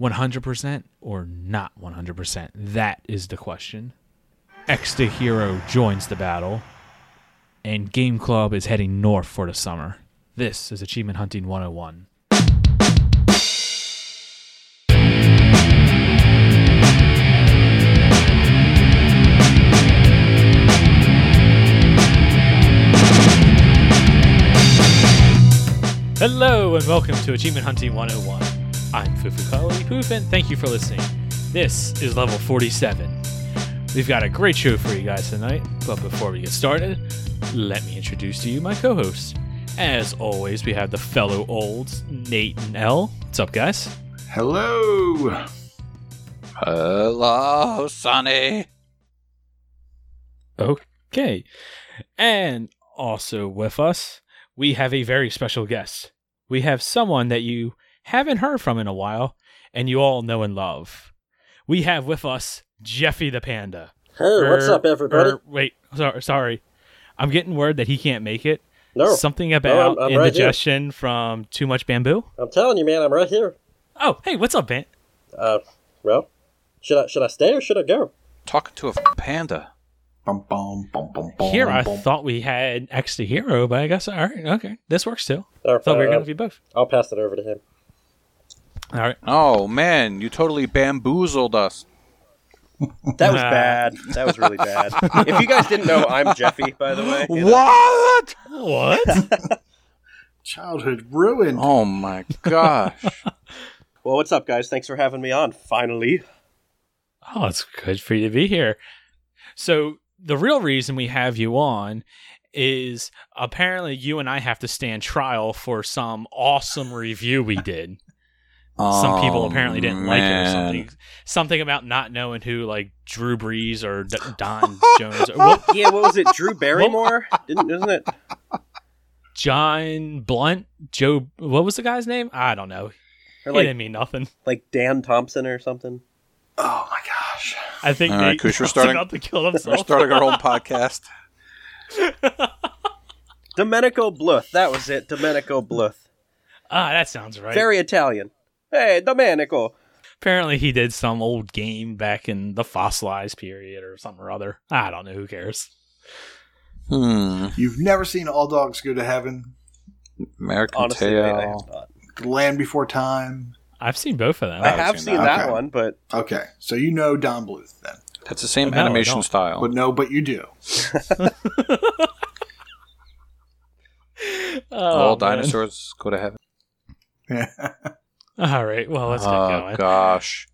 100% or not 100%? That is the question. The Hero joins the battle, and Game Club is heading north for the summer. This is Achievement Hunting 101. Hello and welcome to Achievement Hunting 101. I'm Fufukali Poof and thank you for listening. This is level 47. We've got a great show for you guys tonight, but before we get started, let me introduce to you my co-hosts. As always, we have the fellow olds, Nate and L. What's up, guys? Hello. Hello, Sonny. Okay. And also with us, we have a very special guest. We have someone that you haven't heard from in a while, and you all know and love. We have with us Jeffy the Panda. Hey, what's Er- up, everybody? er, wait, sorry, sorry. I'm getting word that he can't make it. no, Something about I'm- I'm right indigestion from too much bamboo. I'm telling you, man, I'm right here. Oh, hey, what's up, man? Uh, well, should I should I stay or should I go? Talking to a panda. Bum, bum, bum, bum, bum, Here, I bum. thought we had X the hero, but I guess all right, okay, this works too. Or, Thought we were uh, gonna be both. I'll pass it over to him. All right. Oh man, you totally bamboozled us. That was bad. That was really bad. if you guys didn't know, I'm Jeffy, by the way. you know. What? What? Childhood ruined. Oh my gosh. Well, what's up, guys? Thanks for having me on. Finally. Oh, it's good for you to be here. So, the real reason we have you on is apparently you and I have to stand trial for some awesome review we did. Some people Oh, apparently didn't like it or something. Something about not knowing who like Drew Brees or D- Don Jones or what, Yeah, what was it? Drew Barrymore? Didn't isn't it? John Blunt, Joe. What was the guy's name? I don't know. Or He like didn't mean nothing. like Dan Thompson or something? Oh my gosh. I think All right, Nate Kush, we're was starting- about to kill We're starting our own podcast. Domenico Bluth. That was it. Domenico Bluth. ah, that sounds right. Very Italian. Hey, Domenico. Apparently, he did some old game back in the fossilized period or something or other. I don't know. Who cares? Hmm. You've never seen All Dogs Go to Heaven, American Honestly, I, I have Tail. not. The Land Before Time. I've seen both of them. I haven't have seen seen that. that Okay. one, but Okay, so you know Don Bluth then. That's the same No, animation style. But no, but you do. Oh, All man. dinosaurs go to heaven. All right. Well, let's get going. oh going. gosh.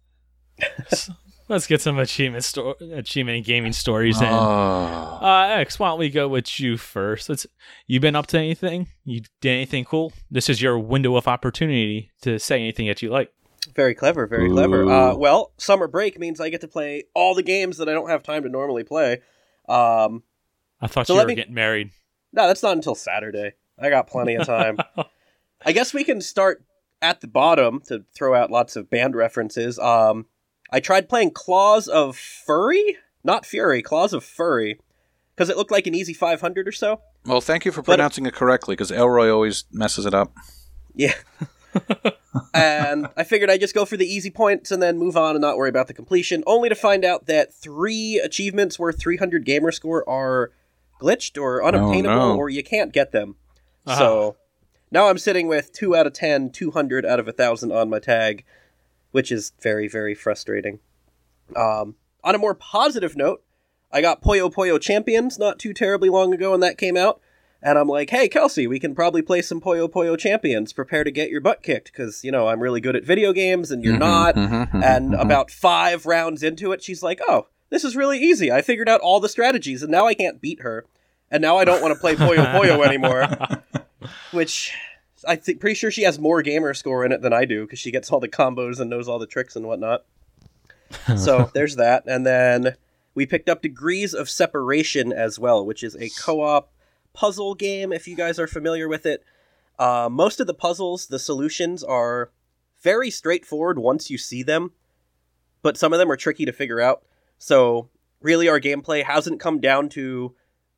Let's get some achievement sto- achievement gaming stories in. Oh. Uh, X, why don't we go with you first? Let's. You been up to anything? You did anything cool? This is your window of opportunity to say anything that you like. very clever, very clever. Uh, well, summer break means I get to play all the games that I don't have time to normally play. Um, I thought So you let were me- getting married. No, that's not until Saturday. I got plenty of time. I guess we can start at the bottom to throw out lots of band references. Um, I tried playing Claws of Furry, not Fury, Claws of Furry, because it looked like an easy 500 or so. Well, thank you for But- pronouncing it correctly, because Elroy always messes it up. Yeah. and I figured I'd just go for the easy points and then move on and not worry about the completion, only to find out that three achievements worth 300 gamer score are glitched or unobtainable no. or you can't get them. Ah. So now I'm sitting with 2 out of 10, 200 out of 1,000 on my tag, which is very, very frustrating. Um, on a more positive note, I got Puyo Puyo Champions not too terribly long ago when that came out. And I'm like, hey, Kelsey, we can probably play some Puyo Puyo Champions. Prepare to get your butt kicked because, you know, I'm really good at video games and you're Mhm, not. mhm, mhm, And about five rounds into it, she's like, oh, this is really easy. I figured out all the strategies and now I can't beat her. And now I don't want to play Puyo Puyo anymore. Which I think pretty sure she has more gamer score in it than I do because she gets all the combos and knows all the tricks and whatnot. so there's that. And then we picked up Degrees of Separation as well, which is a co op puzzle game, if you guys are familiar with it. Uh, most of the puzzles, the solutions are very straightforward once you see them, but some of them are tricky to figure out. So, really, our gameplay hasn't come down to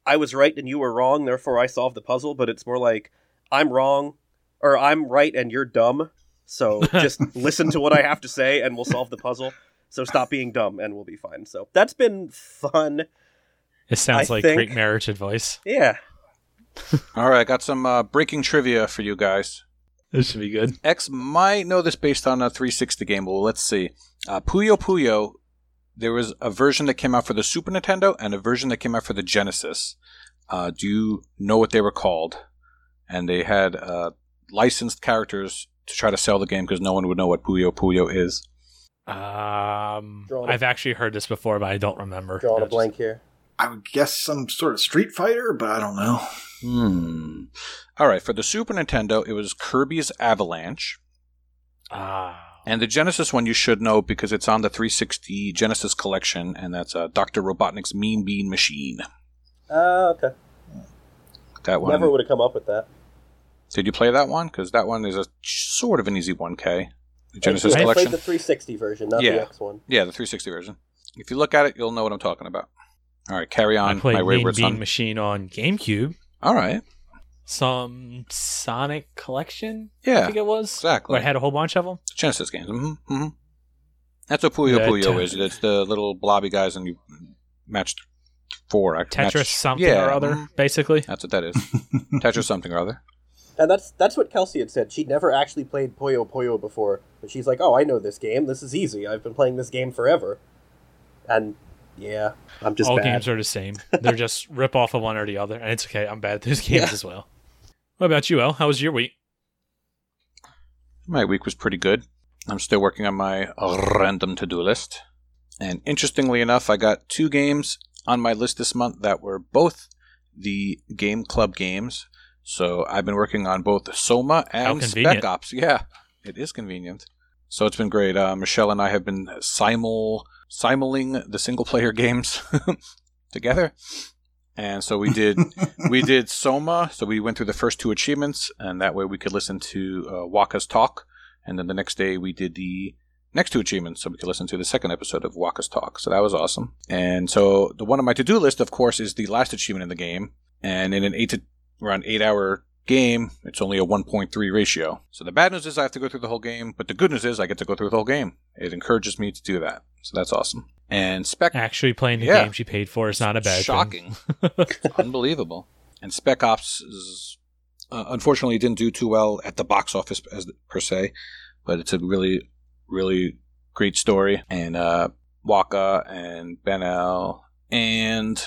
I was right and you were wrong, therefore I solved the puzzle, but it's more like I'm wrong or I'm right and you're dumb. So just listen to what I have to say and we'll solve the puzzle. So stop being dumb and we'll be fine. So that's been fun. It sounds I like think- great marriage advice. Yeah. All right, I got some uh, breaking trivia for you guys. This should be good. X might know this based on a 360 game, but let's see. Uh, Puyo Puyo, there was a version that came out for the Super Nintendo and a version that came out for the Genesis. Uh, do you know what they were called? And they had uh, licensed characters to try to sell the game because no one would know what Puyo Puyo is. Um, Drawing a- I've actually heard this before, but I don't remember. Drawing a That's- blank here. I would guess some sort of Street Fighter, but I don't know. Hmm. All right, for the Super Nintendo, it was Kirby's Avalanche. Ah, And the Genesis one you should know because it's on the 360 Genesis collection, and that's uh, Dr. Robotnik's Mean Bean Machine. Uh, okay. That one. Never would have come up with that. Did you play that one? Because that one is a sort of an easy 1K. The Genesis I played collection. the 360 version, not Yeah. the X one. Yeah, the 360 version. If you look at it, you'll know what I'm talking about. All right, carry on. I on, played my Mean Bean son. Machine on GameCube. All right. Some Sonic collection, Yeah, I think it was. exactly. Where I had a whole bunch of them. Genesis games. hmm hmm That's what Puyo Yeah, Puyo te- is. It's the little blobby guys, and you matched four. I Tetris matched- something yeah, or other, mhm. basically. That's what that is. Tetris something or other. And that's that's what Kelsey had said. She'd never actually played Puyo Puyo before, but she's like, "Oh, I know this game. This is easy. I've been playing this game forever." And yeah, I'm just All bad. games are the same. They're just rip off of one or the other, and it's okay. I'm bad at those games Yeah. as well. What about you, El? How was your week? My week was pretty good. I'm still working on my random to do list. And interestingly enough, I got two games on my list this month that were both the Game Club games. So I've been working on both Soma and. Spec Ops. Yeah, it is convenient. So it's been great. Uh, Michelle and I have been simul simuling the single player games together. And so we did we did Soma, so we went through the first two achievements, and that way we could listen to uh, Waka's talk. And then the next day we did the next two achievements, so we could listen to the second episode of Waka's talk. So that was awesome. And so the one on my to do list, of course, is the last achievement in the game. And in an eight to around eight hour game, it's only a 1.3 ratio. So the bad news is I have to go through the whole game, but the good news is I get to go through the whole game. It encourages me to do that. So that's awesome. And Spec Actually, playing the Yeah. game she paid for is not a bad shocking. Unbelievable. And Spec Ops is, uh, unfortunately didn't do too well at the box office as per se, but it's a really, really great story. And uh, Waka and Benel and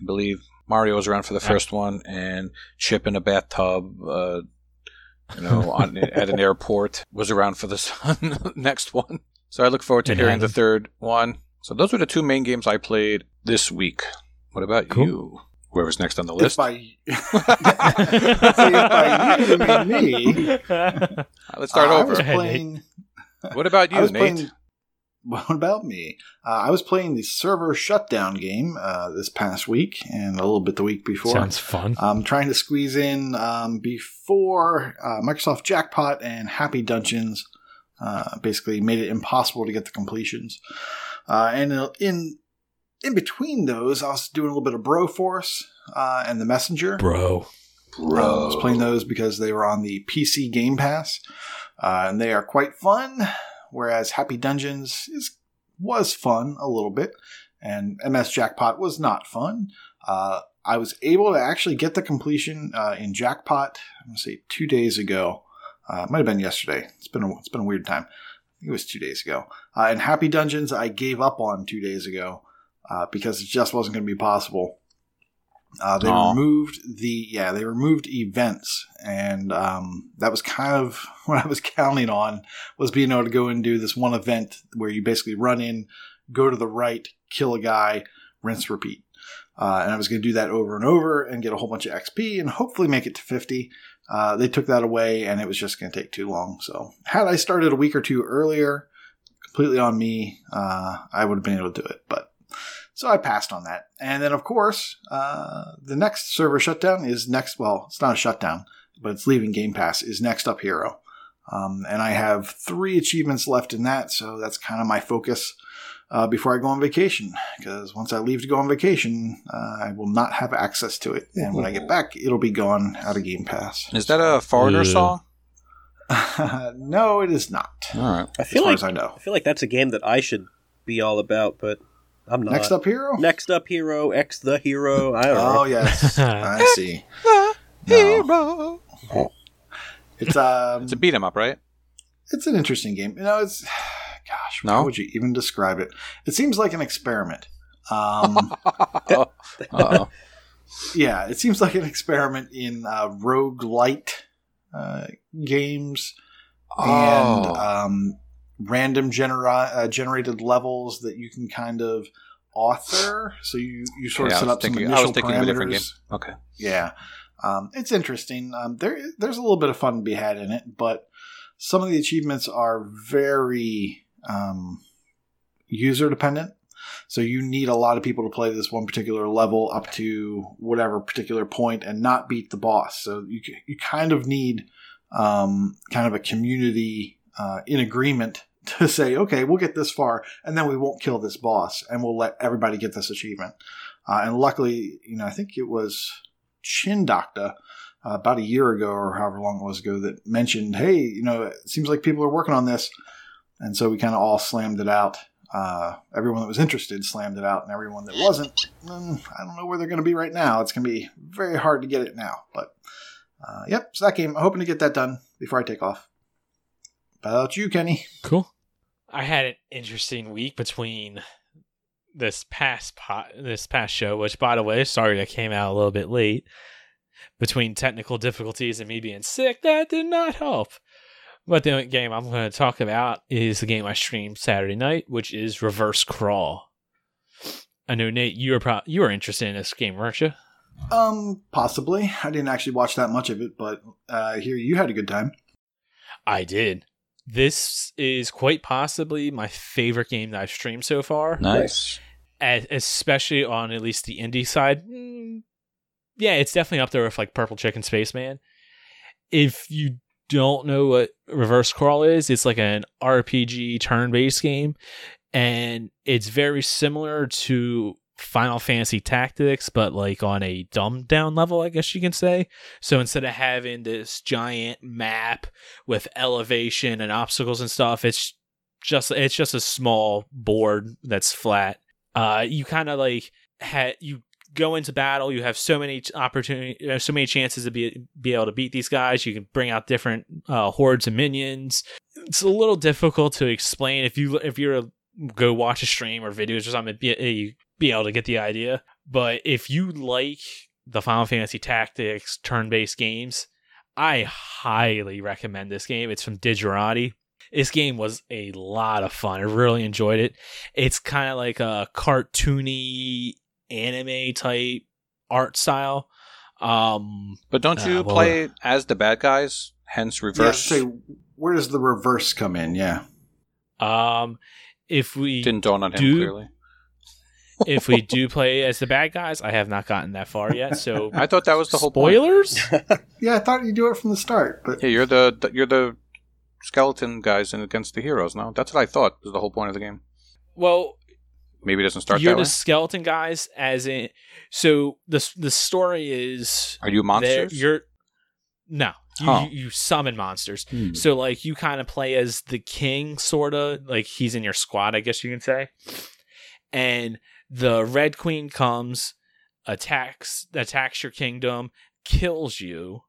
I believe Mario was around for the first one, and Chip in a bathtub. Uh, you know, on, at an airport was around for the next one. So I look forward to It hearing the third one. So those were the two main games I played this week. What about Cool. you? Whoever's next on the If list. by, See, if by you, you mean me. Let's start I over. was playing. What about I you, was Nate? playing. What about me? Uh, I was playing the server shutdown game uh, this past week and a little bit the week before. Sounds fun. I'm trying to squeeze in um, before uh, Microsoft Jackpot and Happy Dungeons uh, basically made it impossible to get the completions. Uh, and in, in in between those, I was doing a little bit of Broforce uh, and the Messenger. Bro. Uh, I was playing those because they were on the PC Game Pass, uh, and they are quite fun. Whereas Happy Dungeons is was fun a little bit, and MS Jackpot was not fun. Uh, I was able to actually get the completion uh, in Jackpot. I'm gonna say two days ago. Uh, might have been yesterday. It's been a, it's been a weird time. It was two days ago. Uh, and Happy Dungeons, I gave up on two days ago uh, because it just wasn't going to be possible. Uh, they Aw. removed the yeah they removed events and um, that was kind of what I was counting on was being able to go and do this one event where you basically run in, go to the right, kill a guy, rinse, repeat. Uh, and I was going to do that over and over and get a whole bunch of XP and hopefully make it to 50. Uh, they took that away and it was just going to take too long. So, had I started a week or two earlier, completely on me, uh, I would have been able to do it. But so I passed on that. And then, of course, uh, the next server shutdown is next. Well, it's not a shutdown, but it's leaving Game Pass, is Next Up Hero. Um, and I have three achievements left in that. So that's kind of my focus uh, before I go on vacation. Because once I leave to go on vacation, uh, I will not have access to it. And when I get back, it'll be gone out of Game Pass. Is that a foreigner Ugh. song? no, it is not. All right. I As far like as I know. I feel like that's a game that I should be all about, but I'm not. Next up, hero. Next up, hero X the hero. I don't know. Oh yes, I see. the No. It's um, It's a beat 'em up, right? it's an interesting game. You know, it's gosh, No? how would you even describe it? It seems like an experiment. Um, Uh-oh. yeah, it seems like an experiment in uh, roguelite uh, games and Oh. um, random genera- uh, generated levels that you can kind of author. So you, you sort Yeah, of set up some thinking- I initial parameters. of a different game. Okay. Yeah, um, it's interesting. Um, there, there's a little bit of fun to be had in it, but some of the achievements are very um, user dependent. So you need a lot of people to play this one particular level up to whatever particular point and not beat the boss. So you you kind of need um, kind of a community uh, in agreement to say, okay, we'll get this far, and then we won't kill this boss, and we'll let everybody get this achievement. Uh, and luckily, you know, I think it was Chin Doctor uh, about a year ago or however long it was ago that mentioned, hey, you know, it seems like people are working on this. And so we kind of all slammed it out. Uh, everyone that was interested slammed it out, and everyone that wasn't, mm, I don't know where they're going to be right now. It's going to be very hard to get it now. But uh, yep, so that game, I'm hoping to get that done before I take off. About you, Kenny. Cool. I had an interesting week between this past pot, this past show, which by the way, sorry I came out a little bit late. Between technical difficulties and me being sick, that did not help. But the only game I'm going to talk about is the game I streamed Saturday night, which is Reverse Crawl. I know Nate, you were pro- you were interested in this game, weren't you? Um, possibly. I didn't actually watch that much of it, but uh, I hear you had a good time. I did. This is quite possibly my favorite game that I've streamed so far. Nice. as, especially on at least the indie side. Mm, yeah, it's definitely up there with like Purple Chicken Spaceman. If you don't know what Reverse Crawl is, it's like an RPG turn-based game, and it's very similar to Final Fantasy Tactics, but like on a dumbed down level, I guess you can say. So instead of having this giant map with elevation and obstacles and stuff, it's just it's just a small board that's flat uh, you kind of like had you go into battle. You have so many opportunity, so many chances to be be able to beat these guys. You can bring out different uh, hordes of minions. It's a little difficult to explain if you if you're a, go watch a stream or videos or something. You be able to get the idea. But if you like the Final Fantasy Tactics turn based games, I highly recommend this game. It's from Digerati. This game was a lot of fun. I really enjoyed it. It's kind of like a cartoony anime type art style. Um, But don't Uh, you well, play as the bad guys? Hence Yeah, reverse. so where does the reverse come in? Yeah. um, if we Didn't dawn on him clearly. If we do play as the bad guys, I have not gotten that far yet. So I thought that was the whole point. spoilers. Yeah, I thought you'd do it from the start, but Yeah, you're the you're the skeleton guys and against the heroes. No, that's what I thought was the whole point of the game. well, Maybe it doesn't start you're that the way. skeleton guys, as in. So the the story is Are you there- monsters? You're no, you, you, you summon monsters. Hmm. So like you kind of play as the king, sorta like he's in your squad, I guess you can say. And the Red Queen comes, attacks attacks your kingdom, kills you,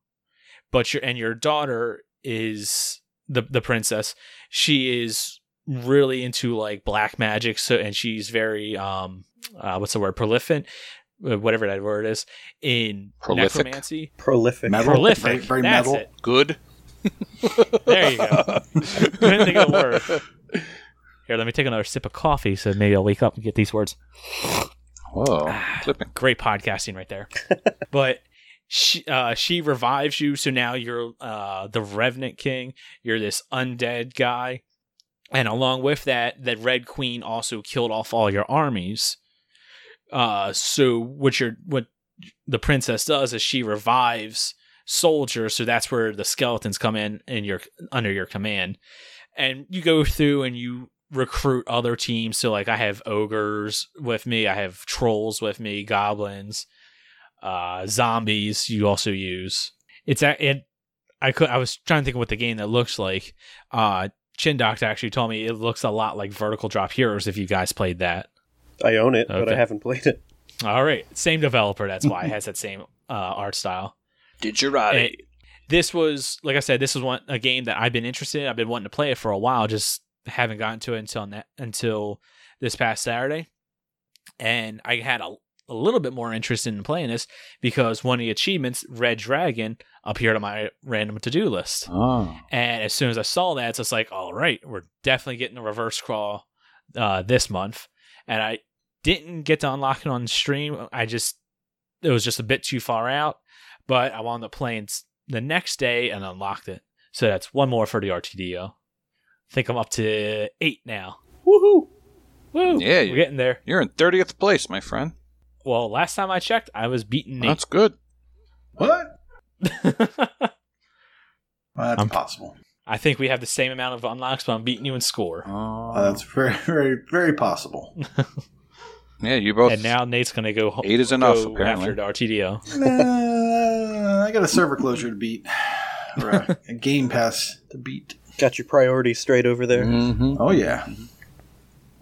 but your and your daughter is the the princess. She is really into like black magic, so and she's very um uh, what's the word prolific, Uh, whatever that word is in Prolific? necromancy. Prolific. Metal? Prolific, Very- very metal? it. Good. There you go. Couldn't think of the word. Here, let me take another sip of coffee so maybe I'll wake up and get these words. Whoa, flipping. Great podcasting right there. but she uh, she revives you, so now you're uh, the Revenant King. You're this undead guy, and along with that, that Red Queen also killed off all your armies. Uh, so what your what the princess does is she revives soldiers, so that's where the skeletons come in in your under your command, and you go through and you recruit other teams. So like I have ogres with me, I have trolls with me, goblins, uh, zombies. You also use it's a, it. I could I was trying to think of what the game that looks like. Uh Chin Doctor actually told me it looks a lot like Vertical Drop Heroes if you guys played that. I own it, but I haven't played it. All right, same developer. That's why it has that same uh, art style. Did you And this was, like I said, this was one a game that I've been interested in. I've been wanting to play it for a while, just haven't gotten to it until ne- until this past Saturday. And I had a, a little bit more interest in playing this because one of the achievements, Red Dragon, appeared on my random to do list. Oh. And as soon as I saw that, it's just like, all right, we're definitely getting a reverse crawl uh, this month. And I didn't get to unlock it on stream. I just, it was just a bit too far out. But I wound up playing the next day and unlocked it. So that's one more for the RTDO. I think I'm up to eight now. Woohoo! Woo! Yeah, we're getting there. You're in 30th place, my friend. Well, last time I checked, I was beating Nate. That's good. What? Well, that's I'm- possible. I think we have the same amount of unlocks, but I'm beating you in score. Uh, Uh, that's very, very, very possible. yeah, you both. and now Nate's going to go ho- Eight is enough, apparently. after RTDO. Uh, I got a server closure to beat, or a, a Game Pass to beat. Got your priorities straight over there. Mhm. Oh yeah,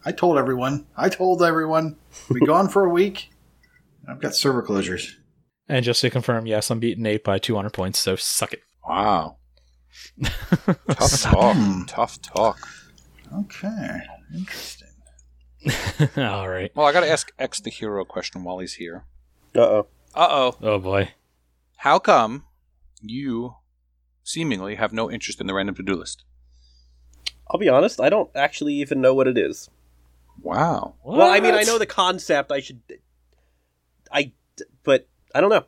I told everyone. I told everyone. Be gone for a week. I've got server closures. And just to confirm, yes, I'm beating Nate by 200 points, so suck it. Wow. Tough talk. Hmm. Tough talk. Okay, interesting. All right. Well, I got to ask X the hero a question while he's here. Uh oh. Uh oh. Oh boy. How come you seemingly have no interest in the random to do list? I'll be honest, I don't actually even know what it is. Wow. Well, I mean, I know the concept. I should. I. But I don't know.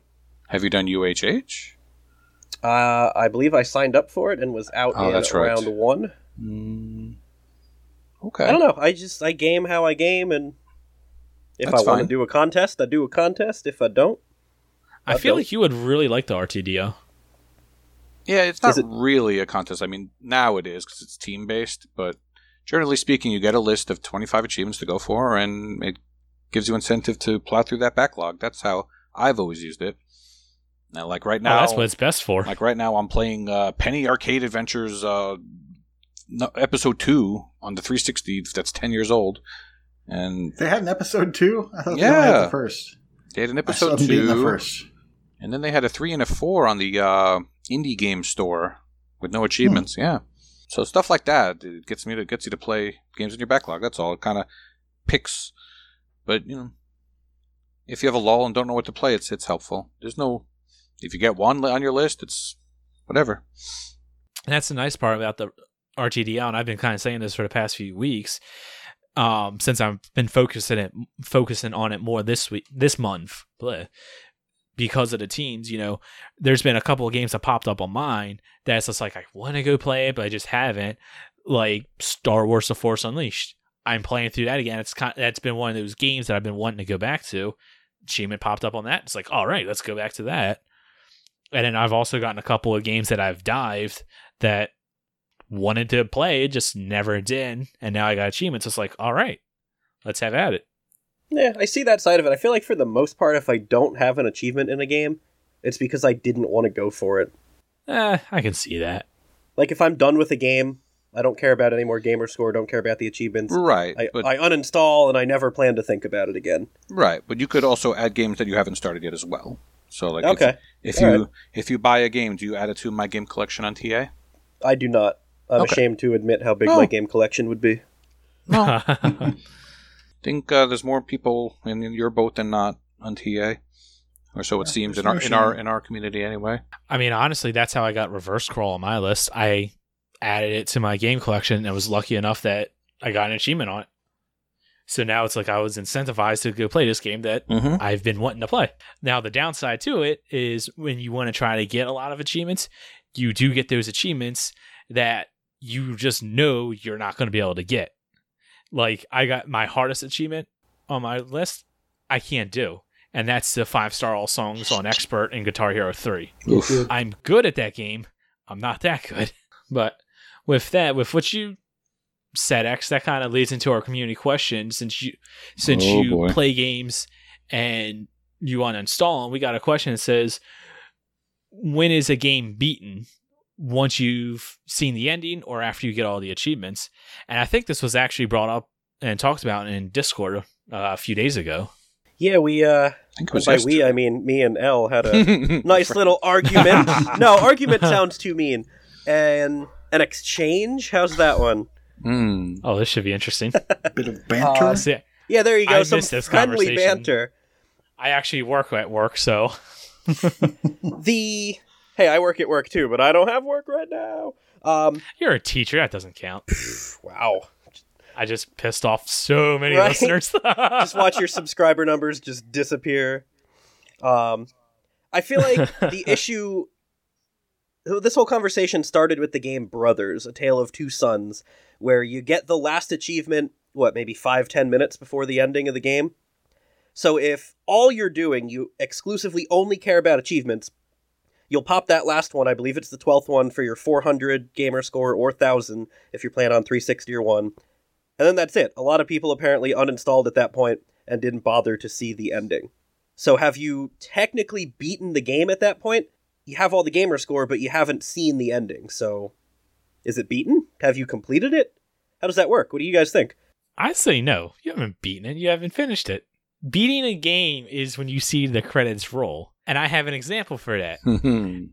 Have you done UHH? Uh, I believe I signed up for it and was out Oh, in that's right. round one. Mm. Okay. I don't know. I just I game how I game, and if That's I want to do a contest, I do a contest. If I don't, I I feel don't. like you would really like the RTDO. Yeah, it's not it- really a contest. I mean, now it is because it's team based, but generally speaking, you get a list of 25 achievements to go for, and it gives you incentive to plow through that backlog. That's how I've always used it. Now, like right Now, now, Oh, that's what it's best for. like right now, I'm playing uh, Penny Arcade Adventures uh, no, episode two on the 360. That's 10 years old, and They had an episode two. I thought they only had Yeah. the first. they had an I still episode haven't the two, first. And then they had a three and a four on the uh, indie game store with no achievements. Yeah, so stuff like that it gets me to gets you to play games in your backlog. That's all. It kind of picks, but you know, if you have a lull and don't know what to play, it's it's helpful. There's no if you get one on your list, it's whatever. And that's the nice part about the RTDO, and I've been kind of saying this for the past few weeks. Um, since I've been focusing it, focusing on it more this week, this month, bleh, because of the teams. You know, there's been a couple of games that popped up on mine that's just like I want to go play it, but I just haven't. Like Star Wars: The Force Unleashed. I'm playing through that again. It's kind of, that's been one of those games that I've been wanting to go back to. Achievement popped up on that. It's like, all right, let's go back to that. And then I've also gotten a couple of games that I've dived that wanted to play, just never did. And now I got achievements. It's like, all right, let's have at it. Yeah, I see that side of it. I feel like for the most part, if I don't have an achievement in a game, it's because I didn't want to go for it. Eh, I can see that. Like if I'm done with a game, I don't care about any more gamer score. Don't care about the achievements. Right, I, but I uninstall and I never plan to think about it again. right, but you could also add games that you haven't started yet as well. So like, Okay, if, All you right. if you buy a game, do you add it to my game collection on TA? I do not. I'm Okay. ashamed to admit how big Oh. my game collection would be. think uh, there's more people in your boat than not on TA, or so it Yeah, seems in our no in our in our community anyway. I mean, honestly, that's how I got reverse crawl on my list. I added it to my game collection and was lucky enough that I got an achievement on it. So now it's like I was incentivized to go play this game that Mm-hmm. I've been wanting to play. Now, the downside to it is when you want to try to get a lot of achievements, you do get those achievements that you just know you're not going to be able to get. Like, I got my hardest achievement on my list, I can't do. And that's the five star all songs on Expert in Guitar Hero 3. I'm good at that game. I'm not that good. But with that, with what you said, X, that kind of leads into our community question. Since you since Oh, you boy. play games and you uninstall them, we got a question that says, "When is a game beaten? Once you've seen the ending or after you get all the achievements. And I think this was actually brought up and talked about in Discord uh, a few days ago. Yeah, we uh I think it was by yesterday. we I mean me and L had a nice little argument. no, argument sounds too mean. And an exchange? How's that one? Hmm. Oh, this should be interesting. Bit of banter. Uh, See, Yeah, there you go. I Some this friendly conversation. banter. I actually work at work, so The hey, I work at work too, but I don't have work right now. Um, you're a teacher. That doesn't count. wow. I just pissed off so many Right? listeners. just watch your subscriber numbers just disappear. Um, I feel like the issue. This whole conversation started with the game Brothers: A Tale of Two Sons, where you get the last achievement, what maybe five ten minutes before the ending of the game. So if all you're doing, you exclusively only care about achievements, you'll pop that last one. I believe it's the twelfth one for your 400 gamer score or thousand if you're playing on 360 or one. And then that's it. A lot of people apparently uninstalled at that point and didn't bother to see the ending. So have you technically beaten the game at that point? You have all the gamer score, but you haven't seen the ending. So is it beaten? Have you completed it? How does that work? What do you guys think? I say no. You haven't beaten it. You haven't finished it. Beating a game is when you see the credits roll. And I have an example for that.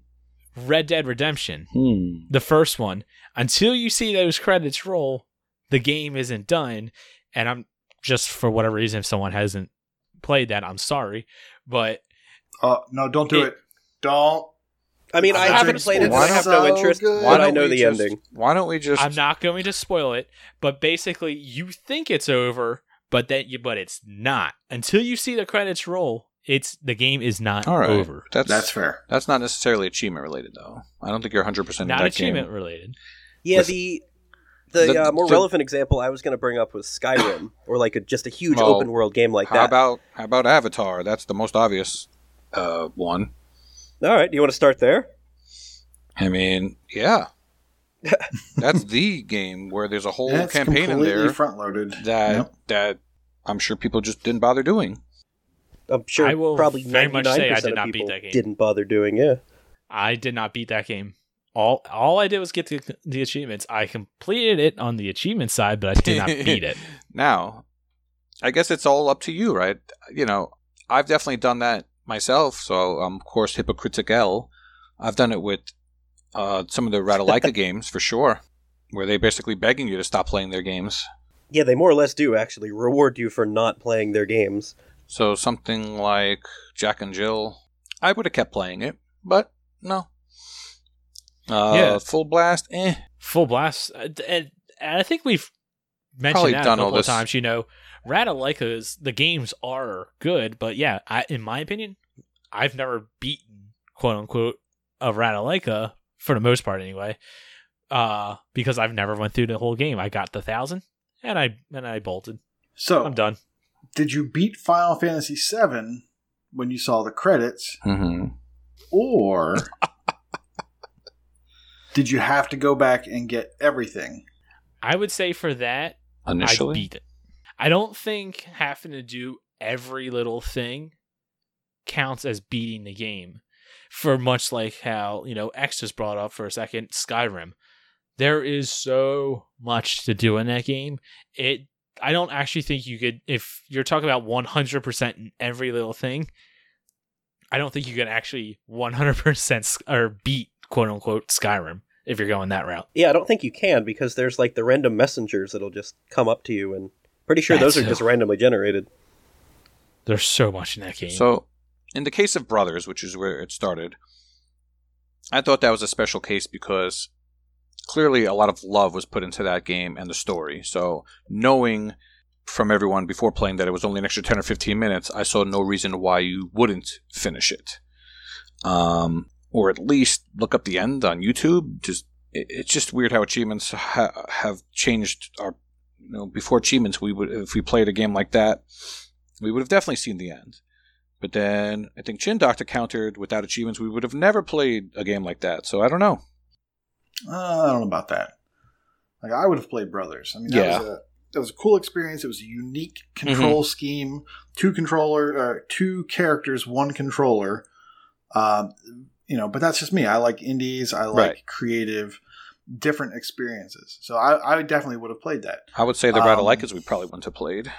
Red Dead Redemption, Hmm. the first one. Until you see those credits roll, the game isn't done. And I'm just for whatever reason, if someone hasn't played that, I'm sorry. But Oh no! Don't do It- it. Don't. I mean, I That's haven't played it, why I have so no interest, good. but I don't know we the just- ending. Why don't we just? I'm not going to spoil it. But basically, you think it's over, but that you but it's not until you see the credits roll. It's the game is not All right. over. That's That's fair. That's not necessarily achievement related, though. I don't think you're 100 percent in Not that achievement game. related. Yeah, Listen, the the, the- uh, more the- relevant example I was going to bring up was Skyrim, or like a, just a huge Well, open world game like how that. about how about Avatar? That's the most obvious uh, one. All right, do you want to start there? I mean, yeah, that's the game where there's a whole Yeah, it's campaign in there front loaded. that Yep. that I'm sure people just didn't bother doing. I'm sure I will probably very much say I 99% did of not beat people that game. didn't bother doing. Yeah, I did not beat that game. All all I did was get the, the achievements. I completed it on the achievement side, but I did not beat it. Now, I guess it's all up to you, right? You know, I've definitely done that myself. So, um, of course, Hypocritical. I've done it with uh, some of the Ratalaika games for sure, where they're basically begging you to stop playing their games. yeah, they more or less do actually reward you for not playing their games. So something like Jack and Jill, I would have kept playing it, but no. Uh, Yeah. Full Blast, eh. Full blast. Uh, And, and I think we've mentioned Probably that done a all couple of times. You know, Ratalaika's the games are good, but yeah, I, in my opinion, I've never beaten quote unquote a Ratalaika for the most part anyway. Uh, because I've never went through the whole game. I got the thousand and I and I bolted. So, I'm done. Did you beat Final Fantasy VII when you saw the credits, Mm-hmm. or did you have to go back and get everything? I would say for that, I Initially, beat it. I don't think having to do every little thing counts as beating the game. For much like how, you know, X just brought up for a second, Skyrim. There is so much to do in that game. It I don't actually think you could if you're talking about 100% in every little thing, I don't think you can actually 100% s- or beat quote unquote Skyrim if you're going that route. Yeah, I don't think you can because there's like the random messengers that'll just come up to you, and pretty sure those That's are just randomly generated. There's so much in that game. So, in the case of Brothers, which is where it started, I thought that was a special case because clearly a lot of love was put into that game and the story. So, knowing from everyone before playing that it was only an extra 10 or 15 minutes, I saw no reason why you wouldn't finish it. Um, or at least look up the end on YouTube. Just it, it's just weird how achievements ha- have changed our you know before achievements we would if we played a game like that we would have definitely seen the end but then I think Chin Doctor countered without achievements, we would have never played a game like that. So I don't know. Uh, I don't know about that. Like I would have played Brothers. I mean, that Yeah. was a that was a cool experience. It was a unique control scheme. Two controller, uh, two characters, one controller. Um, you know, but that's just me. I like indies. I like Right. creative, different experiences. So I, I definitely would have played that. I would say the Um, Ratalaikas we probably wouldn't have played.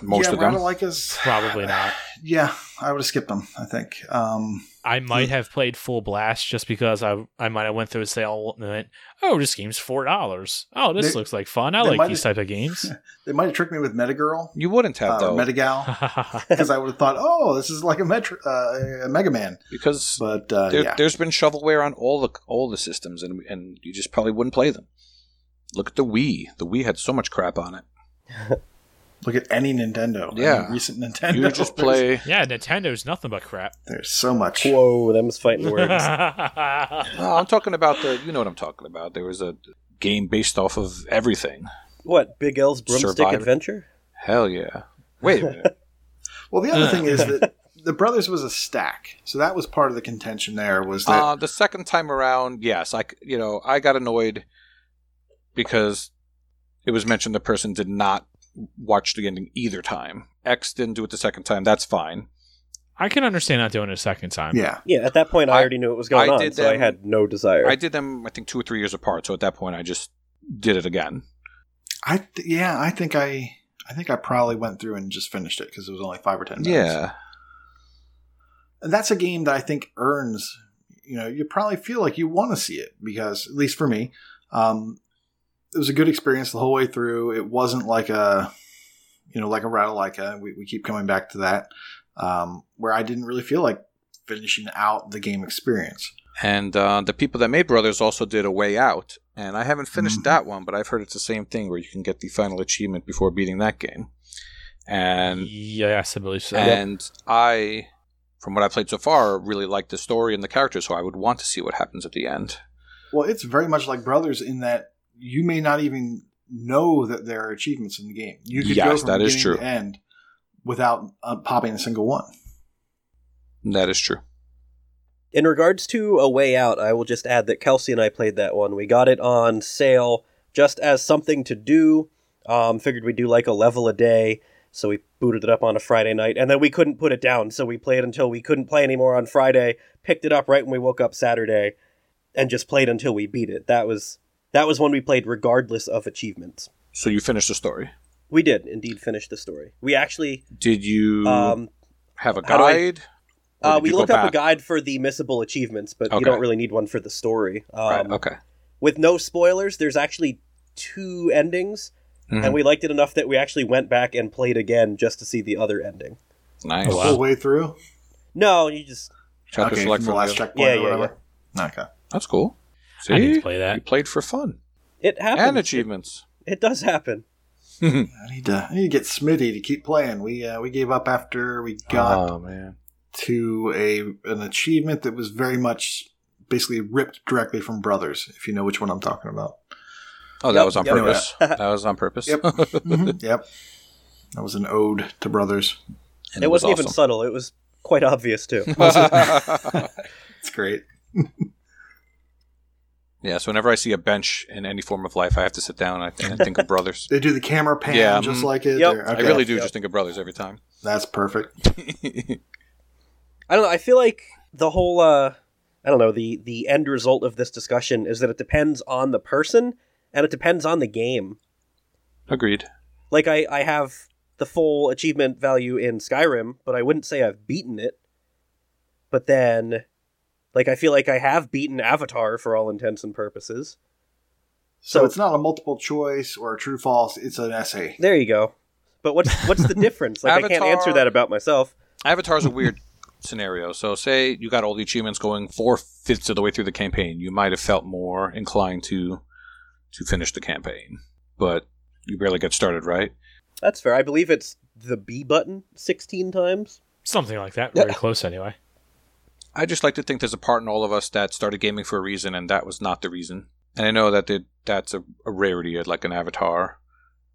Most yeah, of them. Ratalaikas, Probably not. Yeah, I would have skipped them. I think. Um, I might have played full blast just because I I might have went through a sale and went, oh, this game's four dollars. Oh, this They- looks like fun. I like these have- type of games. they might have tricked me with Metagirl You wouldn't have uh, though, or Metagal because I would have thought, oh, this is like a Metro, uh, a Mega Man. because But uh, there, yeah, there's been shovelware on all the all the systems, and and you just probably wouldn't play them. Look at the Wii. The Wii had so much crap on it. look at any Nintendo. Yeah. any recent Nintendo. You just play. yeah, Nintendo's nothing but crap. There's, there's so much. Whoa, them's fighting words. No, I'm talking about the. You know what I'm talking about. There was a game based off of everything. what, Big L's Broomstick Survivor. Adventure? Hell yeah! Wait a minute. Well, the other thing is that the Brothers was a stack, so that was part of the contention. There was that Uh, the second time around, yes, I you know I got annoyed because it was mentioned the person did not watch the ending either time. X didn't do it the second time. That's fine. I can understand not doing it a second time. yeah. Yeah, at that point I, I- already knew what was going I on, did so I had no desire. I did them I think two or three years apart. So at that point, I just did it again. I th- yeah, I think I I think I probably went through and just finished it because it was only five or ten minutes. Yeah, and that's a game that I think earns. You know, you probably feel like you want to see it because, at least for me, um, it was a good experience the whole way through. It wasn't like a, you know, like a Ratalaika. We, we keep coming back to that, um, where I didn't really feel like finishing out the game experience. and uh, the people that made Brothers also did a Way Out, and I haven't finished Mhm. that one, but I've heard it's the same thing where you can get the final achievement before beating that game. And Yes, I believe so. and I, from what I played so far, really like the story and the characters, so I would want to see what happens at the end. Well, it's very much like Brothers in that you may not even know that there are achievements in the game. You could go from that is beginning true. to end without uh, popping a single one. That is true. In regards to A Way Out, I will just add that Kelsey and I played that one. We got it on sale just as something to do. Um, figured we'd do like a level a day, so we booted it up on a Friday night, and then we couldn't put it down, so we played until we couldn't play anymore on Friday. Picked it up right when we woke up Saturday, and just played until we beat it. That was that was when we played regardless of achievements. So you finished the story. We did indeed finish the story. We actually Did you um, have a how do I- guide? Uh, we you go look up a guide for the missable achievements, but you don't really need one for the story. Um, Right, okay. with no spoilers, there's actually two endings, Mhm. and we liked it enough that we actually went back and played again just to see the other ending. nice. The whole way through. No, you just Chapter okay, select from the last checkpoint Yeah, or yeah, whatever. Okay. That's cool. See, I need to play that. you that. played for fun it happens. and achievements. It, it does happen. I need to I need to get Smitty to keep playing. We uh, we gave up after we got oh man, to a an achievement that was very much basically ripped directly from Brothers. If you know which one I'm talking about. oh that Yep, was on yep. purpose. that was on purpose. Yep. Mhm, Yep. That was an ode to Brothers. And it, was wasn't even awesome. subtle. It was quite obvious too. It's great. Yeah. So whenever I see a bench in any form of life, I have to sit down and I and think of brothers. They do the camera pan Yeah, just mhm. like it. Yep. They're- I really do Yep. just think of brothers every time. That's perfect. I don't know. I feel like the whole uh I don't know, the the end result of this discussion is that it depends on the person and it depends on the game. Agreed. Like I I have the full achievement value in Skyrim, but I wouldn't say I've beaten it. But then like I feel like I have beaten Avatar for all intents and purposes. So, So- it's not a multiple choice or a true false. It's an essay. There you go. But what's what's the difference? Like I can't answer that about myself. Avatar's a weird scenario. So, say you got all the achievements going four fifths of the way through the campaign, you might have felt more inclined to to finish the campaign, but you barely get started, right? That's fair. I believe it's the B button 16 times. Something like that. Very close, anyway. I just like to think there's a part in all of us that started gaming for a reason, and that was not the reason. And I know that that's a, a rarity, at like an Avatar,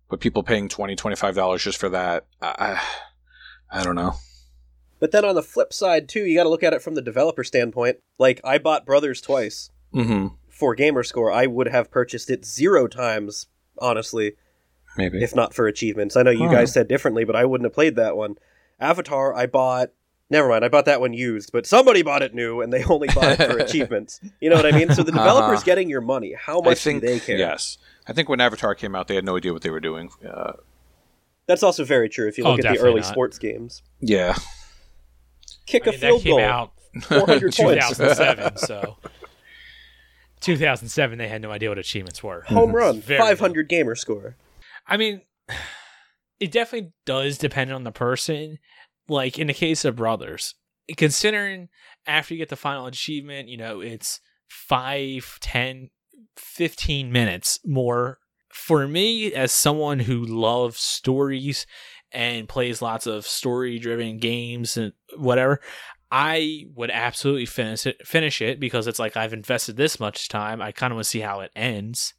but people paying $20, $25 just for that, I, I, I don't know. But then on the flip side too, you got to look at it from the developer standpoint. Like I bought Brothers twice Mm-hmm. for Gamerscore. I would have purchased it zero times, honestly, Maybe. if not for achievements. I know you Huh. guys said differently, but I wouldn't have played that one. Avatar, I bought Never mind, I bought that one used, but somebody bought it new and they only bought it for achievements. You know what I mean? So the developer's Uh-huh. getting your money. How much think do they care? yes. I think when Avatar came out, they had no idea what they were doing. Uh, That's also very true if you Oh, look at the early not. sports games. yeah, Kick I a mean, field that came goal. out 400 2007, so 2007 they had no idea what achievements were. Home run. Very 500 gamer score. I mean, it definitely does depend on the person. Like in the case of Brothers, considering after you get the final achievement, you know, it's 5, 10, 15 minutes more. For me, as someone who loves stories and plays lots of story driven games and whatever, I would absolutely finish it, finish it because it's like I've invested this much time. I kind of want to see how it ends.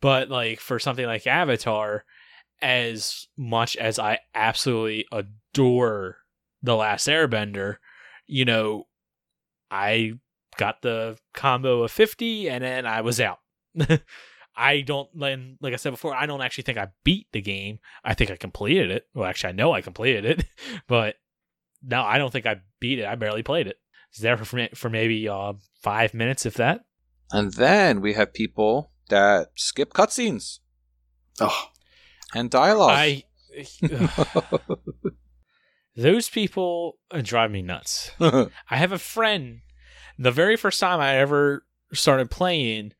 But like for something like Avatar, as much as I absolutely adore Door the Last Airbender, you know, I got the combo of 50 and then I was out. I don't, then, like I said before, I don't actually think I beat the game. I think I completed it. Well, actually, I know I completed it, but no, I don't think I beat it. I barely played it. It's there for, for maybe uh, five minutes, if that. and then we have people that skip cutscenes Oh, and dialogue. I. Those people uh, drive me nuts. I have a friend. The very first time I ever started playing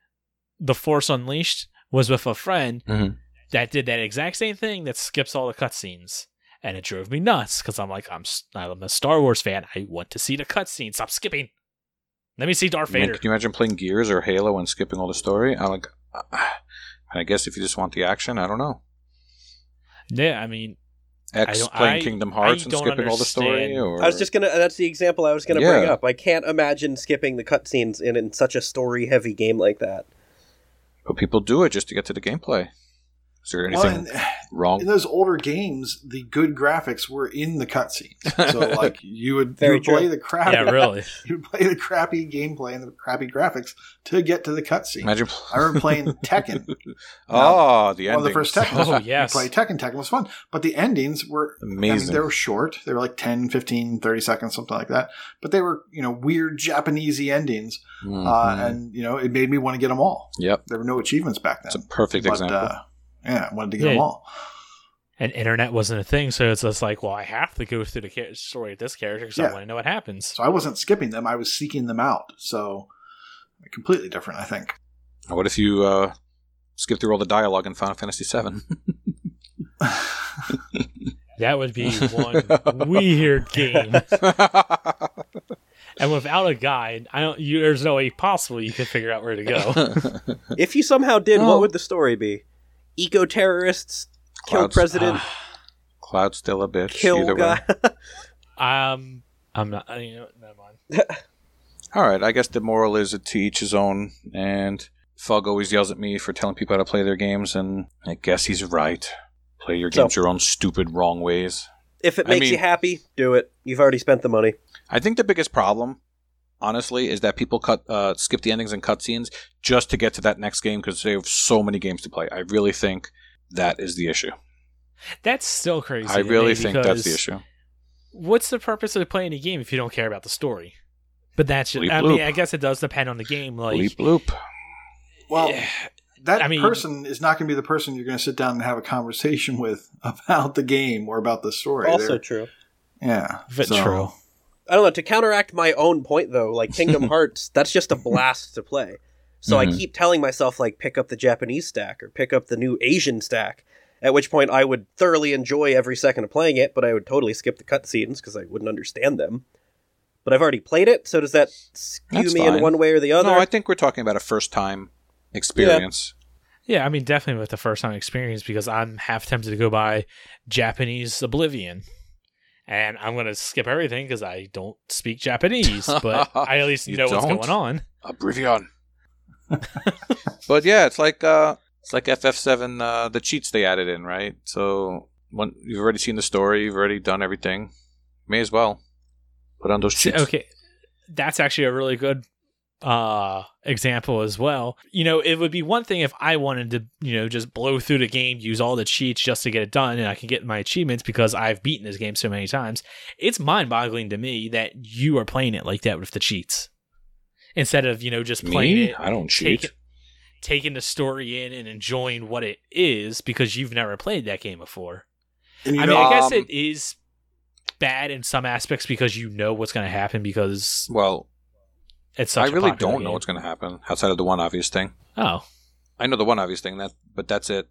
The Force Unleashed was with a friend Mhm. that did that exact same thing that skips all the cutscenes. And it drove me nuts because I'm like, I'm, I'm a Star Wars fan. I want to see the cutscenes. Stop skipping. Let me see Darth I mean, Vader. can you imagine playing Gears or Halo and skipping all the story? I like. I guess if you just want the action, I don't know. yeah, I mean, X don't- playing I- Kingdom I Hearts and don't skipping all the story, or I was just gonna. That's the example I was gonna bring up. I can't imagine skipping the cutscenes in, in such a story-heavy game like that. but people do it just to get to the gameplay. Is there well, anything and wrong? in those older games, the good graphics were in the cutscenes. So, like, you would, you would play the crappy, yeah, really. you would play the crappy gameplay and the crappy graphics to get to the cutscene. Imagine. I remember playing Tekken. oh, the One of the first Tekken. Oh, yes. You play Tekken. Tekken was fun, but the endings were I mean, Amazing. they were short. They were like 10, 15, 30 seconds, something like that. But they were, you know, weird Japanesey endings. Uh, Mhm. and, you know, it made me want to get them all. yep, There were no achievements back then. it's a perfect but, example. Uh, yeah, I wanted to get Yeah. them all. And internet wasn't a thing, so it's just like, well, I have to go through the char- story of this character because I want to know what happens. So I wasn't skipping them. I was seeking them out. So completely different, I think. what if you uh, skip through all the dialogue in Final Fantasy VII? That would be one weird game. And without a guide, I don't. You, there's no way possible you could figure out where to go. If you somehow did, Oh. what would the story be? Eco terrorists kill Clouds. president, Cloud's still a bitch. kill either way. guy. um, I'm not. You know, never mind. All right, I guess the moral is to each his own. And Fug always yells at me for telling people how to play their games, and I guess he's right. Play your So- games your own stupid, wrong ways. if it I makes mean- you happy, do it. You've already spent the money. I think the biggest problem, honestly, is that people cut uh, skip the endings and cutscenes just to get to that next game because they have so many games to play. I really think that is the issue. That's still crazy. I really think that's the issue. What's the purpose of playing a game if you don't care about the story? But that's just, Bleep I mean, bloop. I guess it does depend on the game. Like, Bleep bloop. Well, that I mean- person is not going to be the person you're going to sit down and have a conversation with about the game or about the story. Also They're- true. yeah. If it's so- true. I don't know. To counteract my own point, though, like Kingdom Hearts, that's just a blast to play. So I Mhm. keep telling myself, like, pick up the Japanese stack or pick up the new Asian stack. At which point, I would thoroughly enjoy every second of playing it, but I would totally skip the cutscenes because I wouldn't understand them. But I've already played it, so does that skew That's me fine. in one way or the other? No, I think we're talking about a first time experience. Yeah, I mean, definitely with the first time experience because I'm half tempted to go buy Japanese Oblivion. And I'm going to skip everything because I don't speak Japanese, but I at least know what's don't? going on. Oblivion. but yeah, it's like uh, it's like FF7, uh, the cheats they added in, right? So when you've already seen the story, you've already done everything. May as well put on those cheats. Okay, that's actually a really good uh example as well. You know, it would be one thing if I wanted to, you know, just blow through the game, use all the cheats just to get it done and I can get my achievements because I've beaten this game so many times. It's mind-boggling to me that you are playing it like that with the cheats. Instead of, you know, just playing Me? it I don't cheat. take- taking the story in and enjoying what it is because you've never played that game before. You I know, mean, I guess um, it is bad in some aspects because you know what's going to happen because Well, it's I such a really popular don't know what's going to happen outside of the one obvious thing. Oh, I know the one obvious thing that, but that's it.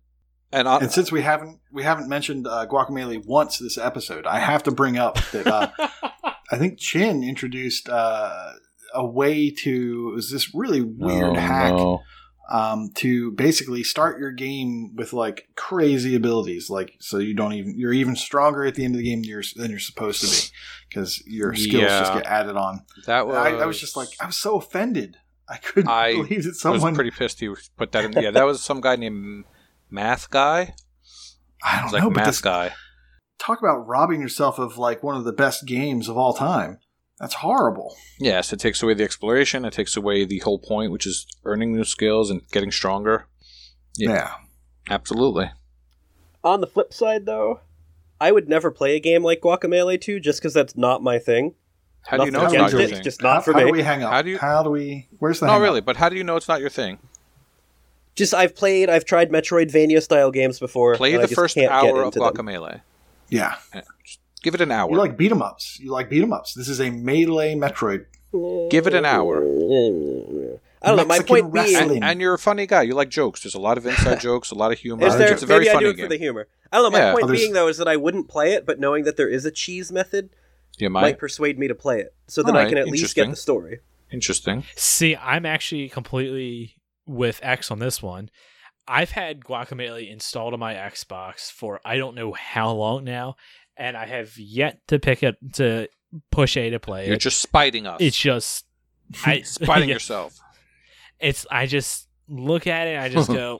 And, I, and since we haven't we haven't mentioned uh, Guacamelee once this episode, I have to bring up that uh, I think Chin introduced uh, a way to it was this really weird Oh, hack no. Um, to basically start your game with like crazy abilities, like so you don't even you're even stronger at the end of the game than you're, than you're supposed to be because your skills just get added on. That was. I, I was just like I was so offended. I couldn't I believe that I was someone. pretty pissed you put that in. Yeah, that was some guy named Math Guy. I don't like know, Math this, Guy. talk about robbing yourself of like one of the best games of all time. That's horrible. Yes, it takes away the exploration. It takes away the whole point, which is earning new skills and getting stronger. Yeah. Yeah. Absolutely. On the flip side, though, I would never play a game like Guacamelee 2 just because that's not my thing. How do you know it's not your it, thing? just not how, for how me. do we hang up? How do you- How do we? Where's the? No, really. Up? But how do you know it's not your thing? Just I've played, I've tried Metroidvania style games before. Play the first can't hour of into them. Guacamelee. Yeah. Just give it an hour. You like beat 'em ups. You like beat 'em ups. This is a melee Metroid. Give it an hour. I don't know. My Mexican point being, and, and you're a funny guy. You like jokes. There's a lot of inside jokes, a lot of humor. is there? it's a very maybe I funny do it game. for the humor. I don't know. My Yeah. point Oh, there's- being though is that I wouldn't play it, but knowing that there is a cheese method you might, might. persuade me to play it, so that Alright, I can at least get interesting. the story. Interesting. see, I'm actually completely with X on this one. I've had Guacamelee installed on my Xbox for I don't know how long now, and I have yet to pick it to push A to play You're it. just spiting us. it's just I spiting yeah, yourself. It's I just look at it, I just go,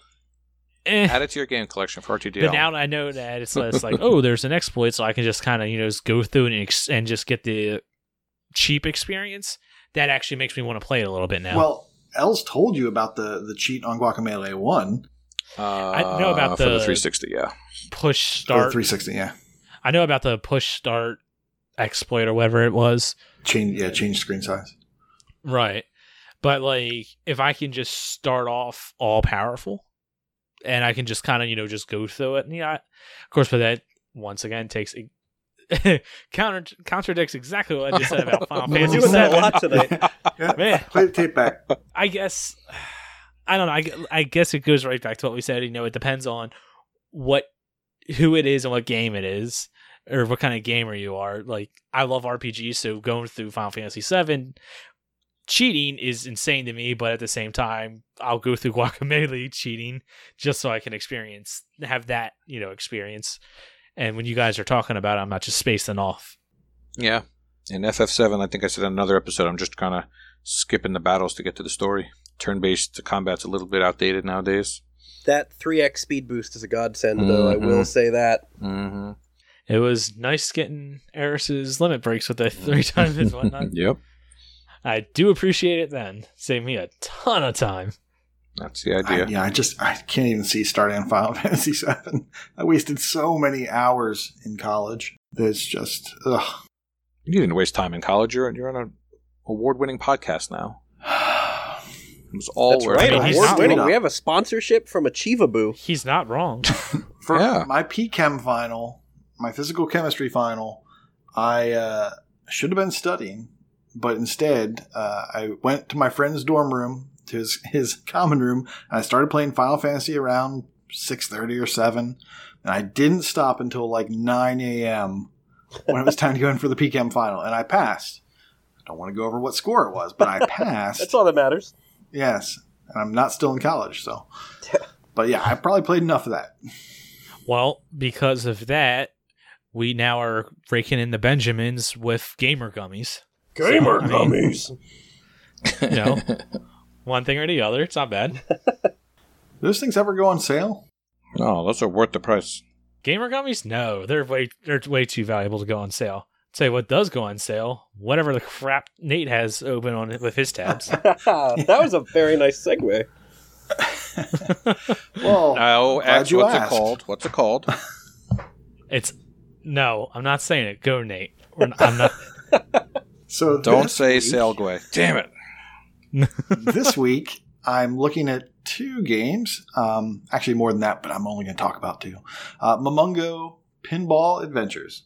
eh. Add it to your game collection for RTDL. But now I know that it's, it's like, oh, there's an exploit, so I can just kind of you know just go through and ex- and just get the cheap experience. That actually makes me want to play it a little bit now. Well, Els told you about the the cheat on Guacamelee One. uh, I know about for the the- 360. Yeah. push Or start. 360. Yeah. I know about the push start exploit or whatever it was. Change. Yeah. Change screen size. Right. But like if I can just start off all powerful and I can just kind of, you know, just go through it. And yeah, of course, but that once again takes counter contradicts exactly what I just said about Final Fantasy doing that a VII. lot tonight. Yeah. Man, Play the tape back. I guess I don't know. I, I guess it goes right back to what we said. You know, it depends on what who it is and what game it is, or what kind of gamer you are. Like I love RPGs, so going through Final Fantasy VII, cheating is insane to me. But at the same time, I'll go through Guacamelee cheating just so I can experience have that you know experience. And when you guys are talking about it, I'm not just spacing off. Yeah. In FF7, I think I said in another episode, I'm just kind of skipping the battles to get to the story. Turn based combat's a little bit outdated nowadays. That 3x speed boost is a godsend, though. I will Mhm. say that. Mm-hmm. It was nice getting Aeris's limit breaks with the three times and whatnot. Yep. I do appreciate it then. Saved me a ton of time. That's the I, idea. yeah. I just I can't even see starting on Final Fantasy VII. I wasted so many hours in college. It's just ugh. You didn't waste time in college. You're, you're on an award winning podcast now. It was all That's worth right. I mean, he's Award not winning. We have a sponsorship from Achievaboo. He's not wrong. For Yeah. my PChem final, my physical chemistry final, I uh, should have been studying, but instead uh, I went to my friend's dorm room, to his, his common room, and I started playing Final Fantasy around six thirty or seven, and I didn't stop until like nine a.m. when it was time to go in for the PChem final, and I passed. I don't want to go over what score it was, but I passed. That's all that matters. Yes, and I'm not still in college, so. But yeah, I probably played enough of that. well, because of that, we now are raking in the Benjamins with gamer gummies. Gamer I mean- gummies. You know, one thing or the other. It's not bad. Do those things ever go on sale? No, those are worth the price. Gamer gummies? No, they're way they're way too valuable to go on sale. Say what does go on sale. Whatever the crap Nate has open on it with his tabs. that was a very nice segue. Well, glad X, you what's it called? What's it called? it's no, I'm not saying it. Go Nate. We're n- I'm not. so Don't say week- Sailgway. Damn it. this week, I'm looking at two games. Um, actually, more than that, but I'm only going to talk about two. Uh, Momonga Pinball Adventures.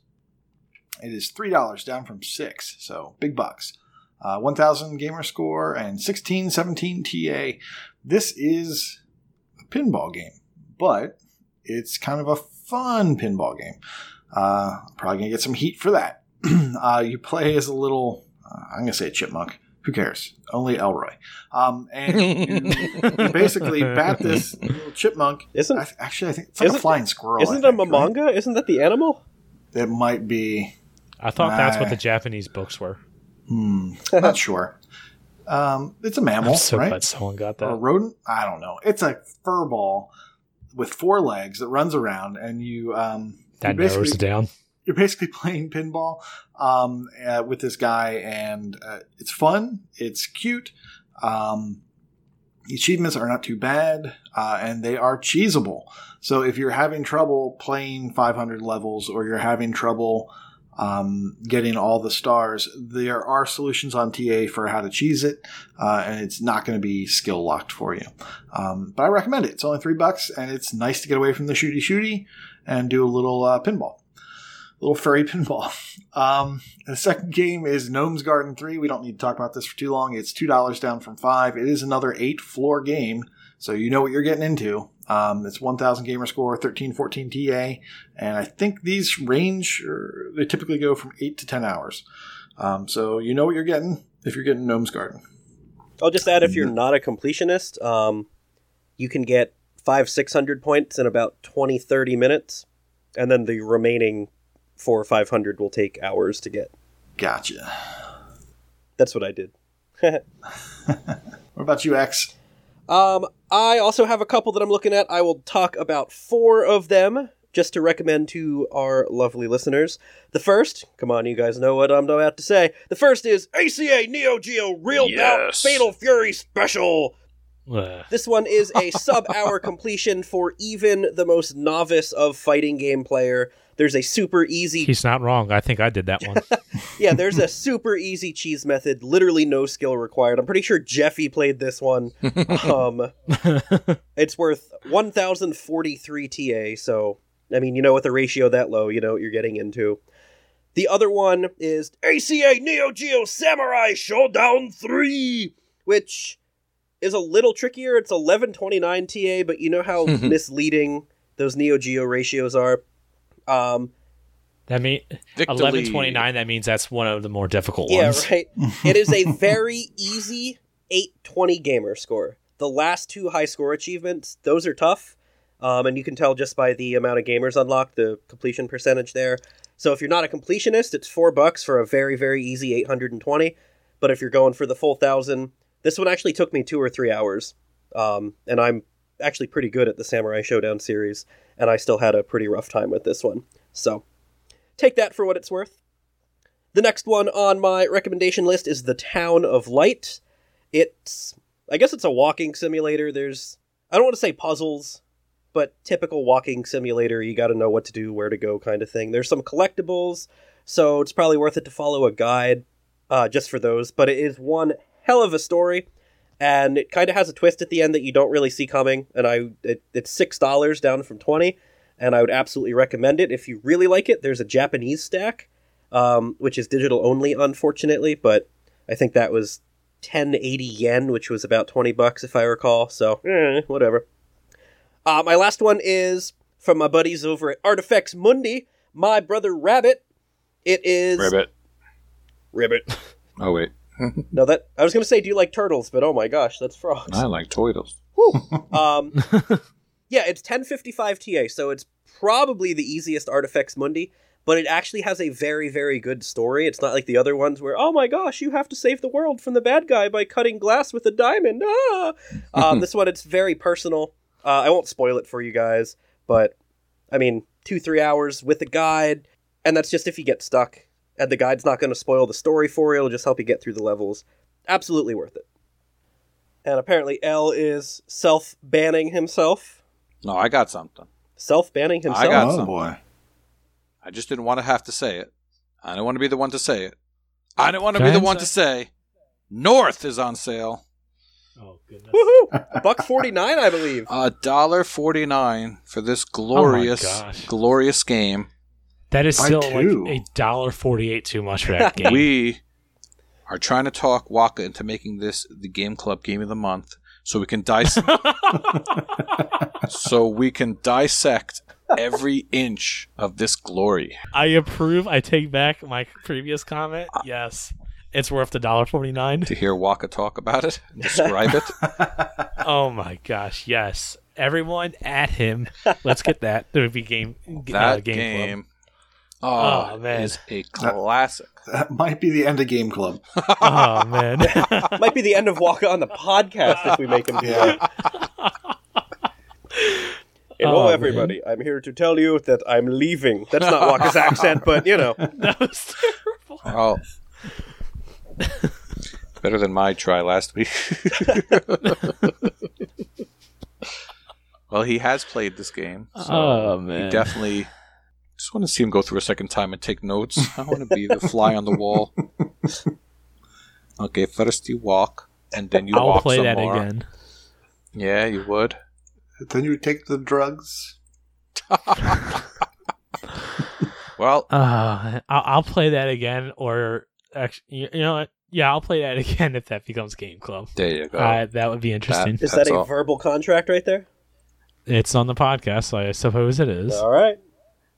It is three dollars, down from six, so big bucks. Uh, 1,000 gamer score and 1617 TA. This is a pinball game, but it's kind of a fun pinball game. Uh, probably gonna get some heat for that. uh, you play as a little, uh, I'm gonna say a chipmunk. Who cares? Only Elroy. Um, and you, you basically bat this little chipmunk. Isn't I th- actually, I think it's like Isn't- a flying squirrel. Isn't it a think, right? Isn't that the animal? It might be. I thought that's what the Japanese books were. Hmm, not sure. Um, it's a mammal, I'm so right? glad someone got Or a rodent? I don't know. It's a fur ball with four legs that runs around, and you um, That narrows it down. you're basically playing pinball um, uh, with this guy, and uh, it's fun. It's cute. Um, the achievements are not too bad, uh, and they are cheesable. So if you're having trouble playing 500 levels, or you're having trouble um, getting all the stars, there are solutions on TA for how to cheese it, uh, and it's not going to be skill locked for you. Um, but I recommend it. It's only three bucks, and it's nice to get away from the shooty shooty and do a little uh, pinball A little furry pinball. Um, the second game is Gnome's Garden 3. We don't need to talk about this for too long. It's $2 down from 5 It is another 8 floor game, so you know what you're getting into. Um, it's 1000 gamer score, 1314 TA, and I think these range, they typically go from 8 to 10 hours. Um, so you know what you're getting if you're getting Gnome's Garden. I'll just add if you're not a completionist, um, you can get five, six hundred points in about 20, 30 minutes, and then the remaining four or five hundred will take hours to get. Gotcha. That's what I did. What about you, X? Um, I also have a couple that I'm looking at. I will talk about four of them just to recommend to our lovely listeners. The first, come on, you guys know what I'm about to say. The first is ACA Neo Geo Real Bout Yes. Fatal Fury Special. This one is a sub hour completion for even the most novice of fighting game player. There's a super easy He's not wrong. I think I did that one. yeah, there's a super easy cheese method, literally no skill required. I'm pretty sure Jeffy played this one. Um, it's worth 1043 TA, so I mean, you know with a ratio that low, you know what you're getting into. The other one is ACA Neo Geo Samurai Shodown 3, which is a little trickier. It's 1129 TA, but you know how misleading those Neo Geo ratios are. Um, that mean eleven twenty nine. That means that's one of the more difficult Yeah, ones. Yeah, right. it is a very easy 820 gamer score. The last two high score achievements, those are tough. Um, and you can tell just by the amount of gamers unlocked, the completion percentage there. So if you're not a completionist, it's four bucks for a very, very easy 820. But if you're going for the full thousand, this one actually took me two or three hours. Um, and I'm actually pretty good at the Samurai Shodown series, and I still had a pretty rough time with this one. So take that for what it's worth. The next one on my recommendation list is The Town of Light. It's, I guess it's a walking simulator. There's, I don't want to say puzzles, but typical walking simulator. You got to know what to do, where to go, kind of thing. There's some collectibles, so it's probably worth it to follow a guide uh, just for those. But it is one hell of a story, and it kind of has a twist at the end that you don't really see coming. And I, it, it's six dollars down from twenty, and I would absolutely recommend it if you really like it. There's a Japanese stack um, which is digital only, unfortunately. But I think that was 1080 yen, which was about 20 bucks if I recall. So eh, whatever. Uh, my last one is from my buddies over at Artifex Mundi. My brother Rabbit. It is Ribbit. Ribbit. Oh wait, No, that I was gonna say, do you like turtles? But oh my gosh, that's frogs. I like Toidles. Um, yeah, it's 1055 TA, so it's probably the easiest Artifex Mundi, but it actually has a very, very good story. It's not like the other ones where, oh my gosh, you have to save the world from the bad guy by cutting glass with a diamond. Ah! Um, this one, it's very personal. Uh, I won't spoil it for you guys, but I mean, two, three hours with a guide, and that's just if you get stuck. And the guide's not going to spoil the story for you. It'll just help you get through the levels. Absolutely worth it. And apparently, L is self banning himself. No, I got something. Self banning himself. I got oh something. boy. I just didn't want to have to say it. I don't want to be the one to say it. I don't want to Can be I the one to say North is on sale. Oh goodness. Woohoo! A buck forty nine, I believe. A dollar forty nine for this glorious, oh, gosh. glorious game. That is still like a dollar forty-eight too much for that game. We are trying to talk Waka into making this the Game Club Game of the Month, so we can dis- so we can dissect every inch of this glory. I approve. I take back my previous comment. Yes, it's worth the dollar forty-nine. To hear Waka talk about it, and describe it. Oh my gosh, yes. Everyone at him. Let's get that. There would be game. uh, That game. game, Club. Oh, Oh, man. is a classic. That might be the end of Game Club. Oh man. Might be the end of Waka on the podcast if we make him do that. Hello, Oh, everybody. I'm here to tell you that I'm leaving. That's not Waka's accent, but you know. that was terrible. Oh. Better than my try last week. well, he has played this game. So Oh, he definitely just want to see him go through a second time and take notes. I want to be the fly on the wall. Okay, first you walk, and then you I'll walk play some that more. again. Yeah, you would. Then you take the drugs. Well, Uh, I'll, I'll play that again, or actually, you you know what? Yeah, I'll play that again if that becomes Game Club. there you go. Uh, that would be interesting. Is That's that a all. verbal contract right there? it's on the podcast, so I suppose it is. All right.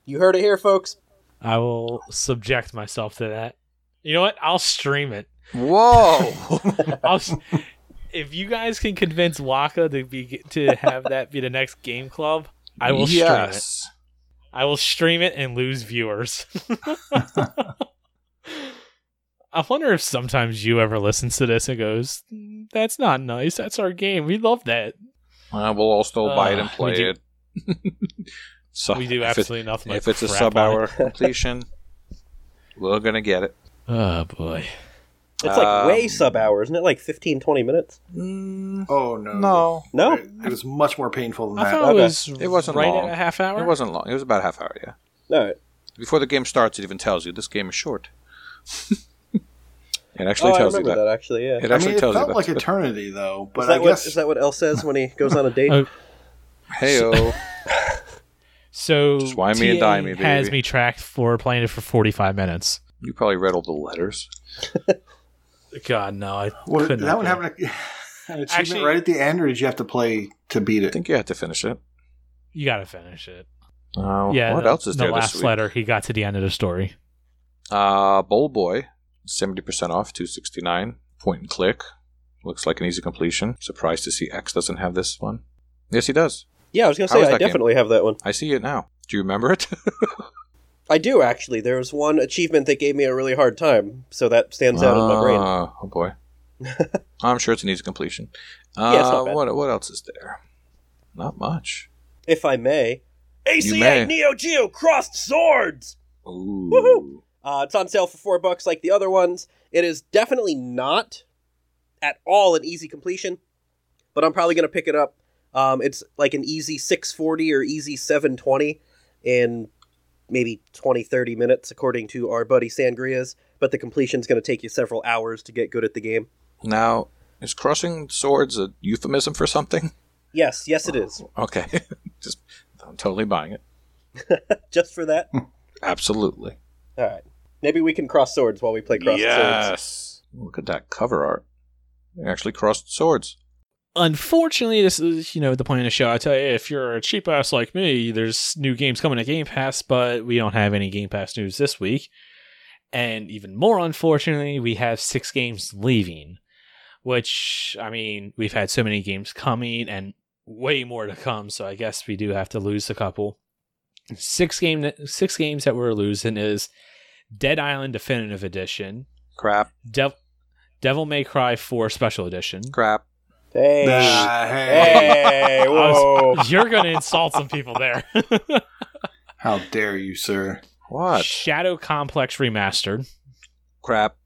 You heard it here, folks. I will subject myself to that. You know what? I'll stream it. Whoa! I'll, if you guys can convince Waka to be to have that be the next Game Club, I will stream it. I will stream it and lose viewers. I wonder if sometimes you ever listens to this and goes, "Mm, "That's not nice. That's our game. We love that. Uh, we'll all still buy it Uh, and we play it. so we do if it- absolutely nothing. but if it's a sub hour completion, we're gonna get it. Oh boy. It's like Um, way sub hour, isn't it? Like 15, 20 minutes? Mm, Oh no. no, No? It, it was much more painful than I that. thought Okay. it was It wasn't right long. at a half hour. it wasn't long. It was about a half hour. Yeah, All right. before the game starts, it even tells you this game is short. it actually oh, I tells you that. that. actually, yeah. It I actually mean, it tells felt you like that. eternity though. But is, that I what, guess is that what El says when he goes on a date? Oh, Heyo. So Just wine me and TA dine me, has baby. me tracked for playing it for forty five minutes. you probably read all the letters. God no, I Well, couldn't. that one have an, an achievement Actually- right at the end, or did you have to play to beat it? I think you had to finish it. You got to finish it. Uh, yeah. what the, else is the there last this week? letter? He got to the end of the story. Uh, Bowl Boy, seventy percent off, two sixty nine. Point and click. Looks like an easy completion. Surprised to see X doesn't have this one. Yes, he does. Yeah, I was going to How say, was I that game? definitely have that one. I see it now. Do you remember it? I do, actually. There was one achievement that gave me a really hard time, so that stands out in my brain. Ah, Oh boy. I'm sure it's an easy completion. Uh, Yeah, it's not bad. What what else is there? Not much. If I may. ACA may. Neo Geo Crossed Swords! Ooh. Woohoo! Uh, it's on sale for four bucks like the other ones. It is definitely not at all an easy completion, but I'm probably going to pick it up. Um, it's like an easy 640 or easy 720 in maybe 20, 30 minutes, according to our buddy Sangria's. But the completion's going to take you several hours to get good at the game. Now, is crossing swords a euphemism for something? Yes, yes, it is. Okay. Just I'm totally buying it. Just for that. Absolutely. All right. Maybe we can cross swords while we play cross swords. yes. Look at that cover art. They actually crossed swords. Unfortunately, this is you know the point of the show. I tell you, if you're a cheap ass like me, there's new games coming to Game Pass, but we don't have any Game Pass news this week. And even more unfortunately, we have six games leaving. Which I mean, we've had so many games coming and way more to come, so I guess we do have to lose a couple. Six game, six games that we're losing is Dead Island Definitive Edition, Crap. Dev- Devil May Cry 4 Special Edition, Crap. Hey. Ah, hey. Hey, whoa. You're going to insult some people there. How dare you, sir? What? Shadow Complex Remastered. Crap.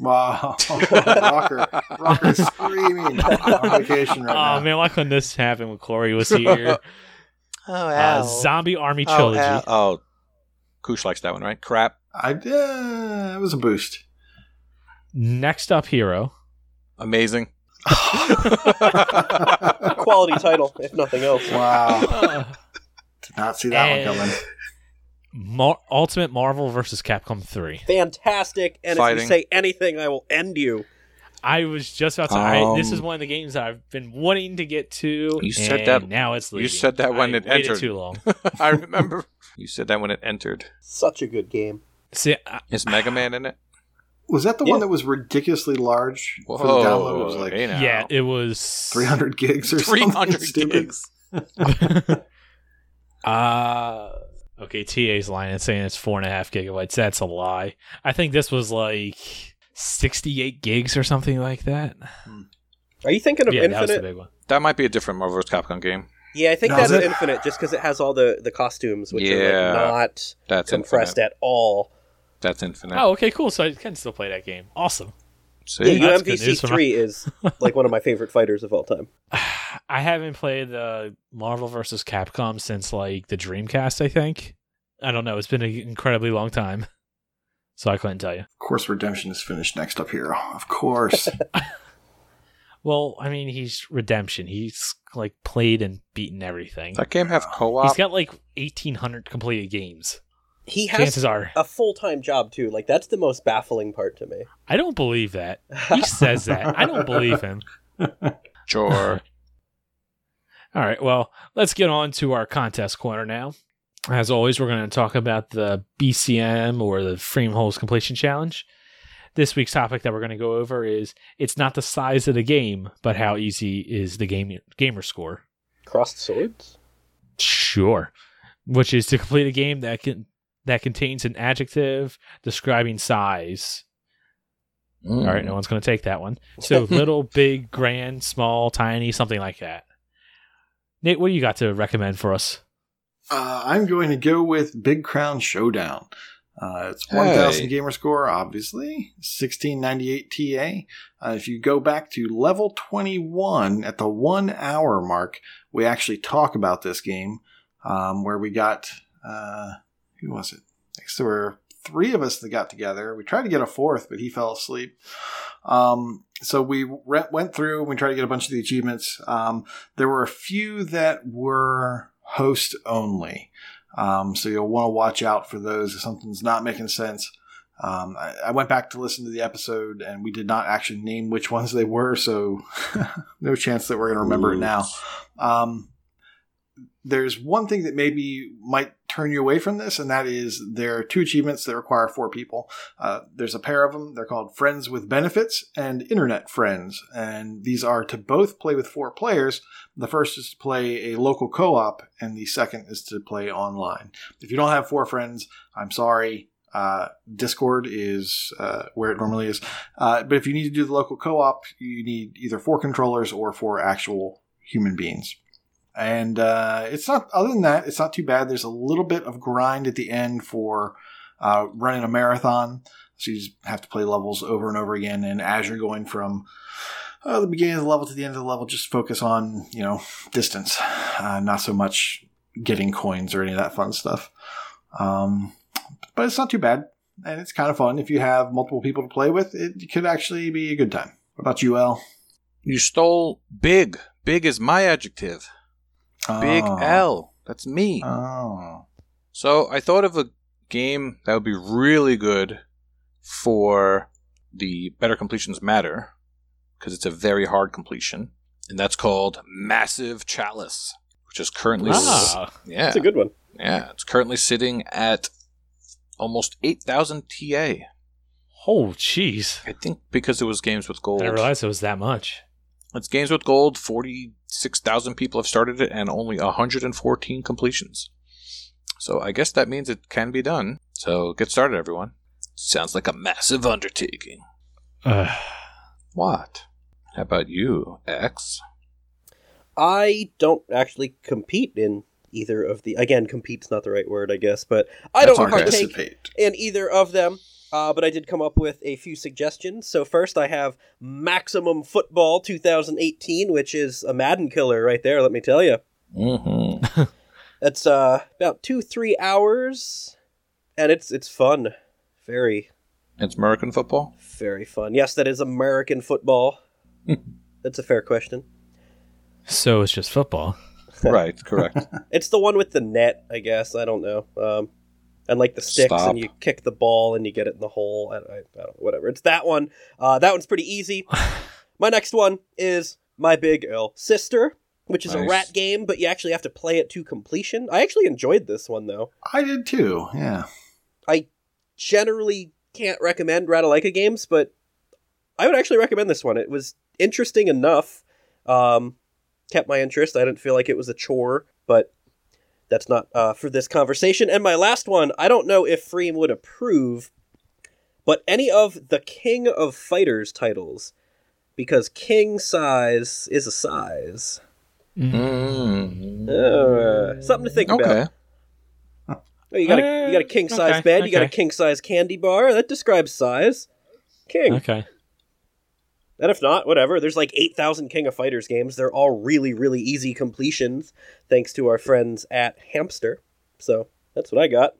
Wow. Rocker. Rocker's screaming on vacation right oh now. man, why couldn't this happen when Corey was here? Oh, uh, Zombie Army Trilogy. Oh, oh. Kush likes that one, right? Crap. I uh, it was a boost. Next up, Hero. Amazing. Quality title, if nothing else. wow. Did not see that And- one coming. Mar- Ultimate Marvel versus Capcom 3. Fantastic, and if you say anything, I will end you. I was just about to. I, this is Um, one of the games that I've been wanting to get to. You said and that- Now it's you said that when I it entered. too long. I remember. You said that when it entered. Such a good game. See, I, Is Mega Man in it? Was that the Yeah. one that was ridiculously large for the download? It was like hey yeah, it was 300 gigs or something. 300 gigs. uh okay. TA's lying and saying it's four and a half gigabytes. That's a lie. I think this was like sixty-eight gigs or something like that. Are you thinking of yeah, that was the Infinite? big one. That might be a different Marvel vs. Capcom game. Yeah, I think No, that's is? Infinite, just because it has all the, the costumes, which Yeah. are like not That's compressed infinite. at all. That's infinite. Oh, okay, cool. So I can still play that game. Awesome. See? yeah, that's good news for UMVC3 is like one of my favorite fighters of all time. I haven't played uh, Marvel vs. Capcom since like the Dreamcast. I think. I don't know. It's been an incredibly long time, so I couldn't tell you. Of course, Redemption is finished next up here. Of course. Well, I mean, he's Redemption. He's like played and beaten everything. that game have co-op? He's got like eighteen hundred completed games. He has Chances are, a full time job too. Like that's the most baffling part to me. I don't believe that. He says that. I don't believe him. Sure. All right, well, let's get on to our contest corner now. As always, we're going to talk about the BCM or the Frame Holes Completion Challenge. This week's topic that we're going to go over is it's not the size of the game, but how easy is the game gamer score. Crossed swords. Sure. Which is to complete a game that can that contains an adjective describing size. All right, no one's going to take that one. So little, big, grand, small, tiny, something like that. Nate, what do you got to recommend for us? Uh, I'm going to go with Big Crown Showdown. Uh, it's 1000 Hey. gamer score, obviously. 1698 TA. Uh, if you go back to level 21 at the one hour mark, we actually talk about this game um, where we got, uh, who was it? I guess there were three of us that got together. We tried to get a fourth, but he fell asleep. Um, so we re- went through and we tried to get a bunch of the achievements. Um, there were a few that were host only. Um, so you'll want to watch out for those if something's not making sense. Um, I, I went back to listen to the episode and we did not actually name which ones they were, so no chance that we're going to remember it now. Um, there's one thing that maybe might turn you away from this, and that is there are two achievements that require four people. Uh, there's a pair of them. They're called Friends with Benefits and Internet Friends, and these are to both play with four players. The first is to play a local co-op, and the second is to play online. If you don't have four friends, I'm sorry. Uh, Discord is uh, where it normally is. Uh, but if you need to do the local co-op, you need either four controllers or four actual human beings. And uh, it's not. Other than that, it's not too bad. There's a little bit of grind at the end for uh, running a marathon, so you just have to play levels over and over again. And as you're going from uh, the beginning of the level to the end of the level, just focus on you know distance, uh, not so much getting coins or any of that fun stuff. Um, but it's not too bad, and it's kind of fun if you have multiple people to play with. It could actually be a good time. What about you, L? You stole big. Big is my adjective. Big Oh. L. That's me. Oh. So I thought of a game that would be really good for the Better Completions Matter because it's a very hard completion, and that's called Massive Chalice, which is currently Ah, yeah it's a good one. yeah it's currently sitting at almost eight thousand TA. oh, jeez. I think because it was games with gold. I didn't realize it was that much. It's games with gold. Forty-six thousand people have started it, and only hundred and fourteen completions. So I guess that means it can be done. So get started, everyone. Sounds like a massive undertaking. Uh, What? How about you, X? I don't actually compete in either of the. Again, compete's not the right word, I guess, but I That's don't okay. Participate. in either of them. Uh, but I did come up with a few suggestions. So first, I have Maximum Football 2018, which is a Madden killer right there. Let me tell you, Mm-hmm. it's uh, about two three hours, and it's it's fun, very It's American football. very fun. Yes, that is American football. That's a fair question. So it's just football. right. Correct. It's the one with the net, I guess. I don't know. Um, and like the sticks, Stop. and you kick the ball and you get it in the hole. I, I, I don't know, whatever. It's that one. Uh, that one's pretty easy. My next one is My Big Ill Sister, which is a rat game, but you actually have to play it to completion. I actually enjoyed this one though. I did too. Yeah. I generally, can't recommend Ratalaika games, but I would actually recommend this one. It was interesting enough. Um, kept my interest. I didn't feel like it was a chore, but that's not uh, for this conversation. And my last one, I don't know if Freem would approve, but any of the King of Fighters titles, because king size is a size. Mm. Uh, something to think about. Okay. Oh, you got a you got a king size Okay, bed. You got a king size candy bar. That describes size. King. Okay. And if not, whatever. There's like 8,000 King of Fighters games. They're all really, really easy completions, thanks to our friends at Hamster. So that's what I got.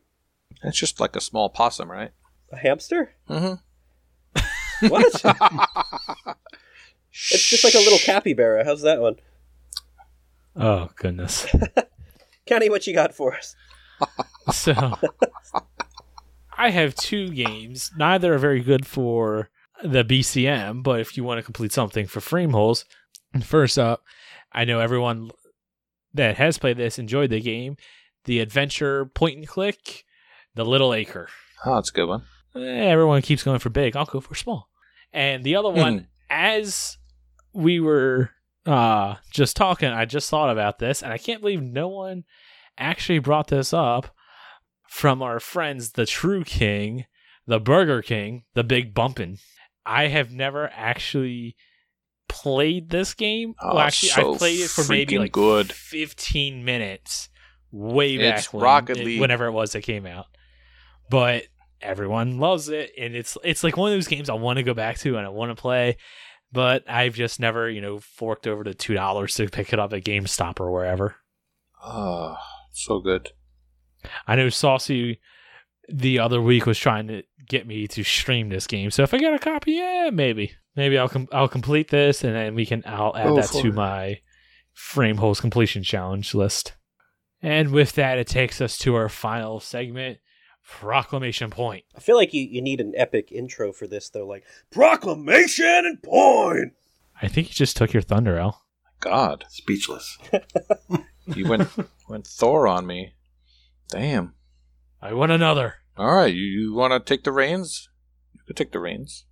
It's just like a small possum, right? A hamster? Mm-hmm. What? it's just like a little capybara. How's that one? Oh goodness. Kenny, what you got for us? So I have two games. Neither are very good for the BCM, but if you want to complete something for frame holes, first up, I know everyone that has played this enjoyed the game. The adventure point and click, the Little Acre. Oh, that's a good one. Eh, everyone keeps going for big. I'll go for small. And the other one, as we were uh, just talking, I just thought about this, and I can't believe no one actually brought this up from our friends, the True King, the Burger King, the Big Bumpin'. I have never actually played this game. Oh, well, actually, so I played it for maybe like good. 15 minutes way back It's when, Rocket League. whenever it was that came out. But everyone loves it, and it's it's like one of those games I want to go back to and I want to play, but I've just never you know forked over the two dollars to pick it up at GameStop or wherever. Oh, so good. I know Saucy the other week was trying to get me to stream this game, so if I get a copy, yeah, maybe maybe I'll com- I'll complete this and then we can I'll add Go that to it. my frame holes completion challenge list. And with that, it takes us to our final segment, Proclamation Point. I feel like you, you need an epic intro for this, though. Like, Proclamation and Point! I think you just took your thunder, Al. God, Speechless. you went went Thor on me. Damn. I want another. All right, you, you want to take the reins? You can take the reins.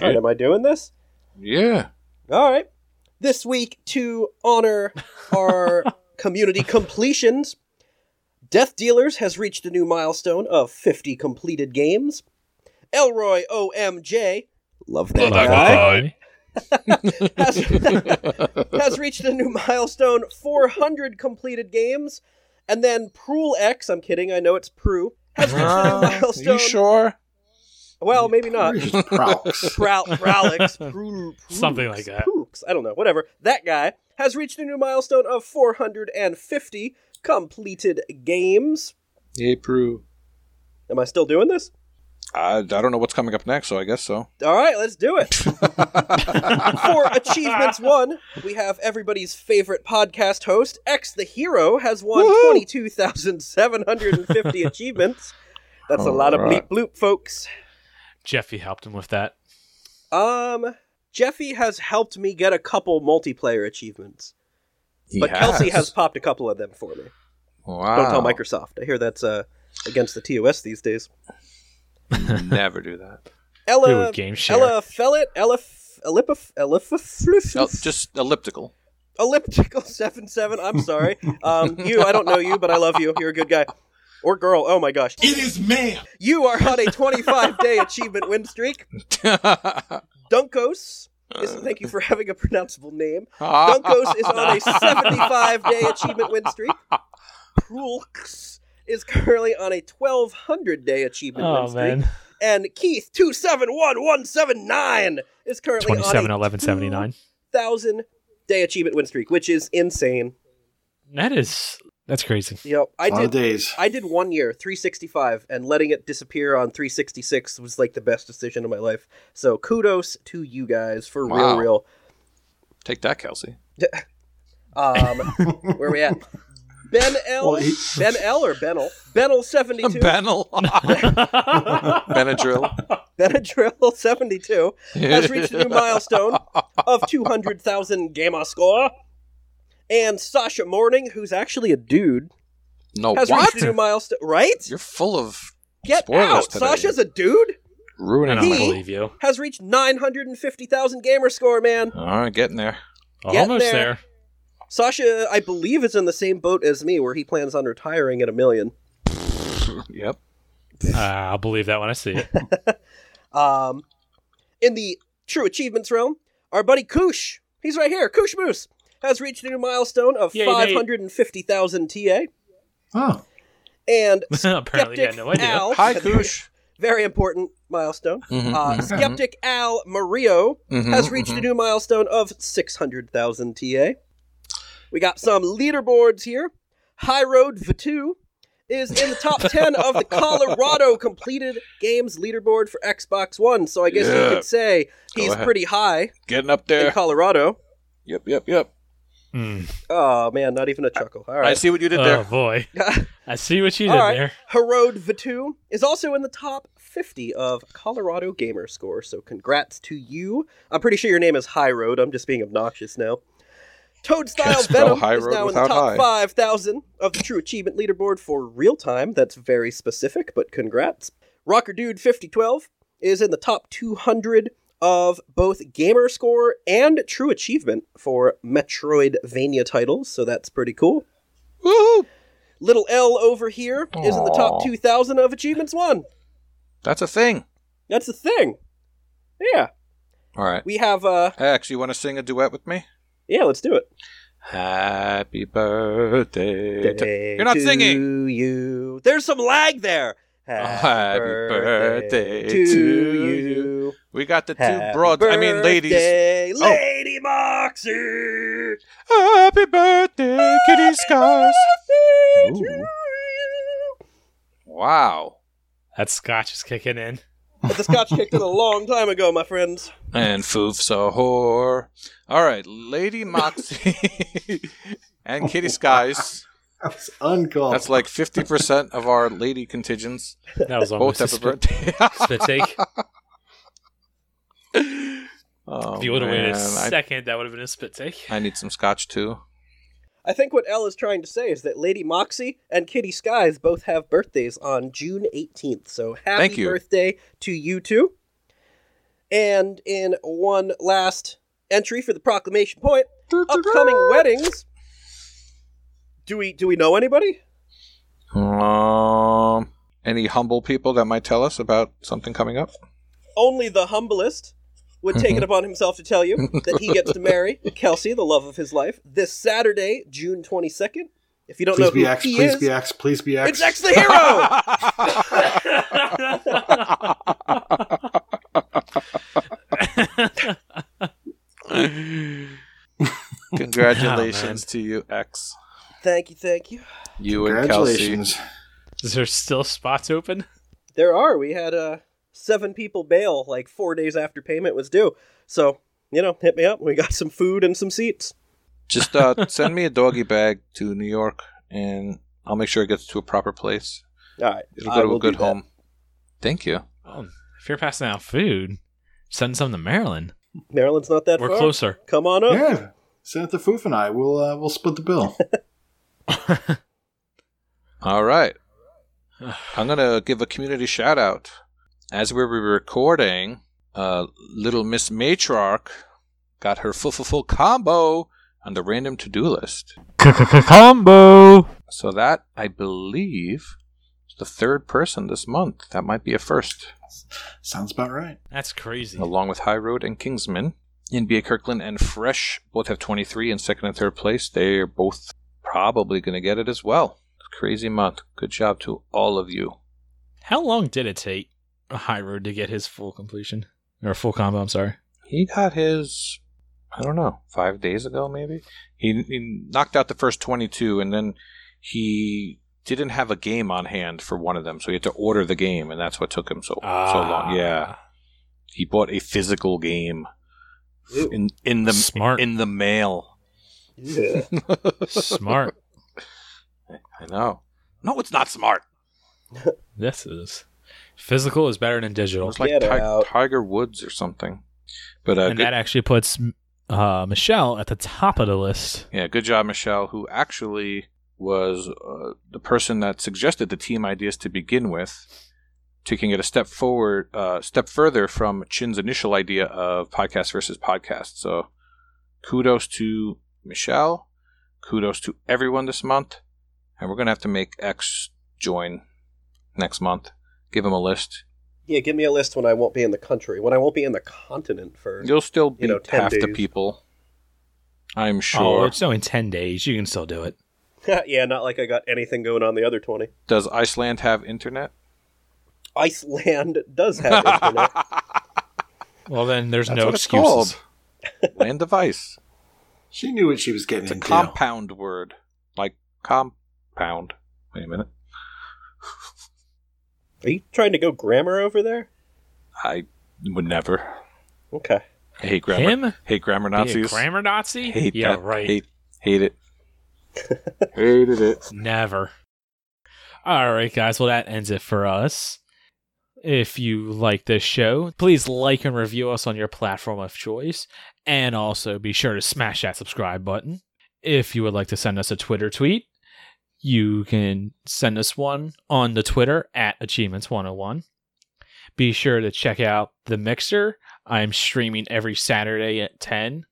All right, Shit. am I doing this? Yeah. All right. This week, to honor our community completions, Death Dealers has reached a new milestone of 50 completed games. Elroy OMJ, love that guy, has, has reached a new milestone 400 completed games. And then Prul X, I'm kidding, I know it's Prue, has reached a new Uh, milestone. you sure? Well, maybe not. Just Praux. Prowl, Prowlix, Prul- Something Prulux, like that. Prulux, I don't know, whatever. That guy has reached a new milestone of 450 completed games. Yay, Prue. Am I still doing this? I, I don't know what's coming up next, so I guess so. All right, let's do it. For achievements one, we have everybody's favorite podcast host, X the Hero, has won Woohoo! 22,750 achievements. That's a lot of bleep bloop, folks. Jeffy helped him with that. Um, Jeffy has helped me get a couple multiplayer achievements, He but Kelsey has popped a couple of them for me. Wow. Don't tell Microsoft. I hear that's uh, against the TOS these days. Never do that. Ella, a game share. Ella Fellet, Ella, Ellipif, Ellipif, Oh, just elliptical. Elliptical seven seven. I'm sorry. Um, you, I don't know you, but I love you. You're a good guy. Or girl. Oh my gosh. It is man. You are on a 25 day achievement win streak. Dunkos is thank you for having a pronounceable name. Dunkos is on a 75 day achievement win streak. Prulx is currently on a 1200 day achievement win Oh streak. man, And Keith 271179 is currently twenty-seven, on a eleven, seventy-nine. 1000 day achievement win streak, which is insane. That is that's crazy. Yep, I a lot of did days. I did one year, 365, and letting it disappear on 366 was like the best decision of my life. So kudos to you guys for real, Wow. real. Take that, Kelsey. Um, where are we at? Ben L. Well, he- Ben L. or Benel? Benel 72. Benel. Benadryl. Benadryl 72 has reached a new milestone of 200,000 gamer score. And Sasha Morning, who's actually a dude, No, has what? reached a new milestone. Right? You're full of Get spoilers out! today. Sasha's a dude. I ruining don't He- my believe you. Has reached 950,000 gamer score, man. All right, getting there. Getting Almost there. there. Sasha, I believe, is in the same boat as me, where he plans on retiring at a million. Yep. Uh, I'll believe that when I see it. Um, in the true achievements realm, our buddy Koosh, he's right here, Koosh Moose, has reached a new milestone of 550,000 TA. Oh, And Apparently, yeah, Skeptic no idea. Al, Hi, Koosh. very important milestone. Mhm, Uh, mhm, Skeptic Al Mario mhm, has reached a new milestone of 600,000 TA. We got some leaderboards here. High Road Vatu is in the top 10 of the Colorado completed games leaderboard for Xbox One. So I guess Yeah. you could say he's pretty high Getting up there. in. Colorado. Yep, yep, yep. Mm. Oh man, not even a chuckle. All I see what you did there. Oh boy, I see what you All did right. there. Herode Vatu is also in the top 50 of Colorado Gamer Score, so congrats to you. I'm pretty sure your name is High Road. I'm just being obnoxious now. Toadstyle Venom High is Road now in the top high. 5,000 of the True Achievement Leaderboard for real time. That's very specific, but congrats. Rocker Dude 5012 is in the top 200 of both Gamer Score and True Achievement for Metroidvania titles, so that's pretty cool. Woohoo! Little L over here is in the top 2,000 of Achievements Won. That's a thing. That's a thing. Yeah. All right. We have, uh, X, you want to sing a duet with me? Yeah, let's do it. Happy birthday. to- Day You're not to singing. you. There's some lag there. Oh, happy birthday to to you. We got the two Happy broads. I mean, ladies. birthday, Oh. Lady Moxie. Happy birthday, Kitty Skies. Birthday to Ooh. you. Wow. That scotch is kicking in. But the scotch kicked in a long time ago, my friends. And Foof's a whore. All right, Lady Moxie and Kitty Skies. that was uncalled. That's like 50% of our lady contingents. That was almost a have a spit, birthday. spit take. oh, if you would have waited a man. I, second, that would have been a spit take. I need some scotch too. I think what Elle is trying to say is that Lady Moxie and Kitty Skies both have birthdays on June 18th. So happy Thank you. birthday to you two. And in one last entry for the proclamation point, upcoming weddings. Do we do we know anybody? Um, any humble people that might tell us about something coming up? Only the humblest would take it upon himself to tell you that he gets to marry Kelsey, the love of his life, this Saturday, June 22nd. If you don't please know be who X. he Please is, be X. Please be X. it's X the Hero! Congratulations Oh, to you, X. thank you, thank you. You and Kelsey. Congratulations. Is there still spots open? There are. We had uh, seven people bail like four days after payment was due. So, you know, hit me up. We got some food and some seats. Just uh, send me a doggy bag to New York, and I'll make sure it gets to a proper place. All right. It'll I go to a good do that. home. Thank you. Oh, if you're passing out food, send some to Maryland. Maryland's not that We're far. closer. Come on up. Yeah. Send it to Foof and I. We'll uh, we'll split the bill. All right. I'm going to give a community shout out. As we were recording, uh, little Miss Matriarch got her full, full, full combo on the random to do list. Combo. So that, I believe, is the third person this month. That might be a first, Sounds about right. That's crazy. along with High Road and Kingsman. NBA Kirkland and Fresh both have 23 in second and third place. They're both probably going to get it as well. Crazy month. Good job to all of you. How long did it take High Road to get his full completion or full combo? I'm sorry. He got his, I don't know, five days ago maybe. He, he knocked out the first 22 and then he didn't have a game on hand for one of them, so he had to order the game, and that's what took him so so long. Ah. Yeah, he bought a physical game Ew. in in the Smart. in the mail. Yeah. Smart. I know. No, it's not smart. this is physical is better than digital, was like Get Ti- out. Tiger Woods or something. But uh, and good, that actually puts uh, Michelle at the top of the list. yeah, good job, Michelle, who actually was uh, the person that suggested the team ideas to begin with, taking it a step forward, uh, step further from Chin's initial idea of podcast versus podcast. So, kudos to Michelle, kudos to everyone this month, and we're gonna have to make X join next month. Give him a list. yeah, give me a list when I won't be in the country, when I won't be in the continent for. You'll still beat You know, 10 half the people. I'm Oh, sure. it's only ten days. You can still do it. yeah, not like I got anything going on the other 20. Does Iceland have internet? Iceland does have internet. Well, then there's That's no what excuses. called. Land of ice. She knew what she was getting It's a into. compound word. Like compound. Wait a minute. Are you trying to go grammar over there? I would never. Okay. I hate grammar. Him? Hate grammar Be Nazis. grammar Nazi? Hate yeah, that. right. Hate, hate it. Hated it. Never. All right, guys. Well, that ends it for us. If you like this show, please like and review us on your platform of choice. And also be sure to smash that subscribe button. If you would like to send us a Twitter tweet, you can send us one on the Twitter at Achievements101. Be sure to check out the Mixer. I'm streaming every Saturday at 10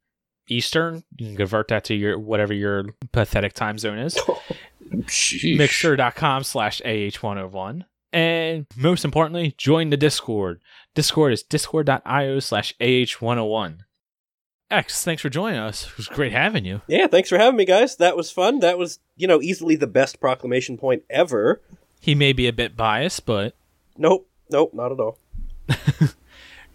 Eastern. You can convert that to your whatever your pathetic time zone is Sheesh. mixer.com slash ah101 and most importantly join the discord discord is discord.io slash ah101 x thanks for joining us it was great having you Yeah, thanks for having me, guys. That was fun. That was, you know, easily the best proclamation point ever. he may be a bit biased but Nope. Nope, not at all.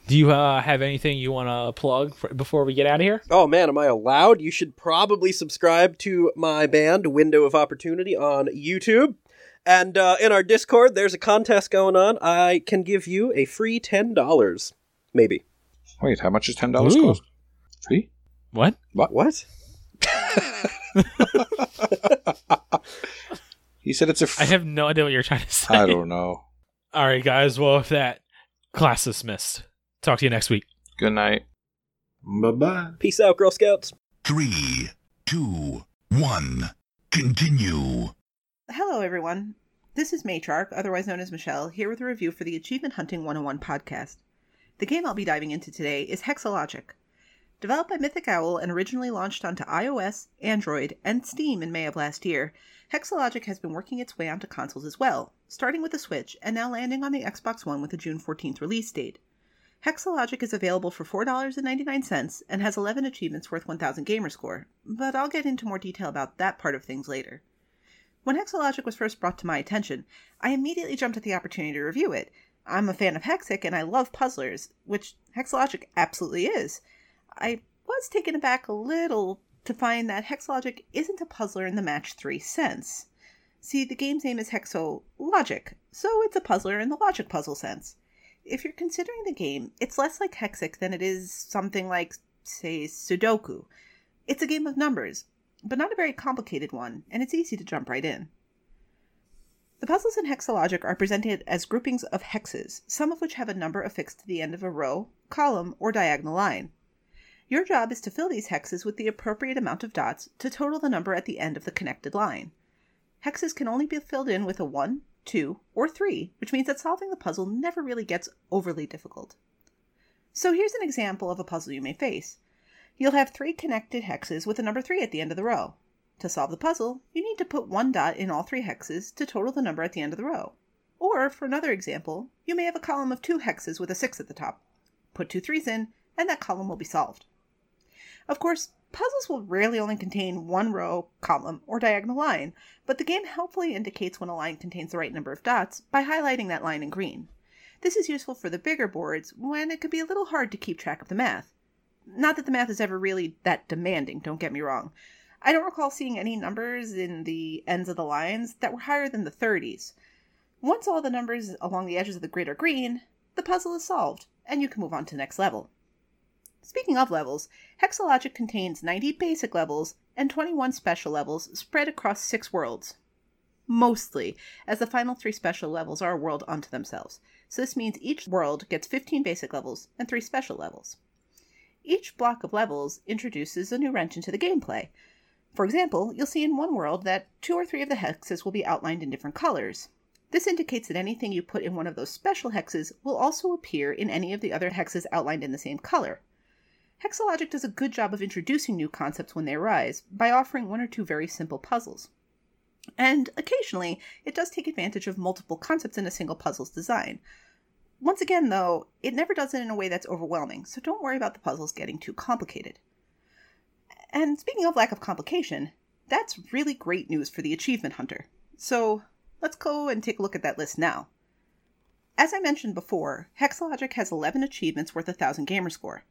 do you uh, have anything you want to plug for, before we get out of here Oh man, am I allowed? You should probably subscribe to my band, Window of Opportunity, on YouTube. And uh, in our Discord, there's a contest going on. I can give you a free $10. Maybe. Wait, how much is ten dollars Ooh. cost? Free? what What? What? he said it's a. F- i have no idea what you're trying to say I don't know. all right guys well with that class dismissed talk to you next week Good night. Bye bye. Peace out, Girl Scouts. Three, two, one, continue. Hello, everyone. This is Matriarch, otherwise known as Michelle, here with a review for the Achievement Hunting 101 podcast. The game I'll be diving into today is Hexologic. Developed by Mythic Owl and originally launched onto iOS, Android, and Steam in May of last year, Hexologic has been working its way onto consoles as well, starting with the Switch and now landing on the Xbox One with a June 14th release date. Hexologic is available for $4.99 and has 11 achievements worth 1000 gamer score, but I'll get into more detail about that part of things later. When Hexologic was first brought to my attention, I immediately jumped at the opportunity to review it. I'm a fan of Hexic and I love puzzlers, which Hexologic absolutely is. I was taken aback a little to find that Hexologic isn't a puzzler in the match 3 sense. See, the game's name is Hexologic, so it's a puzzler in the logic puzzle sense. If you're considering the game, it's less like Hexic than it is something like, say, Sudoku. It's a game of numbers, but not a very complicated one, and it's easy to jump right in. The puzzles in Hexologic are presented as groupings of hexes, some of which have a number affixed to the end of a row, column, or diagonal line. Your job is to fill these hexes with the appropriate amount of dots to total the number at the end of the connected line. Hexes can only be filled in with a 1, 2, or 3, which means that solving the puzzle never really gets overly difficult. So here's an example of a puzzle you may face. You'll have three connected hexes with a number 3 at the end of the row. To solve the puzzle, you need to put one dot in all three hexes to total the number at the end of the row. Or, for another example, you may have a column of two hexes with a 6 at the top. Put two threes in, and that column will be solved. Of course, puzzles will rarely only contain one row, column, or diagonal line, but the game helpfully indicates when a line contains the right number of dots by highlighting that line in green. This is useful for the bigger boards when it can be a little hard to keep track of the math. Not that the math is ever really that demanding, don't get me wrong. I don't recall seeing any numbers in the ends of the lines that were higher than the 30s. Once all the numbers along the edges of the grid are green, the puzzle is solved, and you can move on to the next level. Speaking of levels, Hexologic contains 90 basic levels and 21 special levels spread across six worlds. Mostly, as the final three special levels are a world unto themselves, so this means each world gets 15 basic levels and 3 special levels. Each block of levels introduces a new wrench into the gameplay. For example, you'll see in one world that two or three of the hexes will be outlined in different colors. This indicates that anything you put in one of those special hexes will also appear in any of the other hexes outlined in the same color. Hexologic does a good job of introducing new concepts when they arise by offering one or two very simple puzzles. And occasionally, it does take advantage of multiple concepts in a single puzzle's design. Once again, though, it never does it in a way that's overwhelming, so don't worry about the puzzles getting too complicated. And speaking of lack of complication, that's really great news for the achievement hunter. So let's go and take a look at that list now. As I mentioned before, Hexologic has 11 achievements worth a 1000 gamer score.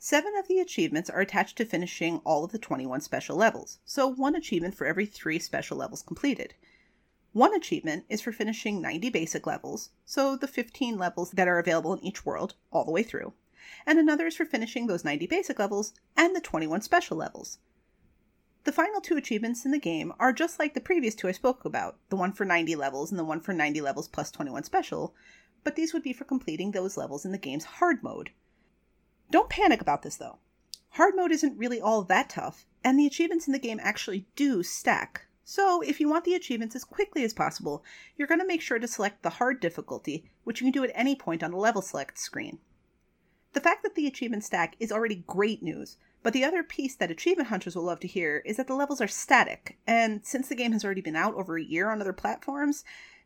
Seven of the achievements are attached to finishing all of the 21 special levels, so one achievement for every three special levels completed. One achievement is for finishing 90 basic levels, so the 15 levels that are available in each world, all the way through, and another is for finishing those 90 basic levels and the 21 special levels. The final two achievements in the game are just like the previous two I spoke about, the one for 90 levels and the one for 90 levels plus 21 special, but these would be for completing those levels in the game's hard mode. Don't panic about this though. Hard mode isn't really all that tough, and the achievements in the game actually do stack. So, if you want the achievements as quickly as possible, you're going to make sure to select the hard difficulty, which you can do at any point on the level select screen. The fact that the achievements stack is already great news, but the other piece that achievement hunters will love to hear is that the levels are static, and since the game has already been out over a year on other platforms,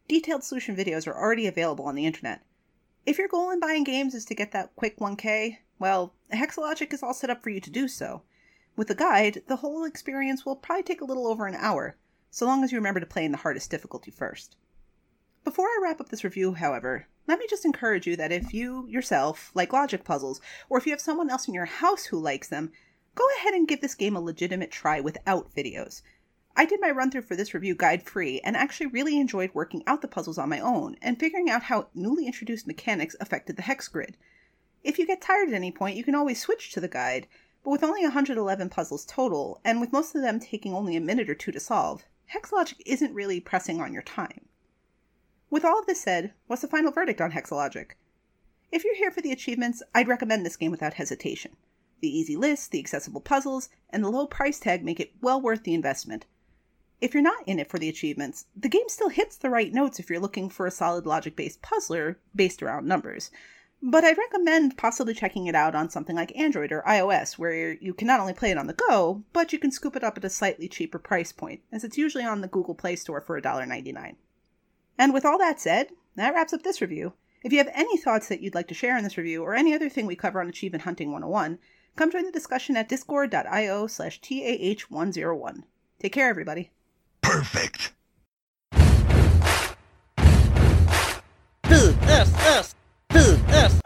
detailed solution videos are already available on the internet. If your goal in buying games is to get that quick 1K, well, Hexologic is all set up for you to do so. With a guide, the whole experience will probably take a little over an hour, so long as you remember to play in the hardest difficulty first. Before I wrap up this review, however, let me just encourage you that if you yourself like logic puzzles, or if you have someone else in your house who likes them, go ahead and give this game a legitimate try without videos. I did my run through for this review guide free and actually really enjoyed working out the puzzles on my own and figuring out how newly introduced mechanics affected the hex grid. If you get tired at any point, you can always switch to the guide, but with only 111 puzzles total, and with most of them taking only a minute or two to solve, Hexologic isn't really pressing on your time. With all of this said, what's the final verdict on Hexologic? If you're here for the achievements, I'd recommend this game without hesitation. The easy list, the accessible puzzles, and the low price tag make it well worth the investment. If you're not in it for the achievements, the game still hits the right notes if you're looking for a solid logic based puzzler based around numbers. But I'd recommend possibly checking it out on something like Android or iOS, where you can not only play it on the go, but you can scoop it up at a slightly cheaper price point, as it's usually on the Google Play Store for $1.99. And with all that said, that wraps up this review. If you have any thoughts that you'd like to share in this review, or any other thing we cover on Achievement Hunting 101, come join the discussion at discord.io slash TAH101. Take care, everybody. Perfect. B S S B S.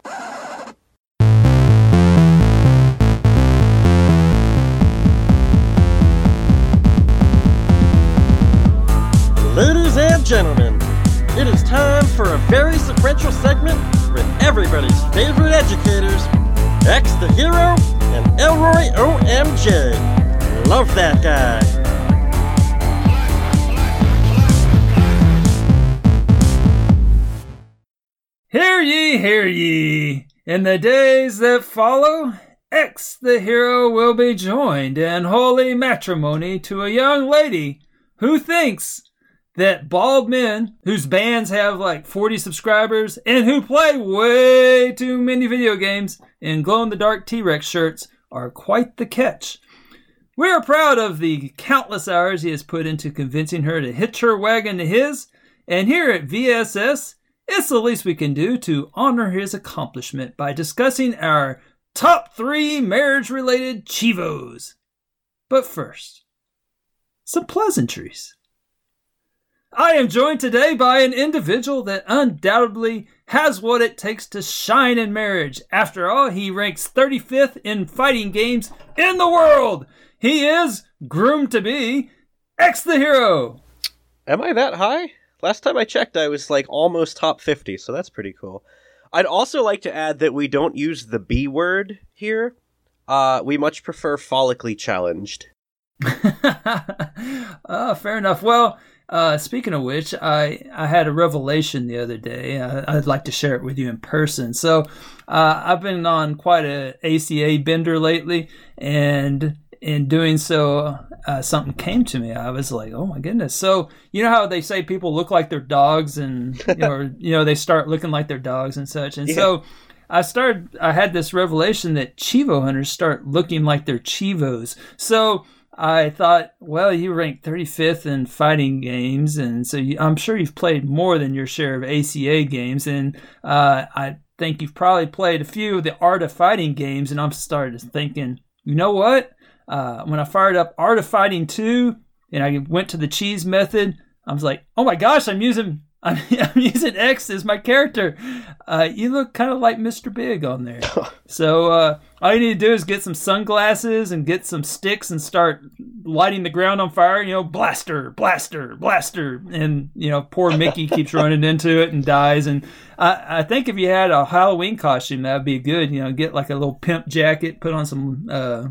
Ladies and gentlemen, it is time for a very sequential segment with everybody's favorite educators, X the Hero and Elroy OMJ. Love that guy. Hear ye, hear ye! In the days that follow, X the hero will be joined in holy matrimony to a young lady who thinks that bald men whose bands have like 40 subscribers and who play way too many video games in glow in the dark T Rex shirts are quite the catch. We are proud of the countless hours he has put into convincing her to hitch her wagon to his, and here at VSS, it's the least we can do to honor his accomplishment by discussing our top three marriage related Chivos. But first, some pleasantries. I am joined today by an individual that undoubtedly has what it takes to shine in marriage. After all, he ranks 35th in fighting games in the world. He is groomed to be X the Hero. Am I that high? Last time I checked, I was like almost top 50, so that's pretty cool. I'd also like to add that we don't use the B word here. Uh, we much prefer follically challenged. oh, fair enough. Well, uh, speaking of which, I, I had a revelation the other day. I, would like to share it with you in person. So, uh, I've been on quite a ACA bender lately, and in doing so, uh, something came to me. I was like, "Oh my goodness!" So you know how they say people look like their dogs, and you know, you know they start looking like their dogs and such. And yeah. so I started. I had this revelation that Chivo hunters start looking like their Chivos. So I thought, well, you rank 35th in fighting games, and so you, I'm sure you've played more than your share of ACA games, and uh, I think you've probably played a few of the Art of Fighting games. And I'm started thinking, you know what? Uh, when I fired up Art of Fighting 2 and I went to the cheese method, I was like, oh my gosh, I'm using I'm, I'm using X as my character. Uh, you look kind of like Mr. Big on there. so uh, all you need to do is get some sunglasses and get some sticks and start lighting the ground on fire. You know, blaster, blaster, blaster, and you know, poor Mickey keeps running into it and dies. And I, I think if you had a Halloween costume, that'd be good. You know, get like a little pimp jacket, put on some uh,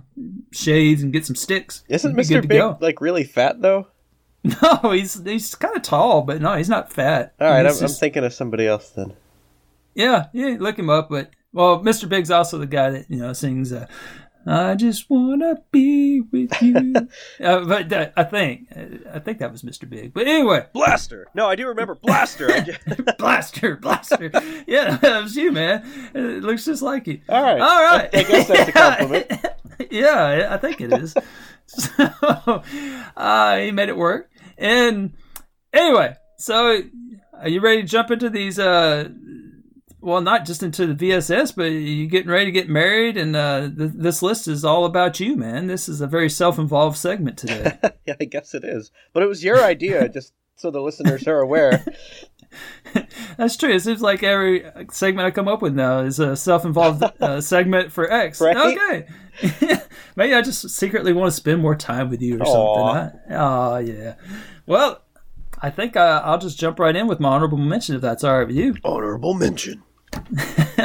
shades, and get some sticks. Isn't Mr. Big like really fat though? No, he's he's kind of tall, but no, he's not fat. All right, I'm, just, I'm, thinking of somebody else then. Yeah, yeah, look him up. But well, Mr. Big's also the guy that you know sings. Uh, I just wanna be with you. uh, but uh, I think I think that was Mr. Big. But anyway, Blaster. No, I do remember Blaster. blaster, Blaster. Yeah, that was you, man. It looks just like you. All right, all right. I, I guess that's a compliment. yeah, I think it is. so uh, he made it work. And anyway, so are you ready to jump into these? Uh, well, not just into the VSS, but you're getting ready to get married, and uh, th- this list is all about you, man. This is a very self-involved segment today. yeah, I guess it is, but it was your idea, just so the listeners are aware. That's true. It seems like every segment I come up with now is a self-involved uh, segment for X. Right? Okay. Maybe I just secretly want to spend more time with you or Aww. something. Oh yeah. Well, I think uh, I'll just jump right in with my honorable mention if that's all right with you. Honorable mention.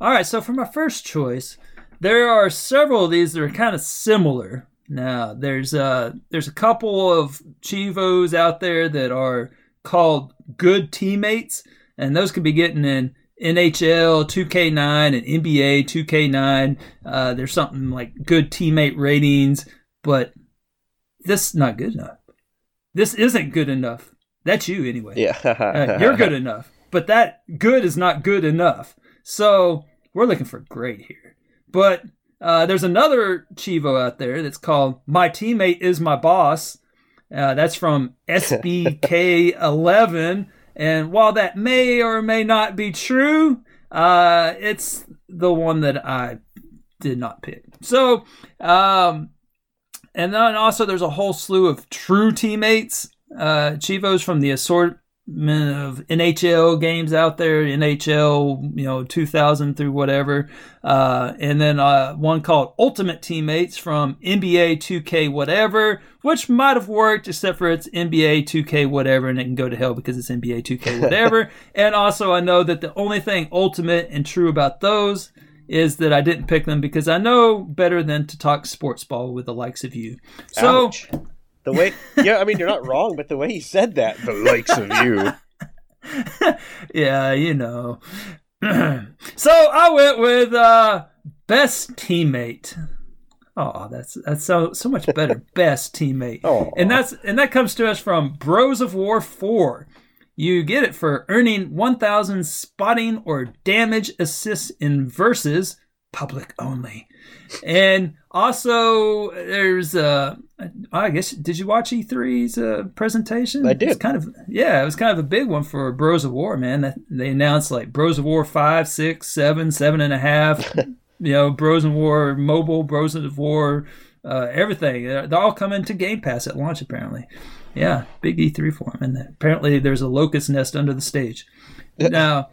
all right. So for my first choice, there are several of these that are kind of similar. Now there's uh there's a couple of Chivos out there that are called good teammates, and those could be getting in NHL 2K9 and NBA 2K9. Uh, there's something like good teammate ratings, but this is not good enough. This isn't good enough. That's you anyway. Yeah. uh, you're good enough, but that good is not good enough. So we're looking for great here. But uh, there's another Chivo out there that's called My Teammate is My Boss. Uh, that's from SBK11. And while that may or may not be true, uh, it's the one that I did not pick. So, um, and then also there's a whole slew of true teammates, uh, Chivos from the assortment of NHL games out there, NHL, you know, 2000 through whatever. Uh, and then uh, one called Ultimate Teammates from NBA 2K whatever, which might have worked except for it's NBA 2K whatever, and it can go to hell because it's NBA 2K whatever. and also, I know that the only thing ultimate and true about those is that I didn't pick them because I know better than to talk sports ball with the likes of you. So. Ouch. The way, yeah, I mean, you're not wrong, but the way he said that, the likes of you. yeah, you know. so I went with uh, best teammate. Oh, that's that's so so much better. best teammate, Aww. and that's and that comes to us from Bros of War Four. You get it for earning 1,000 spotting or damage assists in versus public only. And also, there's uh, I guess did you watch E3's uh, presentation? I did. It's kind of yeah, it was kind of a big one for Bros of War, man. They announced like Bros of War five, six, seven, seven and a half, you know, Bros of War, mobile Bros of War, uh, everything. They're, they're all coming to Game Pass at launch, apparently. Yeah, big E3 for them. And apparently there's a locust nest under the stage. now,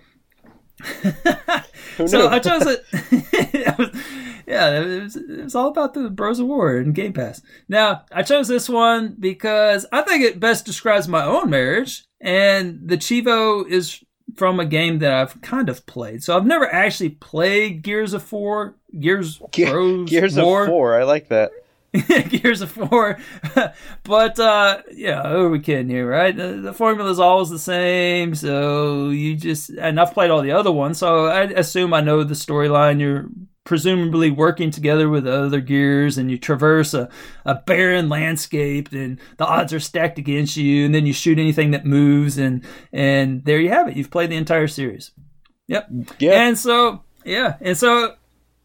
so? I chose it. was- yeah, it was, it was all about the Bros of War and Game Pass. Now, I chose this one because I think it best describes my own marriage, and the Chivo is from a game that I've kind of played. So I've never actually played Gears of War, Gears Ge- Bros Gears War. of Four. I like that. Gears of Four. but uh yeah, who are we kidding here, right? The, the formula is always the same, so you just and I've played all the other ones, so I assume I know the storyline. You're presumably working together with other gears and you traverse a, a barren landscape and the odds are stacked against you and then you shoot anything that moves and and there you have it you've played the entire series yep Yeah. and so, yeah, and so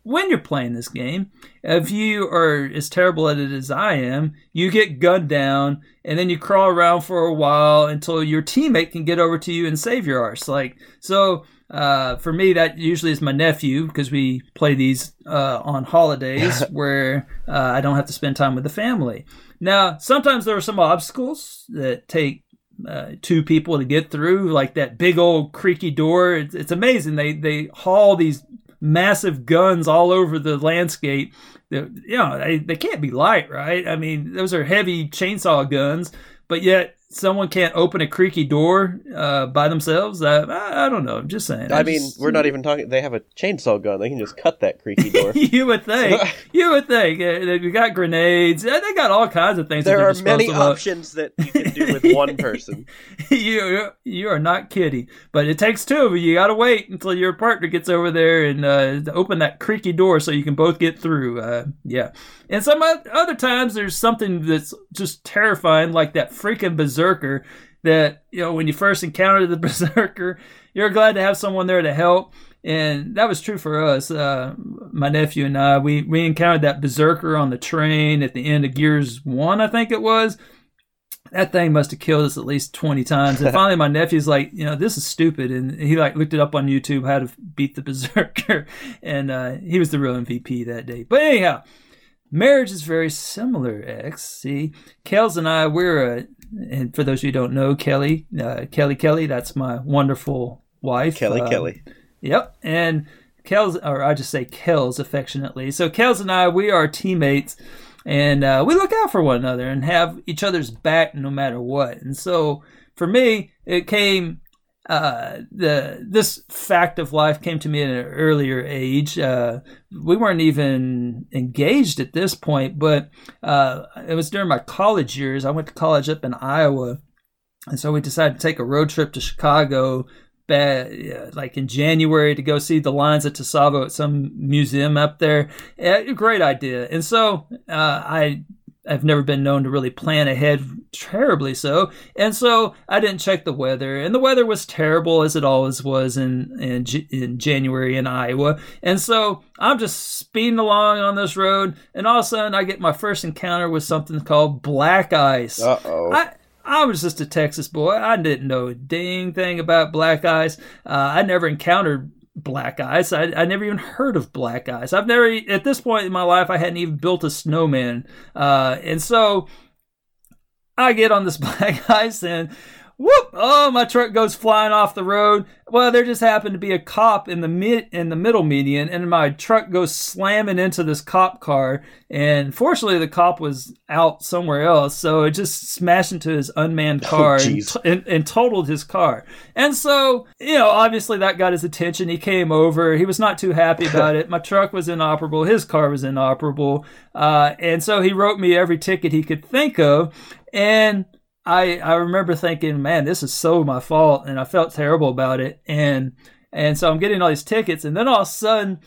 when you're playing this game, if you are as terrible at it as I am, you get gunned down, and then you crawl around for a while until your teammate can get over to you and save your arse. Like so. Uh, for me, that usually is my nephew because we play these uh, on holidays where uh, I don't have to spend time with the family. Now, sometimes there are some obstacles that take uh, two people to get through, like that big old creaky door. It's, it's amazing. They they haul these massive guns all over the landscape. You know, they, they can't be light, right? I mean, those are heavy chainsaw guns, but yet someone can't open a creaky door uh, by themselves. I, I, I don't know. I'm just saying. I I mean, just- we're not even talking. They have a chainsaw gun. They can just cut that creaky door. you would think. You would think. Uh, They got grenades. Uh, They got all kinds of things. there are many options that you can do with one person. you you are not kidding. But it takes two of you. You got to wait until your partner gets over there and uh, open that creaky door so you can both get through. Uh, yeah. And some other times there's something that's just terrifying, like that freaking berserker. That you know when you first encounter the berserker, you're glad to have someone there to help. And that was true for us. Uh, my nephew and I, we, we encountered that berserker on the train at the end of Gears 1, I think it was that thing must have killed us at least 20 times. And finally, my nephew's like, you know, this is stupid. And he like looked it up on YouTube how to beat the berserker. And uh, he was the real MVP that day. But anyhow, marriage is very similar, X. See, Kels and I, we're, uh, and for those of you who don't know, Kelly, uh, Kelly Kelly, that's my wonderful wife. Kelly Uh, Kelly. Yep. And Kels, or I just say Kels affectionately. So Kels and I, we are teammates and uh, we look out for one another and have each other's back no matter what. And so for me, it came, uh, the, this fact of life came to me at an earlier age. Uh, we weren't even engaged at this point, but, uh, it was during my college years. I went to college up in Iowa. And so we decided to take a road trip to Chicago ba- yeah, like in January to go see the lines at Tsavo at some museum up there. Yeah, great idea. And so uh, I I've never been known to really plan ahead terribly so. And so I didn't check the weather. And the weather was terrible as it always was in in, in January in Iowa. And so I'm just speeding along on this road and all of a sudden I get my first encounter with something called black ice. Uh oh. I I was just a Texas boy. I didn't know a dang thing about black ice. Uh, I never encountered black ice. I, I never even heard of black ice. I've never, at this point in my life, I hadn't even built a snowman. Uh, and so I get on this black ice and whoop! Oh, my truck goes flying off the road. Well, there just happened to be a cop in the mid in the middle median, and my truck goes slamming into this cop car. And fortunately, the cop was out somewhere else, so it just smashed into his unmanned car and, jeez. and, and totaled his car. And so, you know, obviously that got his attention. He came over. He was not too happy about it. My truck was inoperable. His car was inoperable. Uh, and so he wrote me every ticket he could think of. And I I remember thinking, man, this is so my fault, and I felt terrible about it. And and so I'm getting all these tickets, and then all of a sudden,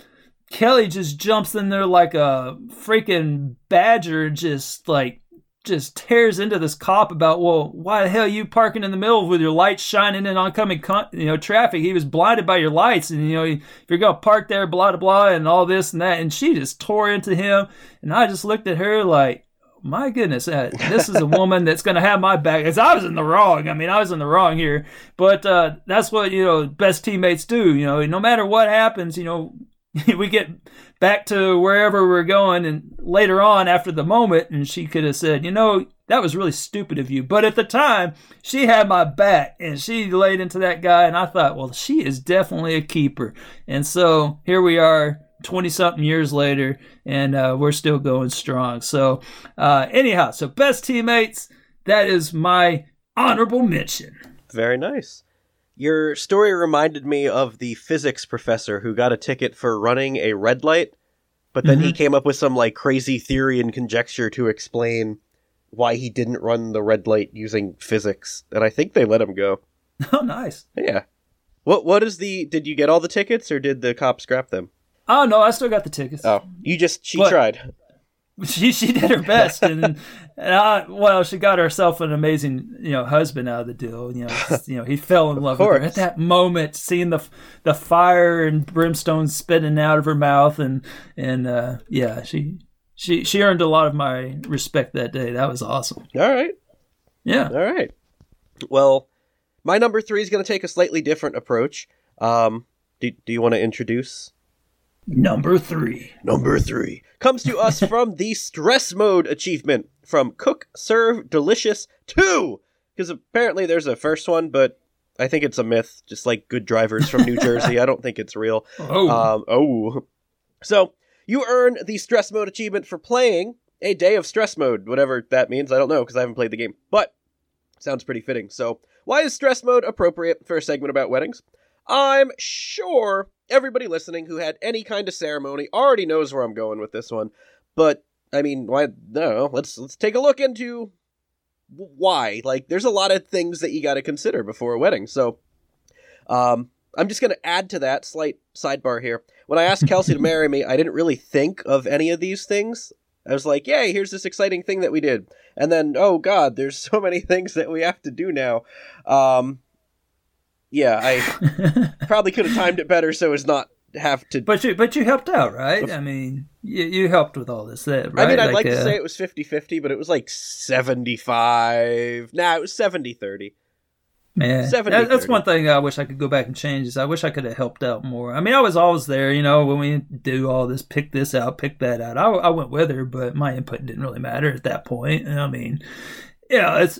Kelly just jumps in there like a freaking badger, just like just tears into this cop about, well, why the hell you parking in the middle with your lights shining in oncoming, you know, traffic? He was blinded by your lights, and you know, if you're gonna park there, blah blah blah, and all this and that, and she just tore into him, and I just looked at her like my goodness, uh, this is a woman that's going to have my back. Because I was in the wrong. I mean, I was in the wrong here, but uh, that's what you know best teammates do. You know, no matter what happens, you know, we get back to wherever we're going, and later on after the moment, and she could have said, you know, that was really stupid of you. But at the time, she had my back and she laid into that guy, and I thought, well, she is definitely a keeper. And so here we are. 20 something years later, and uh, we're still going strong. So, uh, anyhow, so best teammates, that is my honorable mention. Very nice. Your story reminded me of the physics professor who got a ticket for running a red light, but then he came up with some like crazy theory and conjecture to explain why he didn't run the red light using physics, and I think they let him go. Oh, nice. Yeah. What what is the did you get all the tickets or did the cops scrap them? Oh, no, I still got the tickets. Oh, you just she What? tried. she she did her best and, and I, well she got herself an amazing you know husband out of the deal you know you know he fell in love with her at that moment seeing the the fire and brimstone spitting out of her mouth and and uh yeah she she she earned a lot of my respect that day that was awesome All right. yeah All right. Well, my number 3 is going to take a slightly different approach. Um do, do you want to introduce number three Number three comes to us from the stress mode achievement from Cook Serve Delicious 2. Because apparently there's a first one, but I think it's a myth, just like good drivers from New Jersey. I don't think it's real. oh Um, oh. So, you earn the stress mode achievement for playing a day of stress mode, whatever that means. I don't know because I haven't played the game, but sounds pretty fitting. So, why is stress mode appropriate for a segment about weddings? I'm sure everybody listening who had any kind of ceremony already knows where I'm going with this one, but I mean, why? No, let's let's take a look into why. Like, there's a lot of things that you got to consider before a wedding. So, um, I'm just going to add to that slight sidebar here. When I asked Kelsey to marry me, I didn't really think of any of these things. I was like, yay, here's this exciting thing that we did. And then, oh god, there's so many things that we have to do now. Um, yeah, I probably could have timed it better so as not have to. but you but you helped out right i mean you, you helped with all this right I mean, I'd like, to uh, say it was 50 50, but it was like 75. Nah, it was 70 30. Man, 70, that's 30. one thing I wish I could go back and change. Is I wish I could have helped out more. I mean, I was always there, you know, when we do all this, pick this out, pick that out. I, I went with her, but my input didn't really matter at that point. I mean, yeah, it's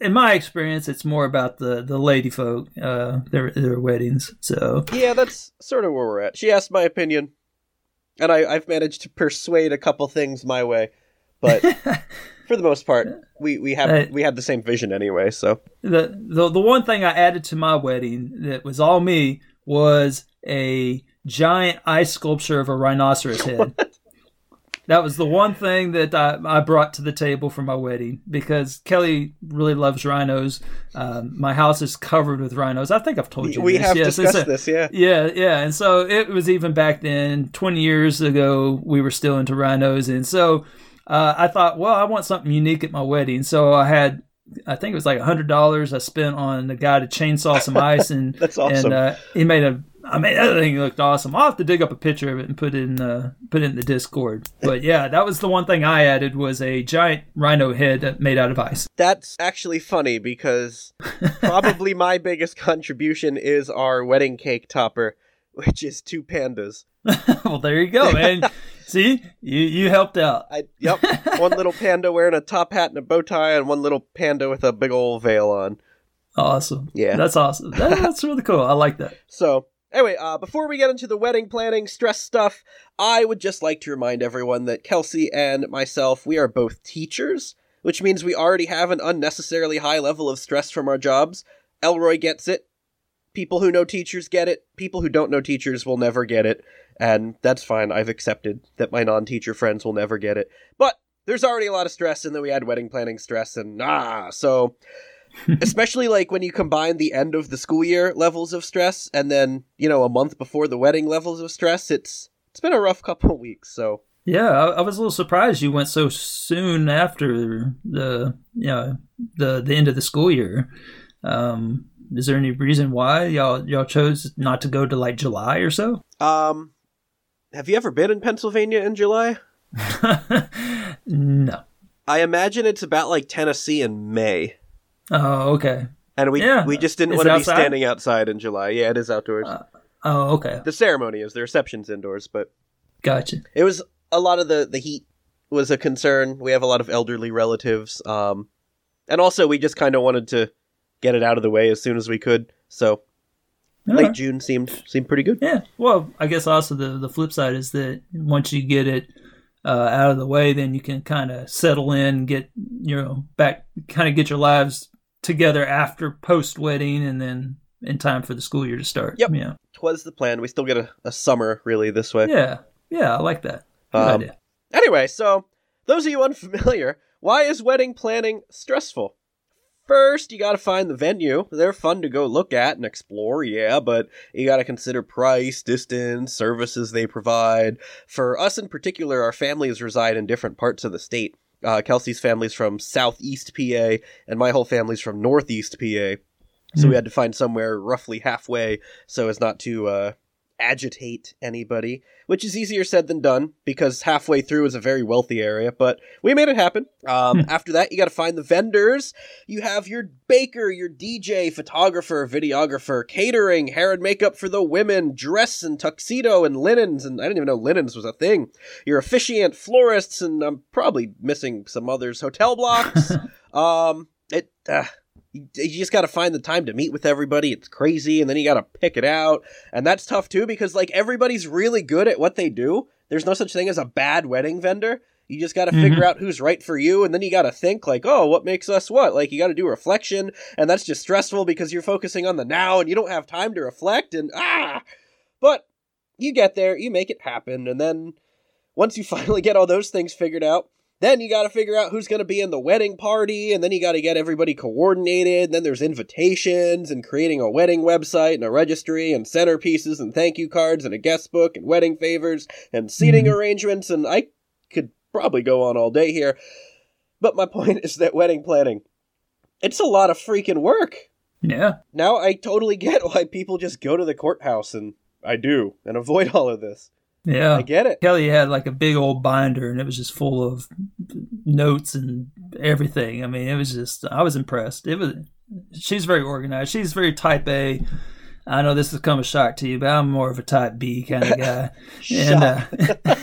in my experience, it's more about the the lady folk, uh, their their weddings. So Yeah, that's sort of where we're at. She asked my opinion, and I, I've managed to persuade a couple things my way, but for the most part, we we have Hey. we had the same vision anyway. So the the the one thing I added to my wedding that was all me was a giant ice sculpture of a rhinoceros head. That was the one thing that I, I brought to the table for my wedding because Kelly really loves rhinos. Um, my house is covered with rhinos. I think I've told you we this. have Yes, discussed this. Yeah, yeah, yeah. And so it was even back then, 20 years ago, we were still into rhinos. And so uh, I thought, well, I want something unique at my wedding. So I had, I think it was like $100 I spent on the guy to chainsaw some ice. And, That's awesome. And uh, he made a, I mean, that thing looked awesome. I'll have to dig up a picture of it and put it in, uh, put it in the Discord. But yeah, that was the one thing I added was a giant rhino head made out of ice. that's actually funny because probably my biggest contribution is our wedding cake topper, which is two pandas. well, there you go, man. See, you, you helped out. I yep, one little panda wearing a top hat and a bow tie, and one little panda with a big old veil on. Awesome. Yeah. That's awesome. That, that's really cool. I like that. So, anyway, uh, before we get into the wedding planning stress stuff, I would just like to remind everyone that Kelsey and myself, we are both teachers, which means we already have an unnecessarily high level of stress from our jobs. Elroy gets it. People who know teachers get it. People who don't know teachers will never get it. And that's fine. I've accepted that my non teacher friends will never get it. But there's already a lot of stress, and then we had wedding planning stress, and ah, so especially like when you combine the end of the school year levels of stress and then you know a month before the wedding levels of stress it's it's been a rough couple of weeks so Yeah, I, I was a little surprised you went so soon after the you know the the end of the school year. Um, is there any reason why y'all y'all chose not to go to like July or so? um have you ever been in pennsylvania in july no. i imagine it's about like tennessee in may Oh, okay. and we Yeah. we just didn't want to be standing outside in july yeah it is outdoors Uh, Oh, okay. The ceremony is the reception's indoors, but Gotcha. it was a lot of the the heat was a concern. We have a lot of elderly relatives, um, and also we just kind of wanted to get it out of the way as soon as we could. So All late right. June seemed seemed pretty good. Yeah. Well, I guess also the the flip side is that once you get it uh, out of the way, then you can kind of settle in, get you know back, kind of get your lives together after post wedding, and then in time for the school year to start. Yep. Yeah. Twas the plan. We still get a, a summer really this way. Yeah. Yeah. I like that. Good Um, idea. Anyway, so those of you unfamiliar, why is wedding planning stressful? First, you gotta find the venue. They're fun to go look at and explore, yeah, but you gotta consider price, distance, services they provide. For us in particular, our families reside in different parts of the state. Uh, Kelsey's family's from southeast PA, and my whole family's from northeast PA. So we had to find somewhere roughly halfway so as not to uh, agitate anybody, which is easier said than done because halfway through is a very wealthy area, but we made it happen. Um, after that, you got to find the vendors. You have your baker, your DJ, photographer, videographer, catering, hair and makeup for the women, dress and tuxedo and linens, and I didn't even know linens was a thing. Your officiant, florists, and I'm probably missing some others. Hotel blocks. um, it. Uh, you you just got to find the time to meet with everybody. It's crazy, and then you got to pick it out, and that's tough too because like everybody's really good at what they do. There's no such thing as a bad wedding vendor. You just got to figure out who's right for you, and then you got to think like, oh, what makes us what? Like you got to do reflection, and that's just stressful because you're focusing on the now, and you don't have time to reflect, and ah. But you get there, you make it happen, and then once you finally get all those things figured out, then you got to figure out who's going to be in the wedding party, and then you got to get everybody coordinated. Then there's invitations and creating a wedding website and a registry and centerpieces and thank you cards and a guest book and wedding favors and seating mm-hmm. arrangements. And I could probably go on all day here. But my point is that wedding planning, it's a lot of freaking work. Yeah. Now I totally get why people just go to the courthouse, and I do, and avoid all of this. Yeah. I get it. Kelly had like a big old binder and it was just full of notes and everything. I mean, it was just I was impressed. It was she's very organized. She's very type A. I know this has come a shock to you, but I'm more of a type B kind of guy. and uh,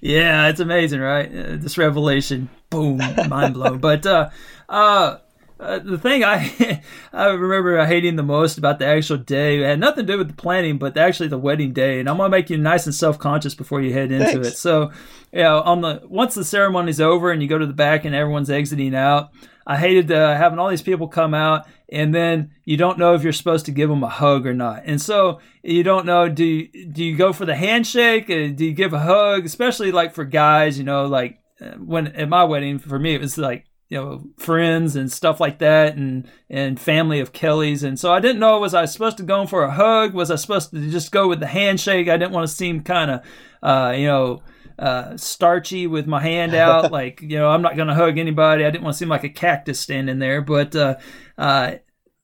yeah, it's amazing, right? Uh, this revelation, boom, mind blown. But uh, uh, uh, the thing I I remember hating the most about the actual day it had nothing to do with the planning, but actually the wedding day. And I'm gonna make you nice and self conscious before you head into Thanks. it. So, you know, on the once the ceremony's over and you go to the back and everyone's exiting out, I hated uh, having all these people come out and then you don't know if you're supposed to give them a hug or not. And so you don't know do you, do you go for the handshake? Uh, do you give a hug? Especially like for guys, you know, like uh, when at my wedding for me it was like you know friends and stuff like that and and family of Kelly's. And so I didn't know was I supposed to go for a hug? Was I supposed to just go with the handshake? I didn't want to seem kind of uh you know uh starchy with my hand out like you know I'm not going to hug anybody. I didn't want to seem like a cactus standing there. But uh uh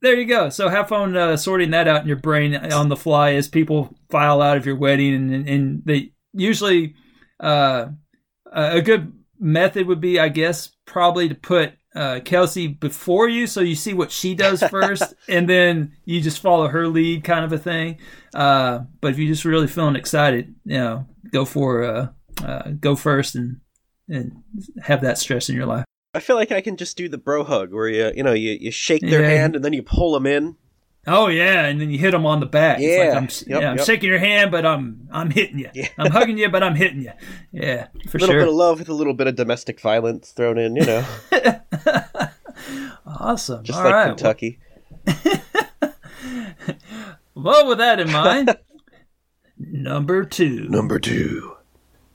there you go. So have fun uh, sorting that out in your brain on the fly as people file out of your wedding, and, and they usually uh, a good method would be, I guess, probably to put uh, Kelsey before you, so you see what she does first, and then you just follow her lead, kind of a thing. Uh, but if you're just really feeling excited, you know, go for uh, uh, go first and and have that stress in your life. I feel like I can just do the bro hug where you you know you, you shake their Yeah. hand and then you pull them in. Oh yeah, and then you hit them on the back. It's like Yeah. I'm, Yep, yeah, I'm yep. shaking your hand, but I'm I'm hitting you. Yeah. I'm hugging you, but I'm hitting you. Yeah, for sure. A little sure. bit of love with a little bit of domestic violence thrown in, you know, awesome. just All like right. Kentucky. Well, with that in mind, number two. Number two.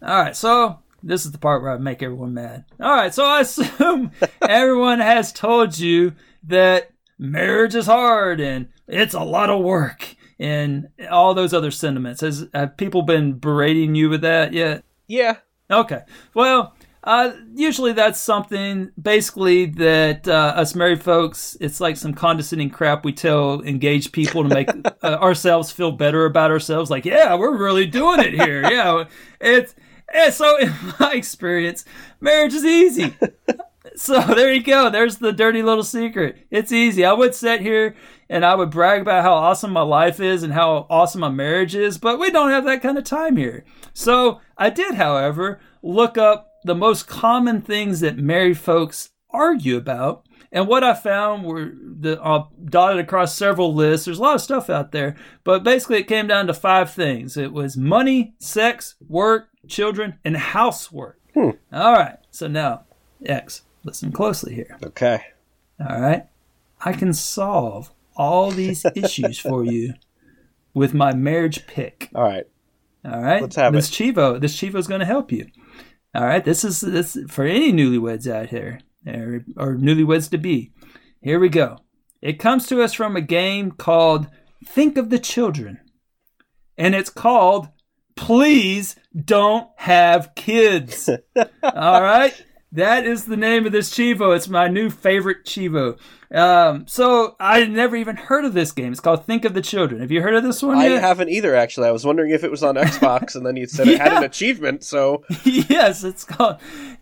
All right, so this is the part where I make everyone mad. All right, so I assume everyone has told you that marriage is hard and it's a lot of work and all those other sentiments. Has have people been berating you with that yet? Yeah, Okay. Well, uh, usually that's something basically that uh, us married folks, it's like some condescending crap we tell engaged people to make uh, ourselves feel better about ourselves. Like, yeah, we're really doing it here. Yeah. It's, and so in my experience, marriage is easy. So there you go. There's the dirty little secret. It's easy. I would sit here and I would brag about how awesome my life is and how awesome my marriage is, but we don't have that kind of time here. So I did, however, look up the most common things that married folks argue about. And what I found were the uh, dotted across several lists. There's a lot of stuff out there, but basically it came down to five things. It was money, sex, work, children, and housework. Hmm. All right. So now, X, listen closely here. Okay. All right. I can solve all these issues for you with my marriage pick. All right. All right. Let's have this it. Cheevo. This Cheevo's going to help you. All right. This is this for any newlyweds out here or, or newlyweds to be. Here we go. It comes to us from a game called Think of the Children, and it's called Please Don't Have Kids. All right. That is the name of this Cheevo. It's my new favorite Cheevo. Um, so I never even heard of this game. It's called Think of the Children. Have you heard of this one I yet? haven't either, actually. I was wondering if it was on Xbox, and then you said it had an achievement, so. yes, it's called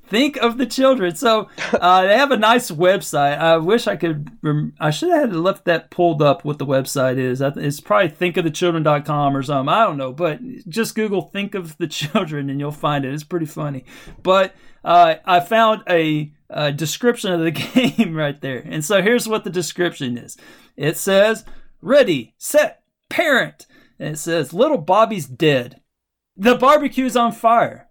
Think of the Children. So uh, they have a nice website. I wish I could. Rem- I should have left that pulled up. What the website is? It's probably thinkofthechildren.com or something. I don't know, but just Google "Think of the Children" and you'll find it. It's pretty funny. But uh, I found a, a description of the game right there, and so here's what the description is. It says, "Ready, set, parent." And it says, "Little Bobby's dead. The barbecue's on fire."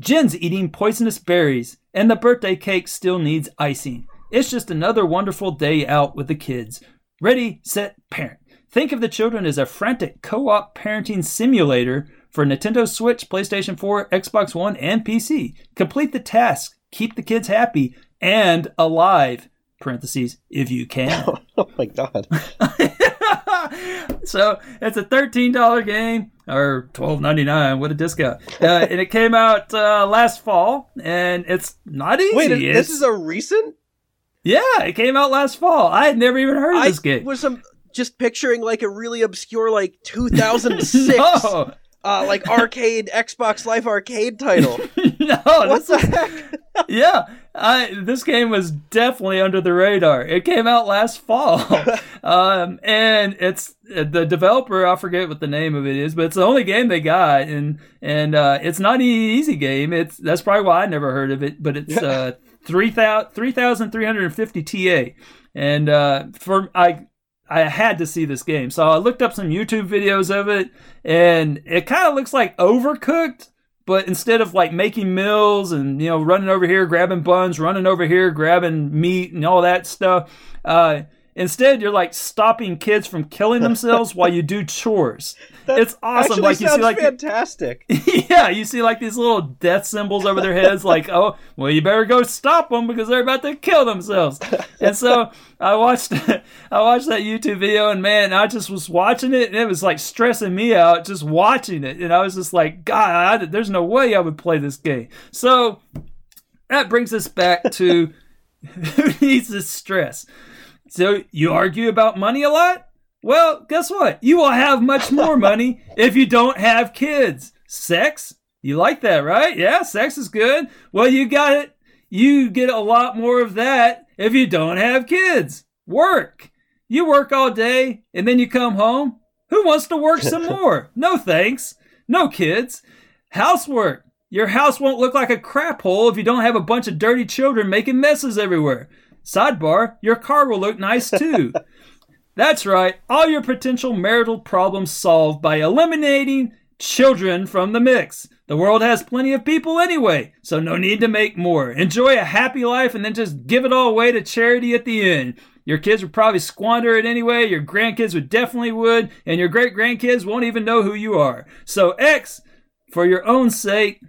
Jen's eating poisonous berries, and the birthday cake still needs icing. It's just another wonderful day out with the kids. Ready, set, parent. Think of the children as a frantic co op parenting simulator for Nintendo Switch, PlayStation 4, Xbox One, and PC. Complete the task, keep the kids happy and alive. Parentheses, if you can. Oh my god. so it's a thirteen dollar game or twelve ninety nine. What a discount! Uh, and it came out uh, last fall, and it's not easy. Wait, It's- this is a recent? yeah, it came out last fall. I had never even heard of I this game. was some just picturing like a really obscure, like 2006, no, uh, like arcade Xbox Live arcade title. no, what the heck? yeah, I, this game was definitely under the radar. It came out last fall, um, and it's the developer. I forget what the name of it is, but it's the only game they got, and and uh, it's not an easy game. It's that's probably why I never heard of it. But it's uh, three thousand three thousand three hundred fifty TA, and uh, for I. I had to see this game. So I looked up some YouTube videos of it and it kind of looks like overcooked, but instead of like making meals and you know running over here grabbing buns running over here grabbing meat and all that stuff uh instead you're like stopping kids from killing themselves while you do chores. It's awesome like you see like fantastic. yeah you see like these little death symbols over their heads like oh well you better go stop them because they're about to kill themselves. And so i watched i watched that youtube video and man i just was watching it and it was like stressing me out just watching it and i was just like god I, there's no way i would play this game. So that brings us back to who needs this stress so you argue about money a lot well, guess what? You will have much more money if you don't have kids. Sex? You like that, right? Yeah, sex is good. Well, you got it. You get a lot more of that if you don't have kids. Work. You work all day and then you come home. Who wants to work some more? No thanks. No kids. Housework. Your house won't look like a crap hole if you don't have a bunch of dirty children making messes everywhere. Sidebar, your car will look nice too. That's right, all your potential marital problems solved by eliminating children from the mix. The world has plenty of people anyway, so no need to make more. Enjoy a happy life and then just give it all away to charity at the end. Your kids would probably squander it anyway, your grandkids would definitely would, and your great grandkids won't even know who you are. So, X, for your own sake,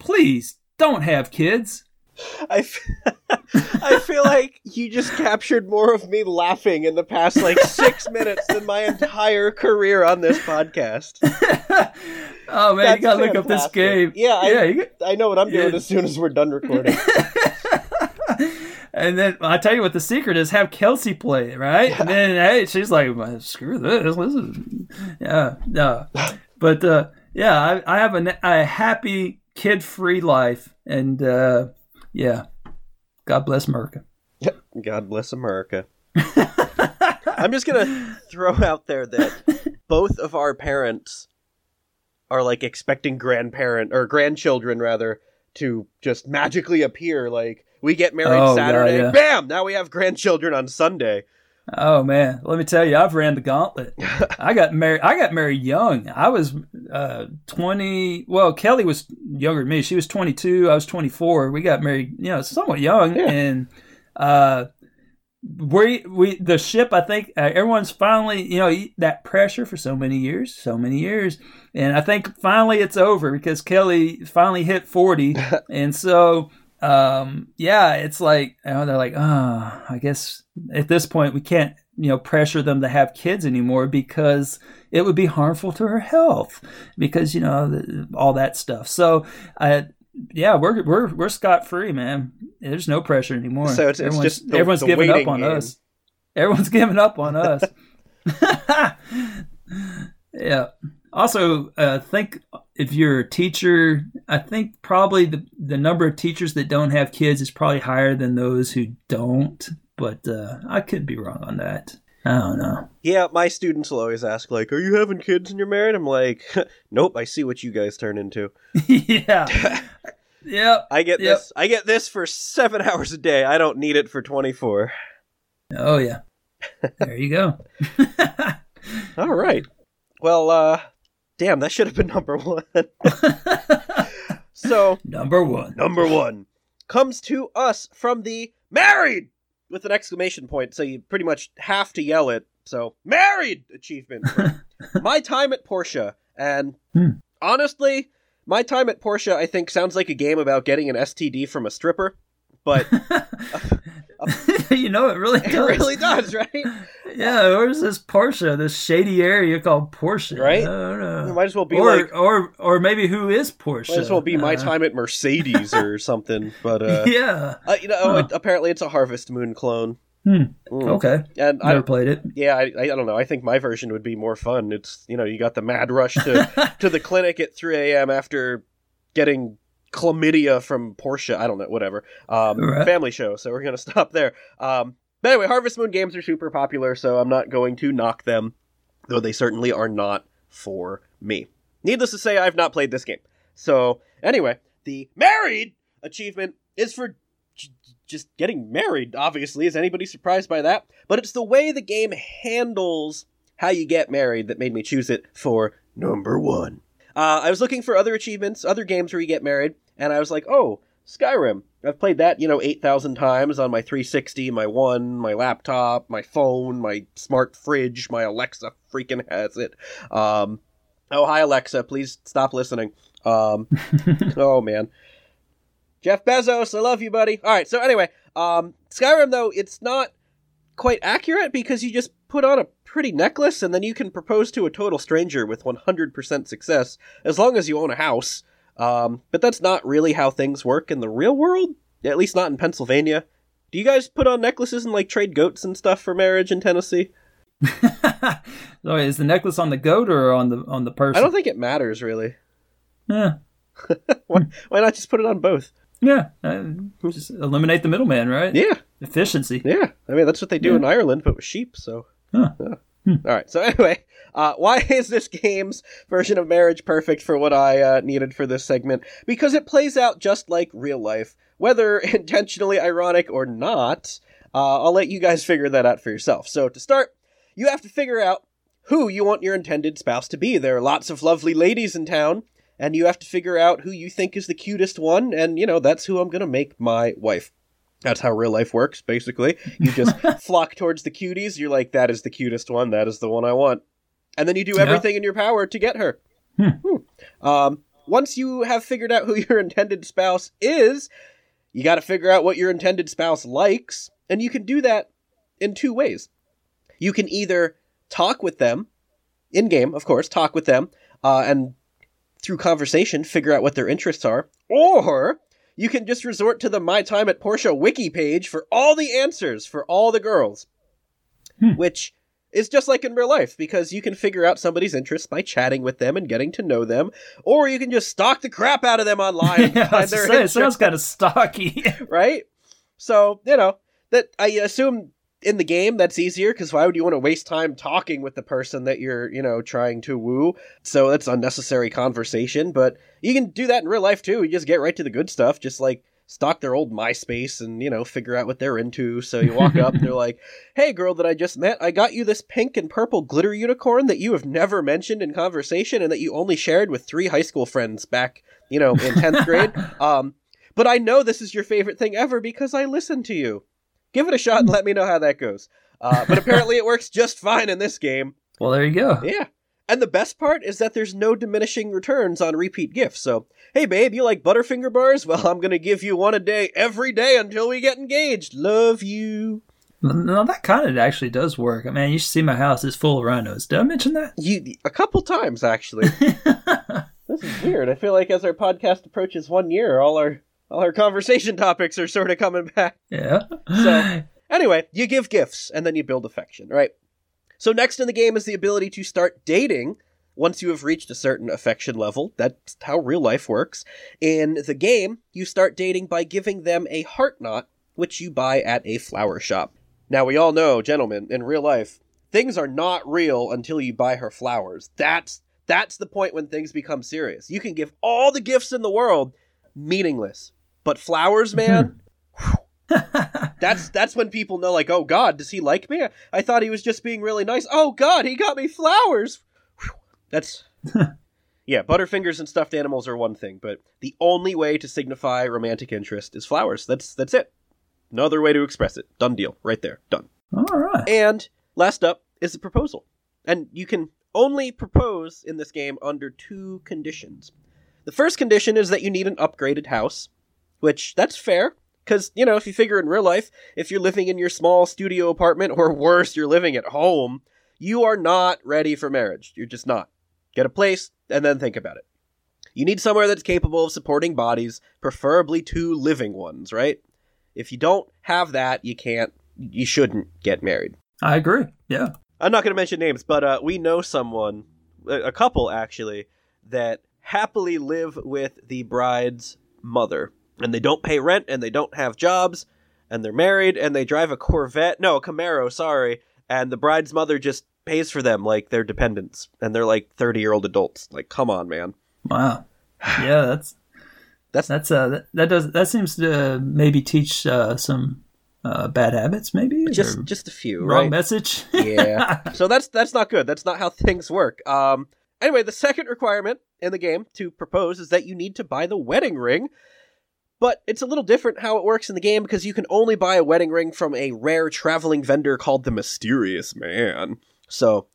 please don't have kids. I, f- I feel like you just captured more of me laughing in the past like six minutes than my entire career on this podcast. oh man, That's you gotta look up this game. Yeah, I- yeah. I know what I'm doing Yeah. as soon as we're done recording. and then I tell you what the secret is: have Kelsey play it, right? And then hey, she's like, "Well, "Screw this! This is yeah, no." But uh, yeah, I, I have a, a happy kid-free life, and uh, yeah, God bless America. Yep. God bless America. I'm just gonna throw out there that both of our parents are like expecting grandparent or grandchildren rather to just magically appear. Like we get married Oh, God, Saturday, yeah. bam! Now we have grandchildren on Sunday. Oh man, let me tell you, I've ran the gauntlet. I got married. I got married young. I was uh, twenty. Well, Kelly was younger than me. She was twenty two. I was twenty four. We got married, you know, somewhat young, Yeah. and uh, we we the ship. I think uh, everyone's finally, you know, that pressure for so many years, so many years, and I think finally it's over because Kelly finally hit forty, and so um yeah it's like you know, they're like oh i guess at this point we can't you know pressure them to have kids anymore because it would be harmful to her health because you know the, all that stuff. So uh yeah we're we're we're scot free man. There's no pressure anymore. So it's- it's everyone's, just the- everyone's the giving up on game. us. Everyone's giving up on us. Yeah also uh think if you're a teacher i think probably the, the number of teachers that don't have kids is probably higher than those who don't but uh i could be wrong on that i don't know Yeah, my students will always ask, like, "Are you having kids and you're married?" I'm like, "Nope, I see what you guys turn into. yeah yep I get Yep. this. I get this for seven hours a day. I don't need it for 24." oh yeah there you go All right. Well, uh, damn, that should have been number one. so, number one number one comes to us from the married with an exclamation point. So you pretty much have to yell it. So, married achievement. my time at Portia. And Hmm. honestly, my time at Portia, I think, sounds like a game about getting an STD from a stripper. But you know it really it does really does, right? yeah where's this portia this shady area called portia Right? i don't know It might as well be or, like, or or maybe who is Portia? might as well be my Uh, time at Mercedes or something. But, uh, yeah. uh you know, Huh. it- apparently it's a Harvest Moon clone. Hmm. Mm. Okay. And I, Never played it. Yeah, I, I don't know. I think my version would be more fun. It's you know you got the mad rush to to the clinic at 3 a.m. after getting chlamydia from Portia. I don't know, whatever. Um, Right. Family show. So we're gonna stop there. Um, but anyway, Harvest Moon games are super popular, so I'm not going to knock them, though they certainly are not for me. Needless to say, I've not played this game. So anyway, the married achievement is for j- just getting married, obviously. Is anybody surprised by that? But it's the way the game handles how you get married that made me choose it for number one. Uh, I was looking for other achievements, other games where you get married, and I was like, oh, Skyrim. I've played that, you know, 8,000 times on my 360, my One, my laptop, my phone, my smart fridge, my Alexa freaking has it. Um, oh, hi, Alexa, please stop listening. Um, oh, man. Jeff Bezos, I love you, buddy. All right, so anyway, um, Skyrim though it's not quite accurate because you just put on a pretty necklace and then you can propose to a total stranger with 100% success as long as you own a house. Um, but that's not really how things work in the real world, at least not in Pennsylvania. Do you guys put on necklaces and like trade goats and stuff for marriage in Tennessee? so is the necklace on the goat or on the on the person? I don't think it matters really. Yeah. Why, why not just put it on both? Yeah. Uh, just eliminate the middleman, right? Yeah, Efficiency. Yeah, I mean that's what they do Yeah. in Ireland, but with sheep. So, Huh. Yeah. All right. So anyway, uh, why is this game's version of marriage perfect for what I uh, needed for this segment? Because it plays out just like real life, whether intentionally ironic or not. Uh, I'll let you guys figure that out for yourself. So to start, you have to figure out who you want your intended spouse to be. There are lots of lovely ladies in town, and you have to figure out who you think is the cutest one, and you know that's who I'm gonna make my wife. That's how real life works, basically. You just flock towards the cuties. You're like, that is the cutest one. That is the one I want. And then you do Yeah. everything in your power to get her. Hmm. Hmm. Um, once you have figured out who your intended spouse is, you got to figure out what your intended spouse likes. And you can do that in two ways. You can either talk with them, in game, of course, talk with them, uh, and through conversation figure out what their interests are, or you can just resort to the My Time at Portia wiki page for all the answers for all the girls, Hmm. which is just like in real life because you can figure out somebody's interests by chatting with them and getting to know them, or you can just stalk the crap out of them online yeah, I was say, it sounds kind of stocky. right? So, you know, that I assume in the game that's easier because why would you want to waste time talking with the person that you're, you know, trying to woo? So that's unnecessary conversation, but you can do that in real life too. You just get right to the good stuff, just like stalk their old MySpace and, you know, figure out what they're into. So you walk up and they're like, Hey girl that I just met, I got you this pink and purple glitter unicorn that you have never mentioned in conversation and that you only shared with three high school friends back, you know, in 10th grade. Um, but I know this is your favorite thing ever because I listened to you. Give it a shot and let me know how that goes. Uh, but apparently it works just fine in this game. Well, there you go. Yeah. And the best part is that there's no diminishing returns on repeat gifts. So, hey babe, you like Butterfinger bars? Well, I'm going to give you one a day every day until we get engaged. Love you. No, that kind of actually does work. I mean, you should see my house is full of rhinos. Did I mention that? You a couple times actually. this is weird. I feel like as our podcast approaches 1 year, all our all our conversation topics are sort of coming back. yeah. So, anyway, you give gifts and then you build affection, right? So, next in the game is the ability to start dating once you have reached a certain affection level. That's how real life works. In the game, you start dating by giving them a heart knot, which you buy at a flower shop. Now, we all know, gentlemen, in real life, things are not real until you buy her flowers. That's that's the point when things become serious. You can give all the gifts in the world, meaningless. But flowers, man, hmm. that's that's when people know, like, oh God, does he like me? I thought he was just being really nice. Oh God, he got me flowers. That's yeah. Butterfingers and stuffed animals are one thing, but the only way to signify romantic interest is flowers. That's that's it. No other way to express it. Done deal. Right there. Done. All right. And last up is the proposal, and you can only propose in this game under two conditions. The first condition is that you need an upgraded house, which that's fair. Because, you know, if you figure in real life, if you're living in your small studio apartment, or worse, you're living at home, you are not ready for marriage. You're just not. Get a place, and then think about it. You need somewhere that's capable of supporting bodies, preferably two living ones, right? If you don't have that, you can't, you shouldn't get married. I agree. Yeah. I'm not going to mention names, but uh, we know someone, a a couple actually, that happily live with the bride's mother. And they don't pay rent and they don't have jobs and they're married and they drive a Corvette. No, a Camaro, sorry. And the bride's mother just pays for them like they're dependents and they're like 30 year old adults. Like, come on, man. Wow. Yeah, that's That's that's uh that, that does that seems to maybe teach uh, some uh, bad habits, maybe just just a few, wrong right? message. yeah. so that's that's not good. That's not how things work. Um anyway, the second requirement in the game to propose is that you need to buy the wedding ring. But it's a little different how it works in the game because you can only buy a wedding ring from a rare traveling vendor called the Mysterious Man. So,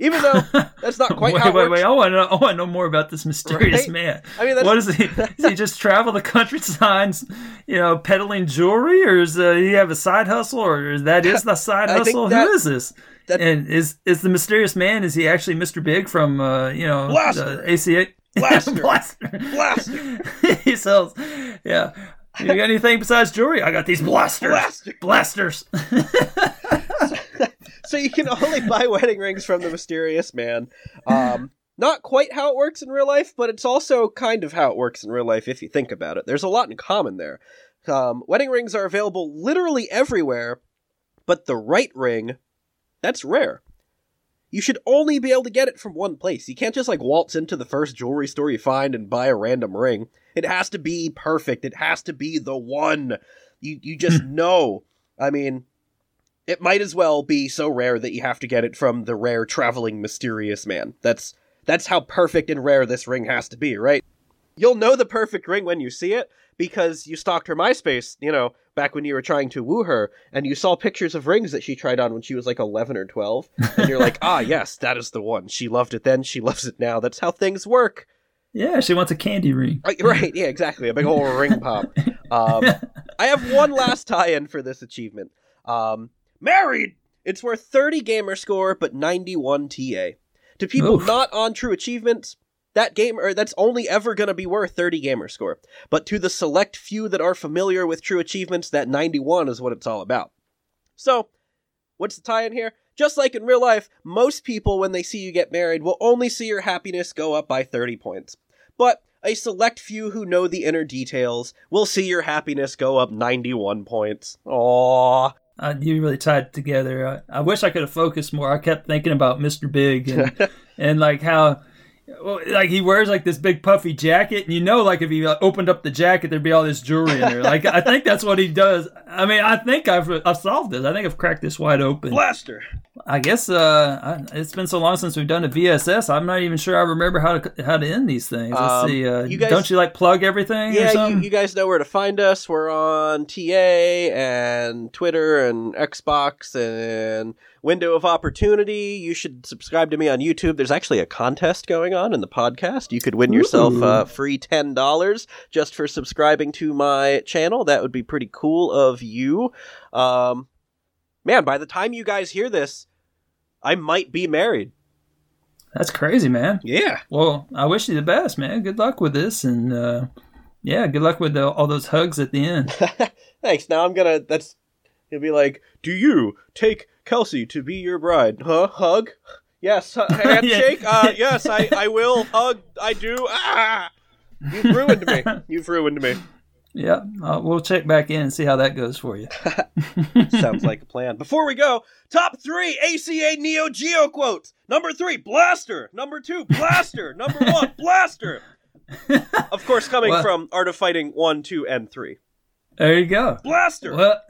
even though that's not quite wait, how it wait, works, wait! I want to know. I want to know more about this mysterious Right? man. I mean, that's, What is he? Does he just travel the countryside, you know, peddling jewelry, or is uh, he have a side hustle, or is that is the side hustle? that- Who is this? that- and is is the mysterious man? Is he actually Mr. Big from uh, you know Blaster. the ACA? Blaster. Blaster. Blaster. he sells. Yeah. You got anything besides jewelry? I got these blasters. Blaster. Blasters. So you can only buy wedding rings from the mysterious man. Um, not quite how it works in real life, but it's also kind of how it works in real life if you think about it. There's a lot in common there. Um, wedding rings are available literally everywhere, but the right ring, that's rare. You should only be able to get it from one place. You can't just like waltz into the first jewelry store you find and buy a random ring. It has to be perfect. It has to be the one. You you just know. I mean, it might as well be so rare that you have to get it from the rare traveling mysterious man. That's that's how perfect and rare this ring has to be, right? You'll know the perfect ring when you see it because you stalked her MySpace, you know, back when you were trying to woo her, and you saw pictures of rings that she tried on when she was like 11 or 12, and you're like, ah, yes, that is the one. She loved it then, she loves it now. That's how things work. yeah, she wants a candy ring. Right, right, yeah, exactly. A big old ring pop. Um, I have one last tie-in for this achievement. Um, married. It's worth 30 gamer score, but 91 TA. To people Oof. not on True Achievements, that game or that's only ever going to be worth 30 gamer score. But to the select few that are familiar with True Achievements, that 91 is what it's all about. So, what's the tie-in here? Just like in real life, most people when they see you get married will only see your happiness go up by 30 points. But a select few who know the inner details will see your happiness go up 91 points. Aww. Uh, you really tied it together. I, I wish I could have focused more. I kept thinking about Mr. Big and and like how well, like he wears like this big puffy jacket, and you know, like if he uh, opened up the jacket, there'd be all this jewelry in there. Like I think that's what he does. I mean, I think I've I've solved this. I think I've cracked this wide open. Blaster. I guess uh, I, it's been so long since we've done a VSS. I'm not even sure I remember how to how to end these things. Let's Um, see. Uh, you guys- don't you like plug everything? or Yeah, you, you guys know where to find us. We're on TA and Twitter and Xbox and Window of Opportunity. You should subscribe to me on YouTube. There's actually a contest going on in the podcast. You could win yourself uh, free $10 just for subscribing to my channel. That would be pretty cool of you. Um, man, by the time you guys hear this, I might be married. That's crazy, man. Yeah. Well, I wish you the best, man. Good luck with this, and uh, yeah, good luck with the, all those hugs at the end. Thanks. Now I'm gonna. That's. He'll be like, "Do you take Kelsey to be your bride? Huh? Hug? Yes. hu- handshake? uh, yes. I. I will hug. I do. Ah! You've ruined me. You've ruined me. yeah, uh, we'll check back in and see how that goes for you. Sounds like a plan. Before we go, top three ACA Neo Geo quotes. Number three, Blaster. Number two, Blaster. Number one, Blaster. Of course, coming Well- from Art of Fighting one, two, and three. There you go. Blaster. Well,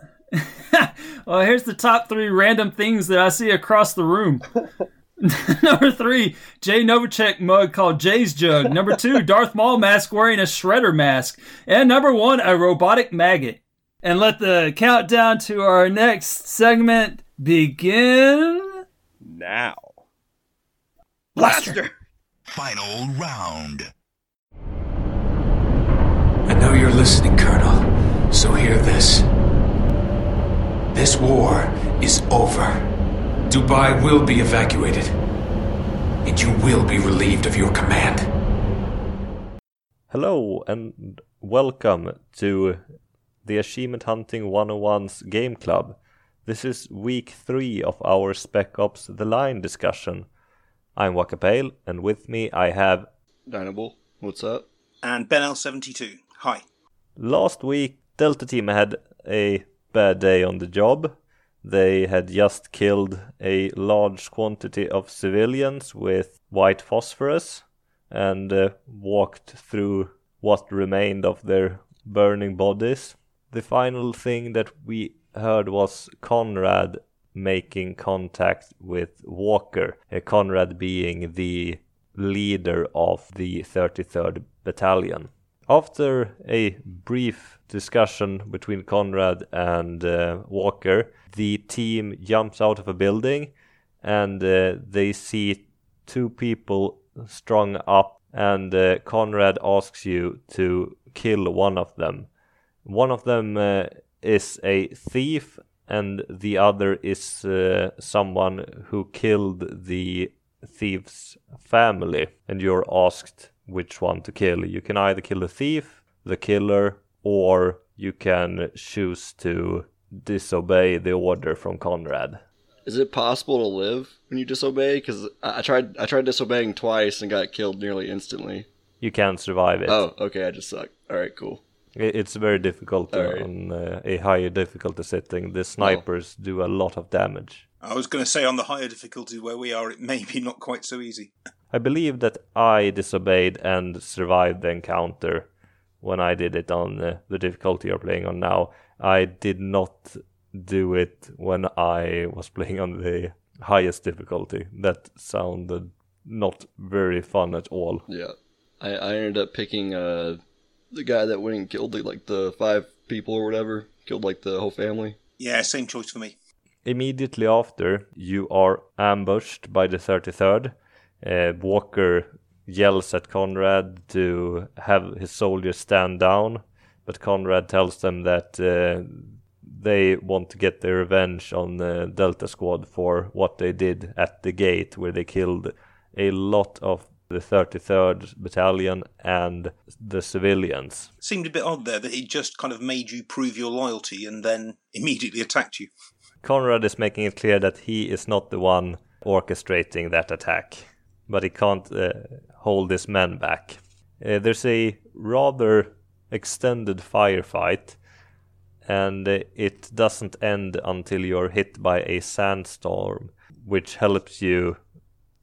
well, here's the top three random things that I see across the room. Number three, Jay Novacek mug called Jay's Jug. Number two, Darth Maul mask wearing a shredder mask. And number one, a robotic maggot. And let the countdown to our next segment begin. Now. Blaster. Final round. I know you're listening, Colonel, so hear this. This war is over. Dubai will be evacuated, and you will be relieved of your command. Hello and welcome to the Achievement Hunting 101's Game Club. This is week 3 of our Spec Ops The Line discussion. I'm Waka Pale, and with me I have Dynable, what's up? and Ben L72. Hi. Last week Delta Team had a bad day on the job. They had just killed a large quantity of civilians with white phosphorus and uh, walked through what remained of their burning bodies. The final thing that we heard was Conrad making contact with Walker, uh, Conrad being the leader of the 33rd Battalion. After a brief discussion between Conrad and uh, Walker, the team jumps out of a building and uh, they see two people strung up, and uh, Conrad asks you to kill one of them. One of them uh, is a thief, and the other is uh, someone who killed the thief's family, and you're asked which one to kill. You can either kill the thief, the killer, or you can choose to disobey the order from Conrad. Is it possible to live when you disobey? Because I, tried, I tried disobeying twice and got killed nearly instantly. You can't survive it. Oh, okay, I just suck. All right, cool. It's very difficult Alright. on uh, a higher difficulty setting. The snipers do a lot of damage. I was going to say on the higher difficulty where we are, it may be not quite so easy. I believe that I disobeyed and survived the encounter when I did it on uh, the difficulty you're playing on now. I did not do it when I was playing on the highest difficulty. That sounded not very fun at all. Yeah, I, I ended up picking uh the guy that went and killed the, like the five people or whatever, killed like the whole family. Yeah, same choice for me. Immediately after, you are ambushed by the 33rd. Uh, Walker yells at Conrad to have his soldiers stand down, but Conrad tells them that uh, they want to get their revenge on the Delta Squad for what they did at the gate, where they killed a lot of the 33rd Battalion and the civilians. Seemed a bit odd there that he just kind of made you prove your loyalty and then immediately attacked you. Conrad is making it clear that he is not the one orchestrating that attack, but he can't uh, hold his men back. Uh, there's a rather extended firefight, and uh, it doesn't end until you're hit by a sandstorm, which helps you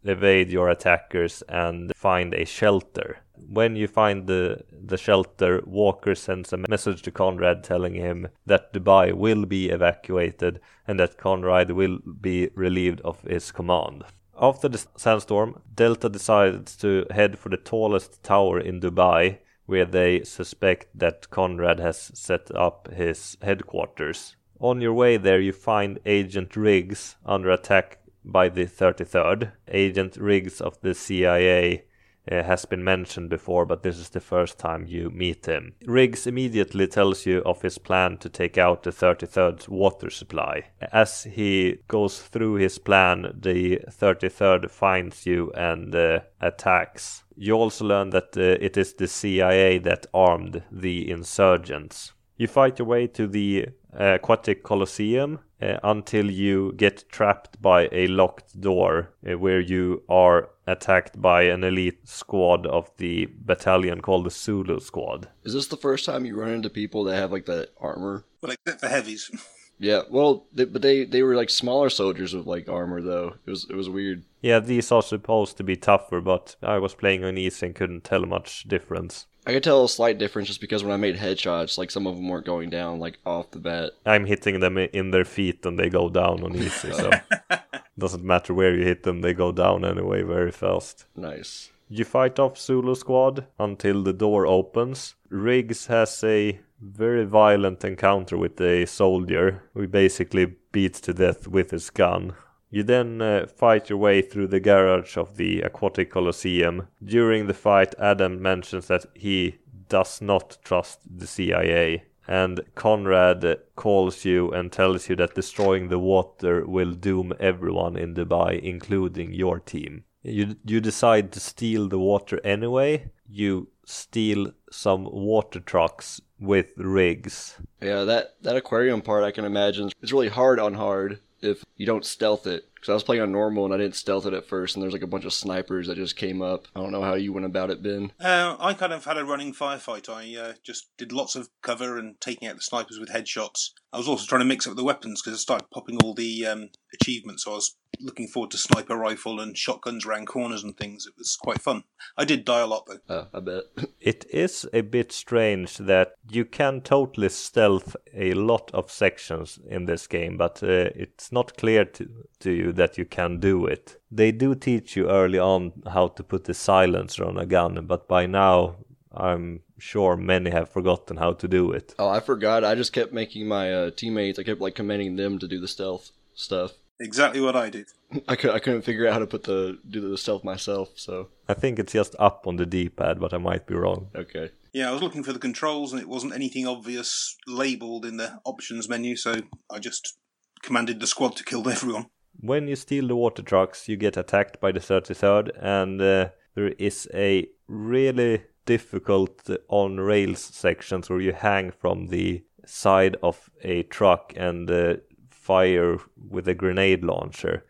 evade your attackers and find a shelter. When you find the the shelter, Walker sends a message to Conrad telling him that Dubai will be evacuated and that Conrad will be relieved of his command. After the sandstorm, Delta decides to head for the tallest tower in Dubai, where they suspect that Conrad has set up his headquarters. On your way there, you find Agent Riggs under attack by the 33rd. Agent Riggs of the CIA uh, has been mentioned before, but this is the first time you meet him. Riggs immediately tells you of his plan to take out the 33rd's water supply. As he goes through his plan, the 33rd finds you and uh, attacks. You also learn that uh, it is the CIA that armed the insurgents. You fight your way to the Aquatic Colosseum uh, until you get trapped by a locked door uh, where you are attacked by an elite squad of the battalion called the Zulu Squad. Is this the first time you run into people that have like that armor? Well, except for heavies. Yeah, well, they, but they they were like smaller soldiers with like armor though. It was it was weird. Yeah, these are supposed to be tougher, but I was playing on easy and couldn't tell much difference. I could tell a slight difference just because when I made headshots, like some of them weren't going down like off the bat. I'm hitting them in their feet and they go down on easy, so doesn't matter where you hit them, they go down anyway very fast. Nice. You fight off Zulu Squad until the door opens. Riggs has a very violent encounter with a soldier who basically beats to death with his gun. You then uh, fight your way through the garage of the Aquatic Colosseum. During the fight, Adam mentions that he does not trust the CIA. And Conrad calls you and tells you that destroying the water will doom everyone in Dubai, including your team. You, you decide to steal the water anyway. You steal some water trucks with Riggs. Yeah, that that aquarium part I can imagine it's really hard on hard if you don't stealth it. Because I was playing on normal and I didn't stealth it at first, and there's like a bunch of snipers that just came up. I don't know how you went about it, Ben. Uh, I kind of had a running firefight. I uh, just did lots of cover and taking out the snipers with headshots. I was also trying to mix up the weapons because I started popping all the um, achievements. So I was looking forward to sniper rifle and shotguns around corners and things. It was quite fun. I did die a lot though. Oh, I bet. It is a bit strange that you can totally stealth a lot of sections in this game, but uh, it's not clear to, to you that you can do it. They do teach you early on how to put the silencer on a gun, but by now I'm sure many have forgotten how to do it. Oh, I forgot. I just kept making my uh, teammates. I kept like commanding them to do the stealth stuff. Exactly what I did. I could I couldn't figure out how to put the do the stealth myself. So I think it's just up on the D-pad, but I might be wrong. okay. Yeah, I was looking for the controls and it wasn't anything obvious labelled in the options menu, so I just commanded the squad to kill everyone. When you steal the water trucks, you get attacked by the 33rd, and uh, there is a really difficult on rails sections where you hang from the side of a truck and uh, fire with a grenade launcher.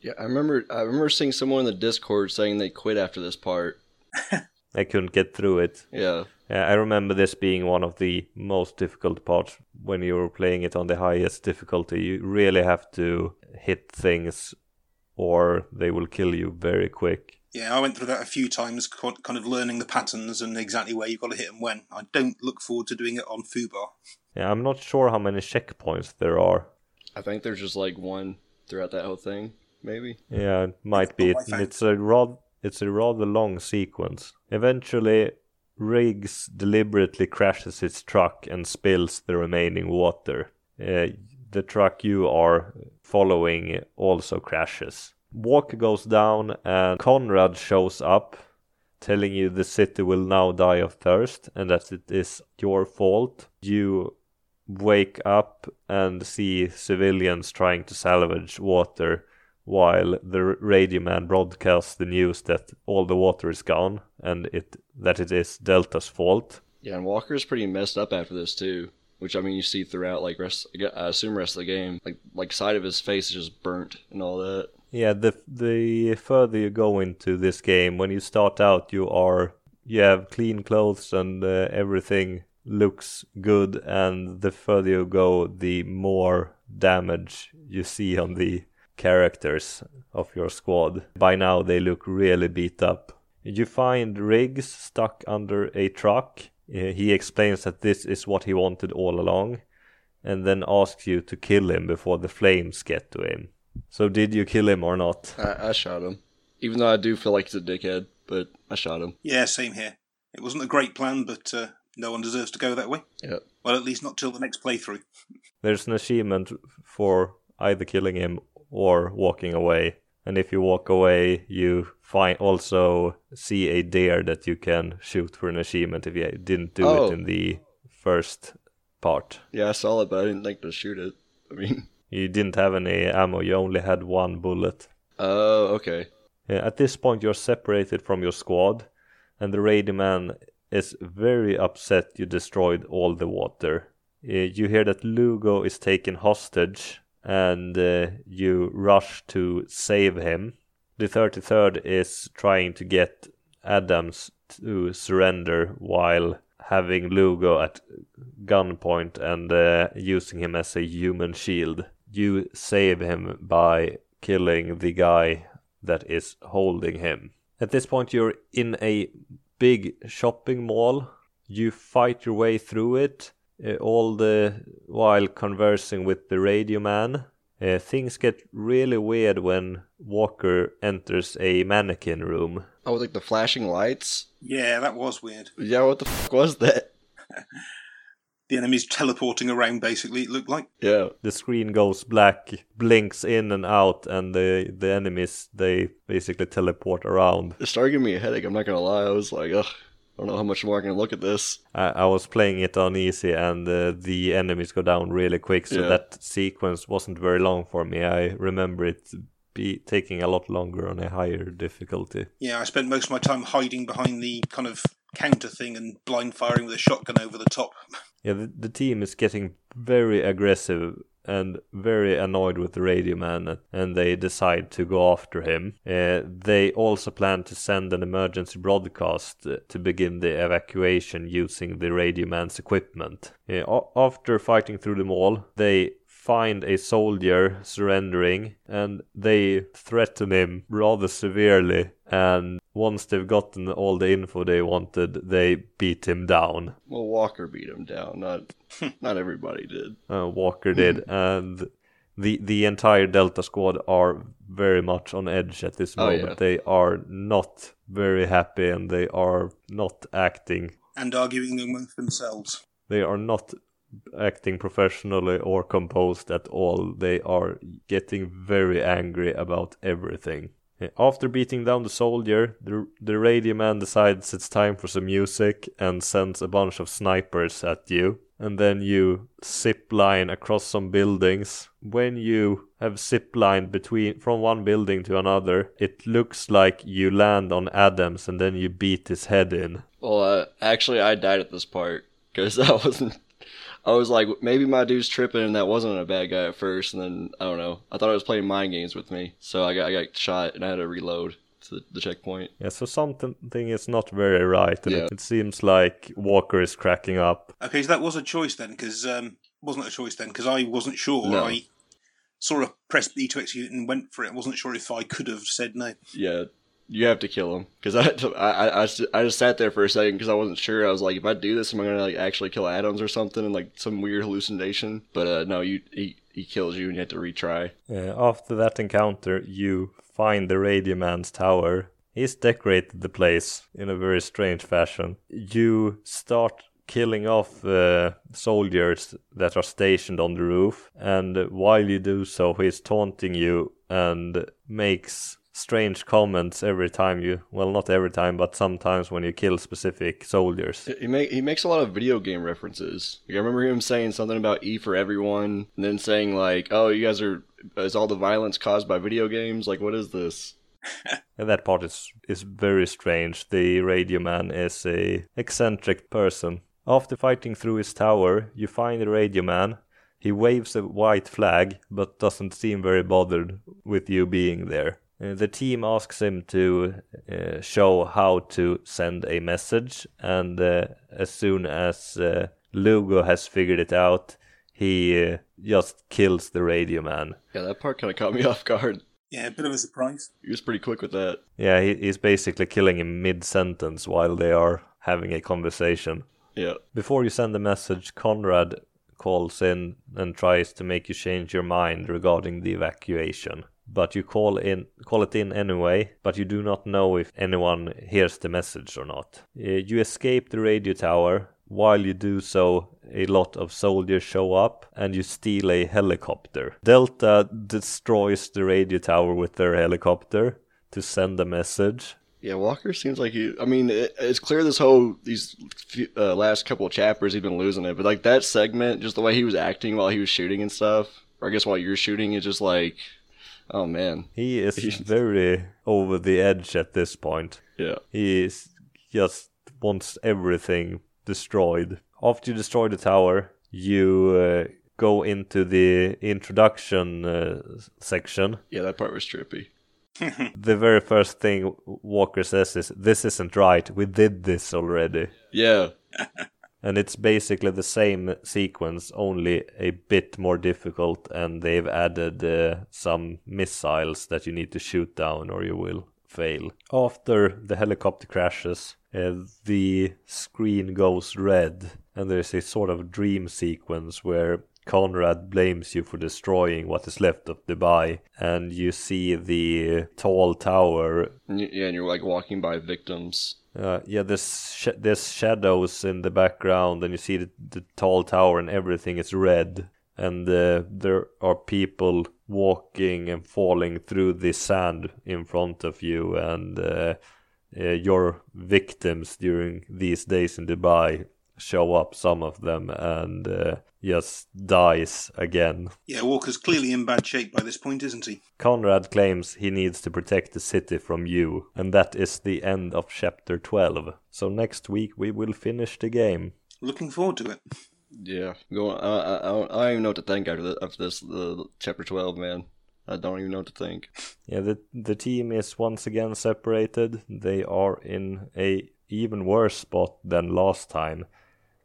Yeah, I remember. I remember seeing someone in the Discord saying they quit after this part. I couldn't get through it. Yeah. Yeah, I remember this being one of the most difficult parts when you were playing it on the highest difficulty. You really have to hit things or they will kill you very quick. Yeah, I went through that a few times, kind of learning the patterns and exactly where you've got to hit them when. I don't look forward to doing it on Fubar. Yeah, I'm not sure how many checkpoints there are. I think there's just like one throughout that whole thing, maybe. Yeah, it might be. That's It's a rather it's a rather long sequence. Eventually, Riggs deliberately crashes his truck and spills the remaining water. Uh, the truck you are following also crashes. Walker goes down and Conrad shows up, telling you the city will now die of thirst and that it is your fault. You wake up and see civilians trying to salvage water while the radio man broadcasts the news that all the water is gone and it that it is Delta's fault. Yeah, and Walker's pretty messed up after this too. Which I mean, you see throughout like rest. I assume rest of the game, like like side of his face is just burnt and all that. Yeah, the the further you go into this game, when you start out, you are you have clean clothes and uh, everything looks good, and the further you go, the more damage you see on the characters of your squad. By now, they look really beat up. You find Riggs stuck under a truck. He explains that this is what he wanted all along, and then asks you to kill him before the flames get to him. So, did you kill him or not? I, I shot him. Even though I do feel like he's a dickhead, but I shot him. Yeah, same here. It wasn't a great plan, but uh, no one deserves to go that way. Yeah. Well, at least not till the next playthrough. There's an achievement for either killing him or walking away. And if you walk away, you find also see a deer that you can shoot for an achievement if you didn't do Oh. it in the first part. Yeah, I saw it, but I didn't think to shoot it. I mean, You didn't have any ammo, you only had one bullet. oh, okay. Uh, At this point, you're separated from your squad, and the radio man is very upset you destroyed all the water. Uh, you hear that Lugo is taken hostage, and uh, you rush to save him. The 33rd is trying to get Adams to surrender while having Lugo at gunpoint and uh, using him as a human shield. You save him by killing the guy that is holding him. At this point, you're in a big shopping mall. You fight your way through it, uh, all the while conversing with the radio man. Uh, things get really weird when Walker enters a mannequin room. Oh, with like the flashing lights? Yeah, that was weird. Yeah, what the fuck was that? The enemies teleporting around, basically, it looked like. Yeah. The screen goes black, blinks in and out, and the the enemies they basically teleport around. It started giving me a headache, I'm not gonna lie. I was like, ugh, I don't know how much more I can look at this. I, I was playing it on easy, and uh, the enemies go down really quick, so Yeah. that sequence wasn't very long for me. I remember it be taking a lot longer on a higher difficulty. Yeah, I spent most of my time hiding behind the kind of counter thing and blind firing with a shotgun over the top. Yeah, the, the team is getting very aggressive and very annoyed with the radio man, and they decide to go after him. Uh, they also plan to send an emergency broadcast to begin the evacuation using the radio man's equipment. Uh, after fighting through them all, they find a soldier surrendering and they threaten him rather severely and once they've gotten all the info they wanted they beat him down Well, Walker beat him down. Not, not everybody did. uh, Walker did, and the the entire Delta squad are very much on edge at this Oh, moment. yeah. They are not very happy, and they are not acting. and arguing amongst themselves. They are not acting professionally or composed at all. They are getting very angry about everything. After beating down the soldier, the, the radio man decides it's time for some music and sends a bunch of snipers at you. And then you zip line across some buildings. When you have zip lined between from one building to another, it looks like you land on Adams and then you beat his head in. Well, uh, actually, I died at this part because I wasn't. I was like, maybe my dude's tripping, and that wasn't a bad guy at first. And then I don't know. I thought I was playing mind games with me, so I got I got shot, and I had to reload to the, the checkpoint. Yeah, so something is not very right, and Yeah. it, it seems like Walker is cracking up. Okay, so that was a choice then, because um, wasn't a choice then, because I wasn't sure. No. I sort of pressed B to execute and went for it. I wasn't sure if I could have said no. Yeah, you have to kill him because I, I I I just- sat there for a second because I wasn't sure. I was like, if I do this, am I gonna like actually kill Adams or something and like some weird hallucination? But uh, no, you he he kills you and you have to retry. Uh, after that encounter, you find the Radio Man's tower. He's decorated the place in a very strange fashion. You start killing off uh, soldiers that are stationed on the roof, and while you do so, he's taunting you and makes strange comments every time you well not every time but sometimes when you kill specific soldiers He make he makes a lot of video game references. Like, I remember him saying something about E for everyone, and then saying like, "Oh, you guys are is all the violence caused by video games? Like, what is this?" And that part is is very strange. The radio man is a eccentric person. After fighting through his tower, you find the radio man. He waves a white flag, but doesn't seem very bothered with you being there. Uh, the team asks him to uh, show how to send a message, and uh, as soon as uh, Lugo has figured it out, he uh, just kills the radio man. Yeah, that part kind of caught me off guard. Yeah, a bit of a surprise. He was pretty quick with that. Yeah, he, he's basically killing him mid sentence while they are having a conversation. Yeah. Before you send the message, Conrad calls in and tries to make you change your mind regarding the evacuation. But you call in call it in anyway, but you do not know if anyone hears the message or not. Uh, you escape the radio tower. While you do so, a lot of soldiers show up and you steal a helicopter. Delta destroys the radio tower with their helicopter to send a message. Yeah, Walker seems like he. I mean, it, it's clear this whole these few, uh, last couple of chapters he's been losing it, but like that segment, just the way he was acting while he was shooting and stuff, or I guess while you're shooting, is just like, oh man, He is very over the edge at this point. Yeah. He is just wants everything destroyed. After you destroy the tower, you uh, go into the introduction uh, section. yeah, that part was trippy. The very first thing Walker says is, This isn't right. We did this already. Yeah, And it's basically the same sequence, only a bit more difficult, and they've added uh, some missiles that you need to shoot down or you will fail. After the helicopter crashes, uh, the screen goes red, and there's a sort of dream sequence where Conrad blames you for destroying what is left of Dubai, and you see the tall tower yeah, and you're like walking by victims. Uh, yeah, there's sh- there's shadows in the background, and you see the, the tall tower, and everything is red. And uh, there are people walking and falling through the sand in front of you, and uh, uh, your victims during these days in Dubai show up. Some of them and uh, just dies again. Yeah, Walker's clearly in bad shape by this point, isn't he? Conrad claims he needs to protect the city from you, and that is the end of chapter 12. So next week we will finish the game. Looking forward to it. Yeah, going. I, I, I, don't, I don't even know what to think after, the, after this. The chapter twelve, man. I don't even know what to think. Yeah, the the team is once again separated. They are in a even worse spot than last time.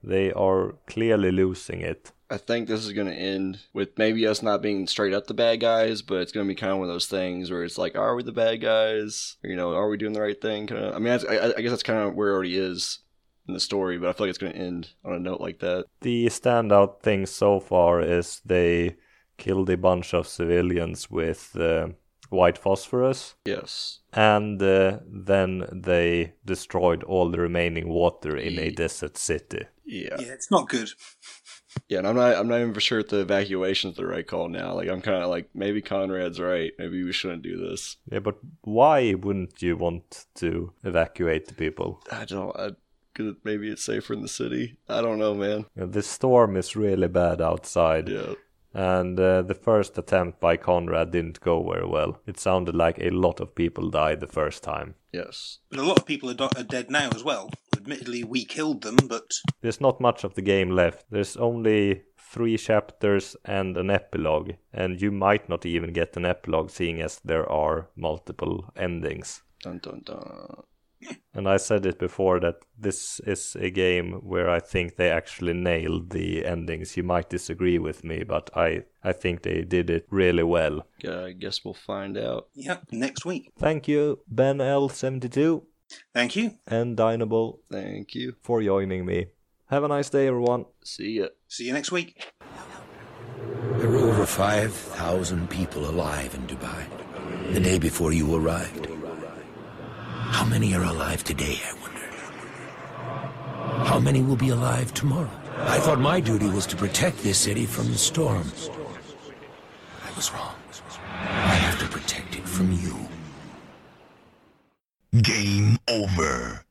They are clearly losing it. I think this is going to end with maybe us not being straight up the bad guys, but it's going to be kind of one of those things where it's like, are we the bad guys? Or, you know, are we doing the right thing? Kind of. I mean, I, I guess that's kind of where it already is in the story, but I feel like it's going to end on a note like that. The standout thing so far is they killed a bunch of civilians with uh, white phosphorus. Yes. And uh, then they destroyed all the remaining water in a desert city. Yeah. Yeah, it's not good. Yeah, and I'm not. I'm not even sure if the evacuation's the right call now. Like, I'm kind of like maybe Conrad's right. Maybe we shouldn't do this. Yeah, but why wouldn't you want to evacuate the people? I don't. I, Cause maybe it's safer in the city. I don't know, man. Yeah, the storm is really bad outside. Yeah. And uh, the first attempt by Conrad didn't go very well. It sounded like a lot of people died the first time. Yes. But a lot of people are, do- are dead now as well. Admittedly, we killed them, but There's not much of the game left. There's only three chapters and an epilogue, and you might not even get an epilogue seeing as there are multiple endings. Dun dun dun. And I said it before that this is a game where I think they actually nailed the endings. You might disagree with me, but I, I think they did it really well. Yeah, I guess we'll find out. yeah, next week. Thank you, Ben L72 Thank you. and Dynable, Thank you. for joining me. Have a nice day, everyone. See ya. See you next week. There were over 5,000 people alive in Dubai the day before you arrived. How many are alive today, I wonder? How many will be alive tomorrow? I thought my duty was to protect this city from the storms. I was wrong. I have to protect it from you. Game over.